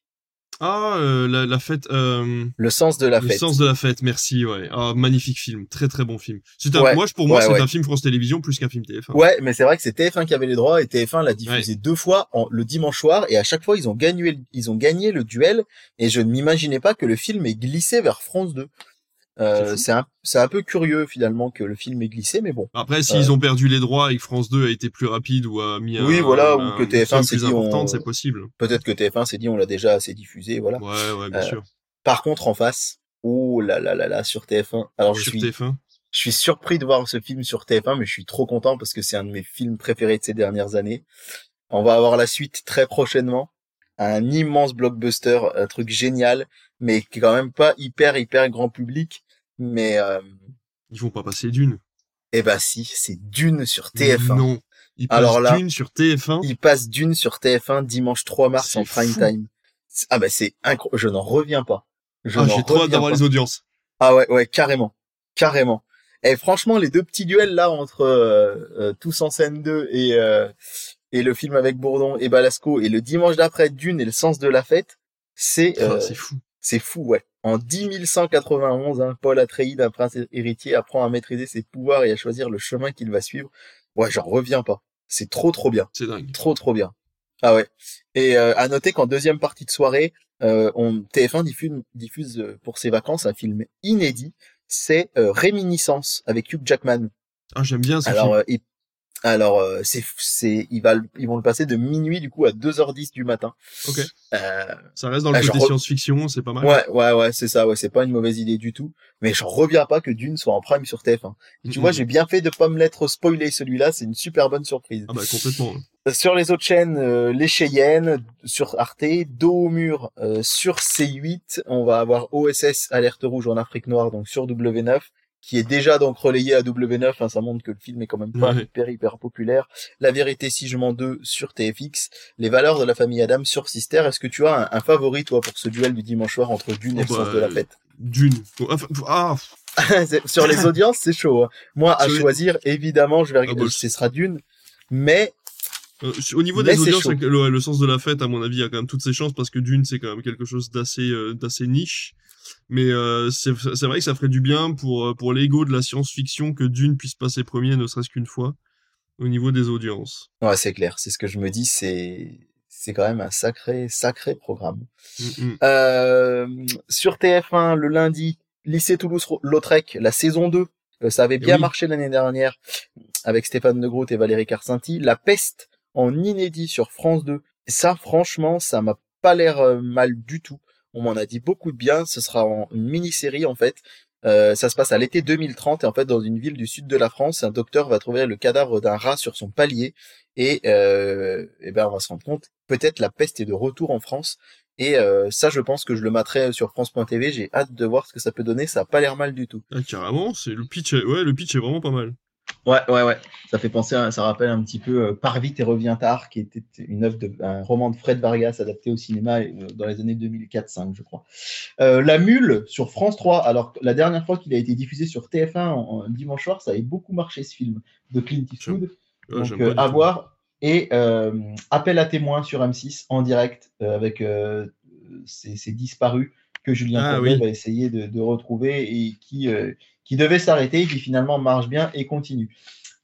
Ah, euh, la, la fête, euh, Le sens de la le fête. sens de la fête, merci, ouais. Ah, magnifique film, très très bon film. C'est un, Ouais, moi, pour moi, ouais, c'est ouais. un film France Télévisions plus qu'un film TF1. Ouais, mais c'est vrai que c'est TF1 qui avait les droits et TF1 l'a diffusé deux fois en, le dimanche soir et à chaque fois ils ont gagné, ils ont gagné le duel et je ne m'imaginais pas que le film ait glissé vers France 2. C'est Euh, c'est un, c'est un peu curieux finalement que le film ait glissé, mais bon. Après, s'ils ont perdu les droits et que France 2 a été plus rapide ou a mis un, Oui, voilà, un- ou que une TF1 somme s'est plus dit, on- c'est possible. Peut-être que TF1 s'est dit on l'a déjà assez diffusé, voilà. Ouais, ouais, bien Euh, sûr. Par contre en face, oh là là là là sur TF1. Alors je Sur suis, TF1. je suis surpris de voir ce film sur TF1, mais je suis trop content parce que c'est un de mes films préférés de ces dernières années. On va avoir la suite très prochainement. Un immense blockbuster, un truc génial, mais qui est quand même pas hyper hyper grand public. Mais euh, Ils vont pas passer d'une. eh ben si, c'est Dune sur TF1. Non. Ils passent Alors là- d'une sur TF1. Il passe Dune sur TF1 dimanche 3 mars en prime fou. time. Ah bah c'est incroyable, je n'en reviens pas. Je Ah, j'ai trop hâte d'avoir les audiences. Ah ouais, ouais, carrément, carrément. Et franchement, les deux petits duels là entre euh, euh, Tous en scène 2 et euh, et le film avec Bourdon et Balasco et le dimanche d'après Dune et le sens de la fête, c'est Ah, euh, c'est fou. c'est fou, ouais. En 10 191, hein, Paul Atreides, un prince héritier, apprend à maîtriser ses pouvoirs et à choisir le chemin qu'il va suivre. Ouais, j'en reviens pas. C'est trop trop bien. C'est dingue. Trop trop bien. Ah ouais. Et euh, à noter qu'en deuxième partie de soirée, euh, on TF1 diffuse, diffuse euh, pour ses vacances un film inédit. C'est euh, Réminiscence avec Hugh Jackman. Ah, j'aime bien ce Alors, film. euh, alors euh, c'est c'est il va ils vont le passer de minuit du coup à 2h10 du matin. Ok. Euh, Ça reste dans le ah, côté science-fiction, c'est pas mal. ouais ouais ouais c'est ça ouais c'est pas une mauvaise idée du tout. Mais j'en reviens pas que Dune soit en prime sur TF1. Et tu vois j'ai bien fait de pas me l'être spoilé celui-là. C'est une super bonne surprise. Ah bah, complètement. Sur les autres chaînes, euh, les Cheyennes sur Arte, Dos au mur euh, sur C8, on va avoir OSS Alerte Rouge en Afrique Noire donc sur W9 qui est déjà donc relayé à W9, hein, ça montre que le film est quand même pas hyper hyper populaire. La vérité si je mens 2 sur TFX, les valeurs de la famille Adam sur Sister. Est-ce que tu as un, un favori toi pour ce duel du dimanche soir entre Dune et Oh, le sens bah, de la fête? Dune. Ah, Sur les audiences, c'est chaud. hein. Moi à choisir, évidemment, je vais Ah, regarder, bah, ce sera Dune, mais Euh, au niveau Mais des c'est audiences, le, le sens de la fête, à mon avis, il y a quand même toutes ses chances parce que Dune, c'est quand même quelque chose d'assez euh, d'assez niche. Mais euh, c'est c'est vrai que ça ferait du bien pour, euh, pour l'ego de la science-fiction que Dune puisse passer premier, ne serait-ce qu'une fois, au niveau des audiences. Ouais, c'est clair. C'est ce que je me dis. C'est c'est quand même un sacré sacré programme. Mm, mm. Euh, sur TF1 le lundi, lycée Toulouse-Lautrec, la saison 2. euh, ça avait bien oui. marché l'année dernière avec Stéphane De Groot et Valérie Carcinti. La peste en inédit sur France 2. Et ça, franchement, ça m'a pas l'air mal du tout. On m'en a dit beaucoup de bien. Ce sera en une mini-série en fait. Euh, ça se passe à l'été 2030 et en fait dans une ville du sud de la France, un docteur va trouver le cadavre d'un rat sur son palier et, euh, ben on va se rendre compte peut-être la peste est de retour en France et euh, ça je pense que je le mettrai sur France.tv. J'ai hâte de voir ce que ça peut donner. Ça a pas l'air mal du tout. Ah, carrément, c'est le pitch. Ouais, le pitch est vraiment pas mal. Ouais, ouais, ouais. Ça fait penser, à- ça rappelle un petit peu euh, Pars vite et reviens tard, qui était une œuvre de, un roman de Fred Vargas adapté au cinéma euh, dans les années 2004-5, je crois. Euh, la Mule sur France 3. Alors, la dernière fois qu'il a été diffusé sur TF1 en, en dimanche soir, ça avait beaucoup marché ce film de Clint Eastwood. Donc, j'aime euh, du à voir. Et Appel à témoins sur M6 en direct avec euh, c'est c'est disparu que Julien Ah, oui. va essayer de, de retrouver et qui, qui devait s'arrêter et qui finalement marche bien et continue.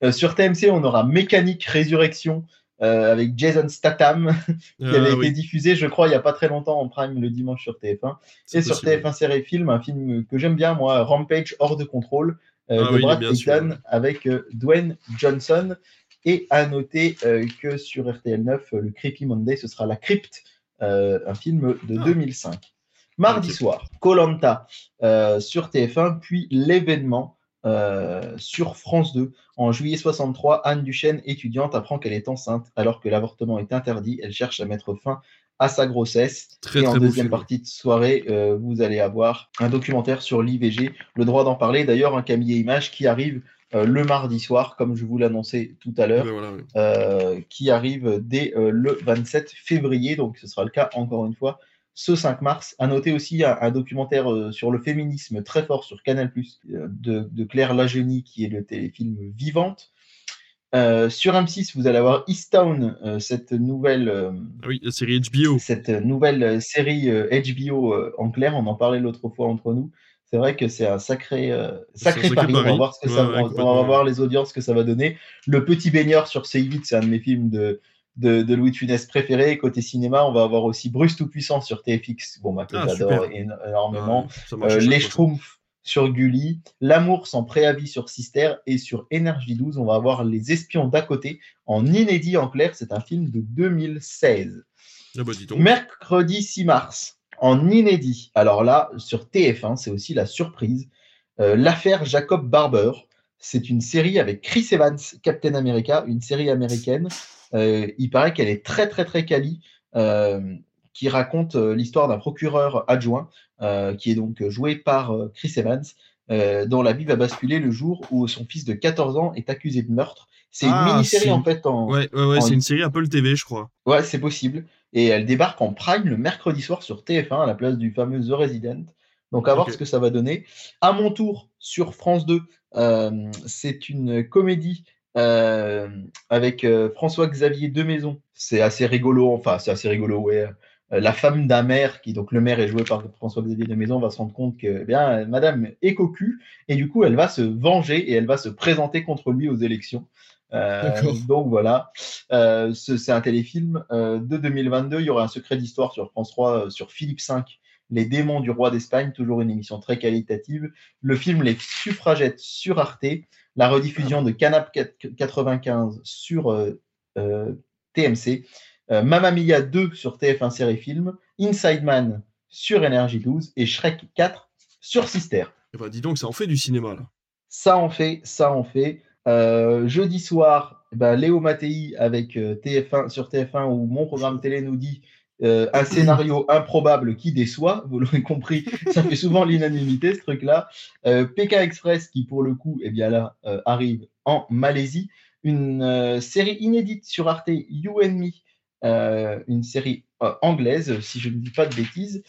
Euh, sur TMC, on aura Mécanique Résurrection euh, avec Jason Statham qui avait Ah, été diffusé, je crois, il n'y a pas très longtemps en prime le dimanche sur TF1. c'est Et sur possible. TF1 Série Film, un film que j'aime bien, moi, Rampage hors de contrôle, euh, Ah de oui, Brad sûr. avec Dwayne Johnson. Et à noter que sur RTL 9, euh, le Creepy Monday, ce sera La Crypte, euh, un film de Ah. 2005. Mardi soir, Colanta sur TF1, puis l'événement euh, sur France 2. En juillet 63, Anne Duchesne, étudiante, apprend qu'elle est enceinte alors que l'avortement est interdit. Elle cherche à mettre fin à sa grossesse. Très, et en très deuxième film. partie de soirée, euh, vous allez avoir un documentaire sur l'IVG, le droit d'en parler. D'ailleurs, un Camille et Images qui arrive euh, le mardi soir, comme je vous l'annonçais tout à l'heure voilà, euh, qui arrive dès euh, le 27 février. Donc, ce sera le cas encore une fois ce 5 mars. À noter aussi un, un documentaire euh, sur le féminisme très fort sur Canal euh, de, de Claire Lagenie, qui est le téléfilm Vivante. Euh, sur M6, vous allez avoir Easttown, cette nouvelle, Ah oui, la série HBO. cette nouvelle série HBO en clair. On en parlait l'autre fois entre nous. C'est vrai que c'est un sacré, un sacré pari. On va voir ce que Ouais, ça ouais, va. On va voir les audiences que ça va donner. Le Petit Baigneur sur C8, c'est un de mes films de, de, de Louis de Funès préférés. Côté cinéma, on va avoir aussi Bruce Tout-Puissant sur TFX, bon, bah, que Ah, j'adore énormément. Marche Euh, les. Schtroumpfs sur Gulli, L'amour sans préavis sur Sister et sur Énergie 12, on va avoir Les espions d'à côté en inédit en clair. C'est un film de 2016. Ah bah dis donc. Mercredi 6 mars, en inédit. Alors là, sur TF1, c'est aussi la surprise. Euh, L'affaire Jacob Barber. C'est une série avec Chris Evans, Captain America, une série américaine. Euh, il paraît qu'elle est très, très, très quali, euh, qui raconte euh, l'histoire d'un procureur adjoint, euh, qui est donc joué par Chris Evans, euh, dont la vie va basculer le jour où son fils de 14 ans est accusé de meurtre. C'est Ah, une mini-série c'est- en fait en, Ouais, ouais, ouais, en- c'est une série Apple TV, je crois. Ouais, c'est possible. Et elle débarque en prime le mercredi soir sur TF1 à la place du fameux The Resident. Donc, à voir ce que ça va donner. À mon tour, sur France 2, euh, c'est une comédie euh, avec euh, François-Xavier Demaison. C'est assez rigolo. Enfin, c'est assez rigolo, ouais. Euh, La femme d'un maire, qui donc le maire est joué par François-Xavier Demaison, va se rendre compte que eh bien, Madame est cocu et du coup, elle va se venger et elle va se présenter contre lui aux élections. Euh, donc voilà, Euh, ce- c'est un téléfilm euh, de 2022. Il y aura un secret d'histoire sur France 3, euh, sur Philippe V, Les démons du roi d'Espagne, toujours une émission très qualitative. Le film Les suffragettes sur Arte, la rediffusion de Canap 95 sur euh, euh, TMC, euh, Mamma Mia 2 sur TF1 Série Film, Inside Man sur Énergie 12 et Shrek 4 sur Sister. Eh bah dis donc, ça en fait du cinéma, là. Ça en fait, ça en fait. Euh, jeudi soir, eh ben, Léo Mattei avec euh, TF1 sur TF1 où mon programme télé nous dit euh, un scénario improbable qui déçoit. Vous l'aurez compris, ça fait souvent l'unanimité ce truc-là. Euh, PK Express qui pour le coup, eh bien là, euh, arrive en Malaisie. Une série inédite sur Arte, You and Me, une série anglaise, si je ne dis pas de bêtises.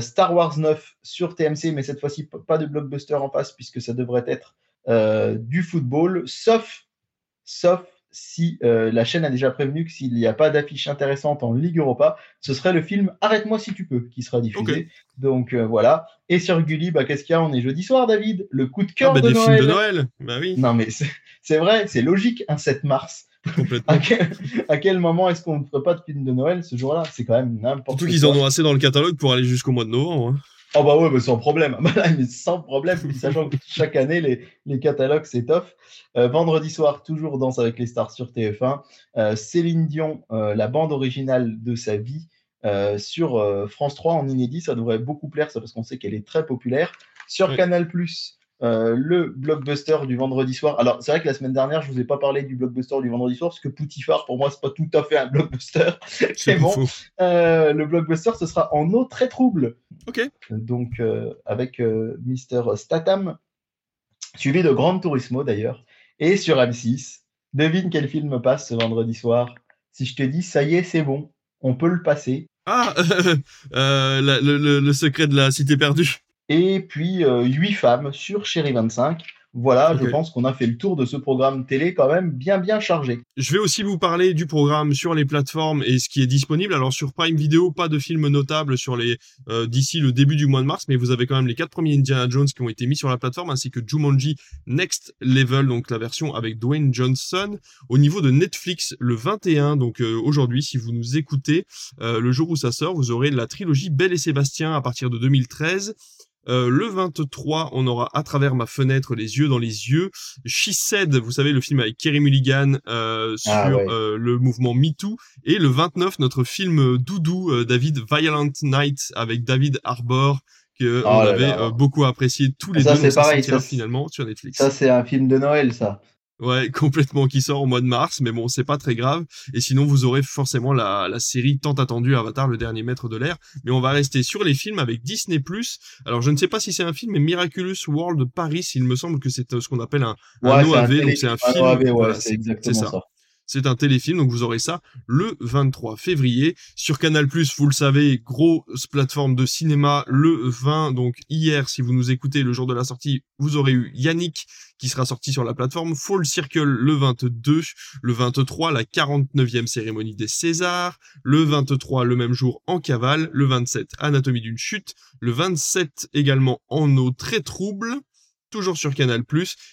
Star Wars 9 sur TMC, mais cette fois-ci pas de blockbuster en face puisque ça devrait être du football, sauf, sauf si euh, la chaîne a déjà prévenu que s'il n'y a pas d'affiche intéressante en Ligue Europa, ce serait le film Arrête-moi si tu peux qui sera diffusé. Donc euh, voilà. Et sur Gulli, bah, qu'est-ce qu'il y a? On est jeudi soir, David. Le coup de Ah cœur bah de des Noël. films de Noël. Bah oui, Non mais c'est vrai, c'est logique, un 7 mars. complètement. À quel, à quel moment est-ce qu'on ne ferait pas de film de Noël ce jour-là? C'est quand même n'importe Surtout quoi. qu'ils en ont assez dans le catalogue pour aller jusqu'au mois de novembre. hein. Oh bah ouais, bah sans problème. Mais sans problème, sachant que chaque année, les, les catalogues s'étoffent. Euh, vendredi soir, toujours Danse avec les stars sur TF1. Euh, Céline Dion, euh, la bande originale de sa vie euh, sur France 3 en inédit. Ça devrait beaucoup plaire, ça, parce qu'on sait qu'elle est très populaire. Sur Ouais. Canal+, euh, le blockbuster du vendredi soir. Alors, c'est vrai que la semaine dernière, je vous ai pas parlé du blockbuster du vendredi soir, parce que Poutifar, pour moi, c'est pas tout à fait un blockbuster. C'est bon. Euh, le blockbuster, ce sera en eau très trouble Ok. donc euh, avec euh, Mister Statham, suivi de Grand Turismo d'ailleurs, et sur M6. Devine quel film passe ce vendredi soir. Si je te dis, ça y est, c'est bon, on peut le passer. Ah, la- le, le- le secret de la cité perdue. Et puis, euh, 8 femmes sur Chéri 25. voilà, je pense qu'on a fait le tour de ce programme télé quand même bien bien chargé. Je vais aussi vous parler du programme sur les plateformes et ce qui est disponible. Alors sur Prime Video, pas de films notables sur les euh, d'ici le début du mois de mars, mais vous avez quand même les quatre premiers Indiana Jones qui ont été mis sur la plateforme, ainsi que Jumanji Next Level, donc la version avec Dwayne Johnson. Au niveau de Netflix, le 21, donc euh, aujourd'hui, si vous nous écoutez, euh, le jour où ça sort, vous aurez la trilogie Belle et Sébastien à partir de 2013. Euh, le 23, on aura à travers ma fenêtre les yeux dans les yeux. She Said, vous savez le film avec Kerry Mulligan euh, ah sur euh, le mouvement MeToo. Et le 29, notre film Doudou, David Violent Night avec David Arbor que oh on avait beaucoup apprécié tous les ça, deux. C'est pareil, ça, finalement sur Netflix. Ça c'est un film de Noël, ça. Ouais, complètement qui sort au mois de mars, mais bon, c'est pas très grave. Et sinon, vous aurez forcément la, la série tant attendue Avatar, le dernier maître de l'air. Mais on va rester sur les films avec Disney+. Alors, je ne sais pas si c'est un film, mais Miraculous World Paris, il me semble que c'est euh, ce qu'on appelle un, un OAV, donc c'est un film. ouais, c'est exactement ça. C'est un téléfilm, donc vous aurez ça le 23 février. Sur Canal+, vous le savez, grosse plateforme de cinéma le 20, donc hier, si vous nous écoutez le jour de la sortie, vous aurez eu Yannick qui sera sorti sur la plateforme, Full Circle le 22, le 23 la 49e cérémonie des Césars, le 23 le même jour en cavale, le 27 Anatomie d'une chute, le 27 également en eau très trouble, toujours sur Canal+,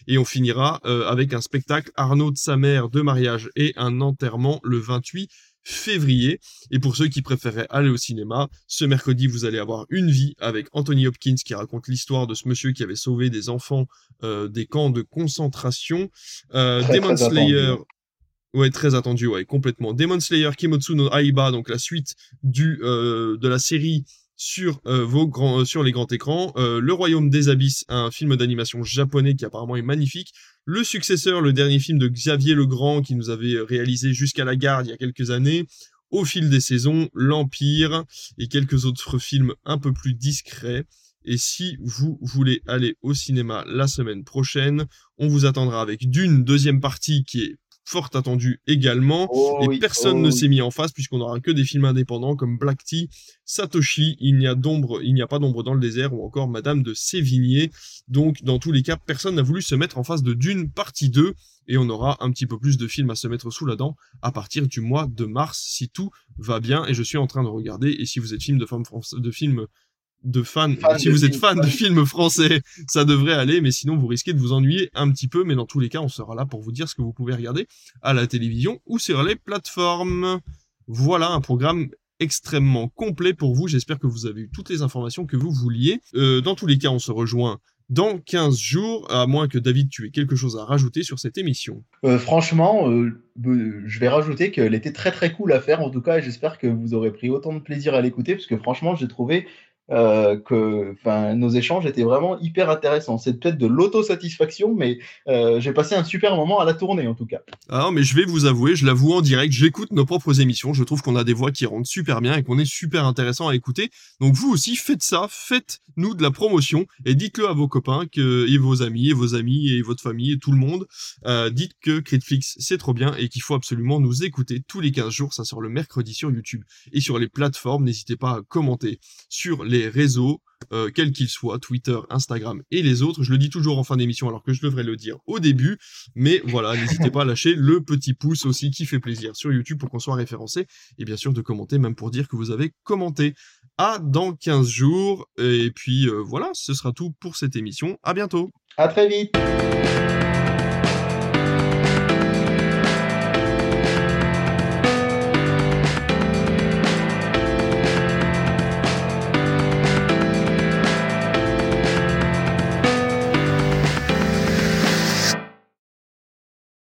et on finira euh, avec un spectacle Arnaud de sa mère, de mariage et un enterrement le 28 février. Et pour ceux qui préféraient aller au cinéma, ce mercredi, vous allez avoir Une vie avec Anthony Hopkins qui raconte l'histoire de ce monsieur qui avait sauvé des enfants euh, des camps de concentration. Euh, Demon Slayer... Ouais, très attendu, ouais, complètement. Demon Slayer Kimotsu no Aiba, donc la suite du, euh, de la série sur euh, vos grands euh, sur les grands écrans, euh, Le Royaume des Abysses, un film d'animation japonais qui apparemment est magnifique, le successeur, le dernier film de Xavier Legrand qui nous avait réalisé jusqu'à la garde il y a quelques années, au fil des saisons, L'Empire et quelques autres films un peu plus discrets. Et si vous voulez aller au cinéma la semaine prochaine, on vous attendra avec d'une deuxième partie qui est fort attendu également. Oh et personne ne oh s'est mis en face puisqu'on n'aura que des films indépendants comme Black Tea, Satoshi, Il n'y a d'ombre, il n'y a pas d'ombre dans le désert ou encore Madame de Sévigné. Donc dans tous les cas, personne n'a voulu se mettre en face de Dune partie 2 et on aura un petit peu plus de films à se mettre sous la dent à partir du mois de mars si tout va bien et je suis en train de regarder et si vous êtes film de, de films de fans. si vous êtes fan de films français, ça devrait aller, mais sinon vous risquez de vous ennuyer un petit peu. Mais dans tous les cas, on sera là pour vous dire ce que vous pouvez regarder à la télévision ou sur les plateformes. Voilà un programme extrêmement complet pour vous. J'espère que vous avez eu toutes les informations que vous vouliez. Euh, dans tous les cas, on se rejoint dans 15 jours, à moins que David tu aies quelque chose à rajouter sur cette émission. Euh, franchement, euh, je vais rajouter qu'elle était très très cool à faire en tout cas, et j'espère que vous aurez pris autant de plaisir à l'écouter, parce que franchement, j'ai trouvé euh, que nos échanges étaient vraiment hyper intéressants. C'est peut-être de l'autosatisfaction, mais euh, j'ai passé un super moment à la tournée en tout cas. Ah mais je vais vous avouer, je l'avoue en direct, j'écoute nos propres émissions. Je trouve qu'on a des voix qui rendent super bien et qu'on est super intéressant à écouter. Donc vous aussi faites ça, faites-nous de la promotion et dites-le à vos copains que et vos amis et vos amis et votre famille et tout le monde. Euh, dites que Critflix c'est trop bien et qu'il faut absolument nous écouter tous les 15 jours. Ça sort le mercredi sur YouTube et sur les plateformes. N'hésitez pas à commenter sur réseaux, euh, quels qu'ils soient, Twitter, Instagram et les autres. Je le dis toujours en fin d'émission alors que je devrais le dire au début. Mais voilà, n'hésitez pas à lâcher le petit pouce aussi qui fait plaisir sur YouTube pour qu'on soit référencé. Et bien sûr de commenter même pour dire que vous avez commenté. À dans 15 jours. Et puis euh, voilà, ce sera tout pour cette émission. À bientôt. À très vite.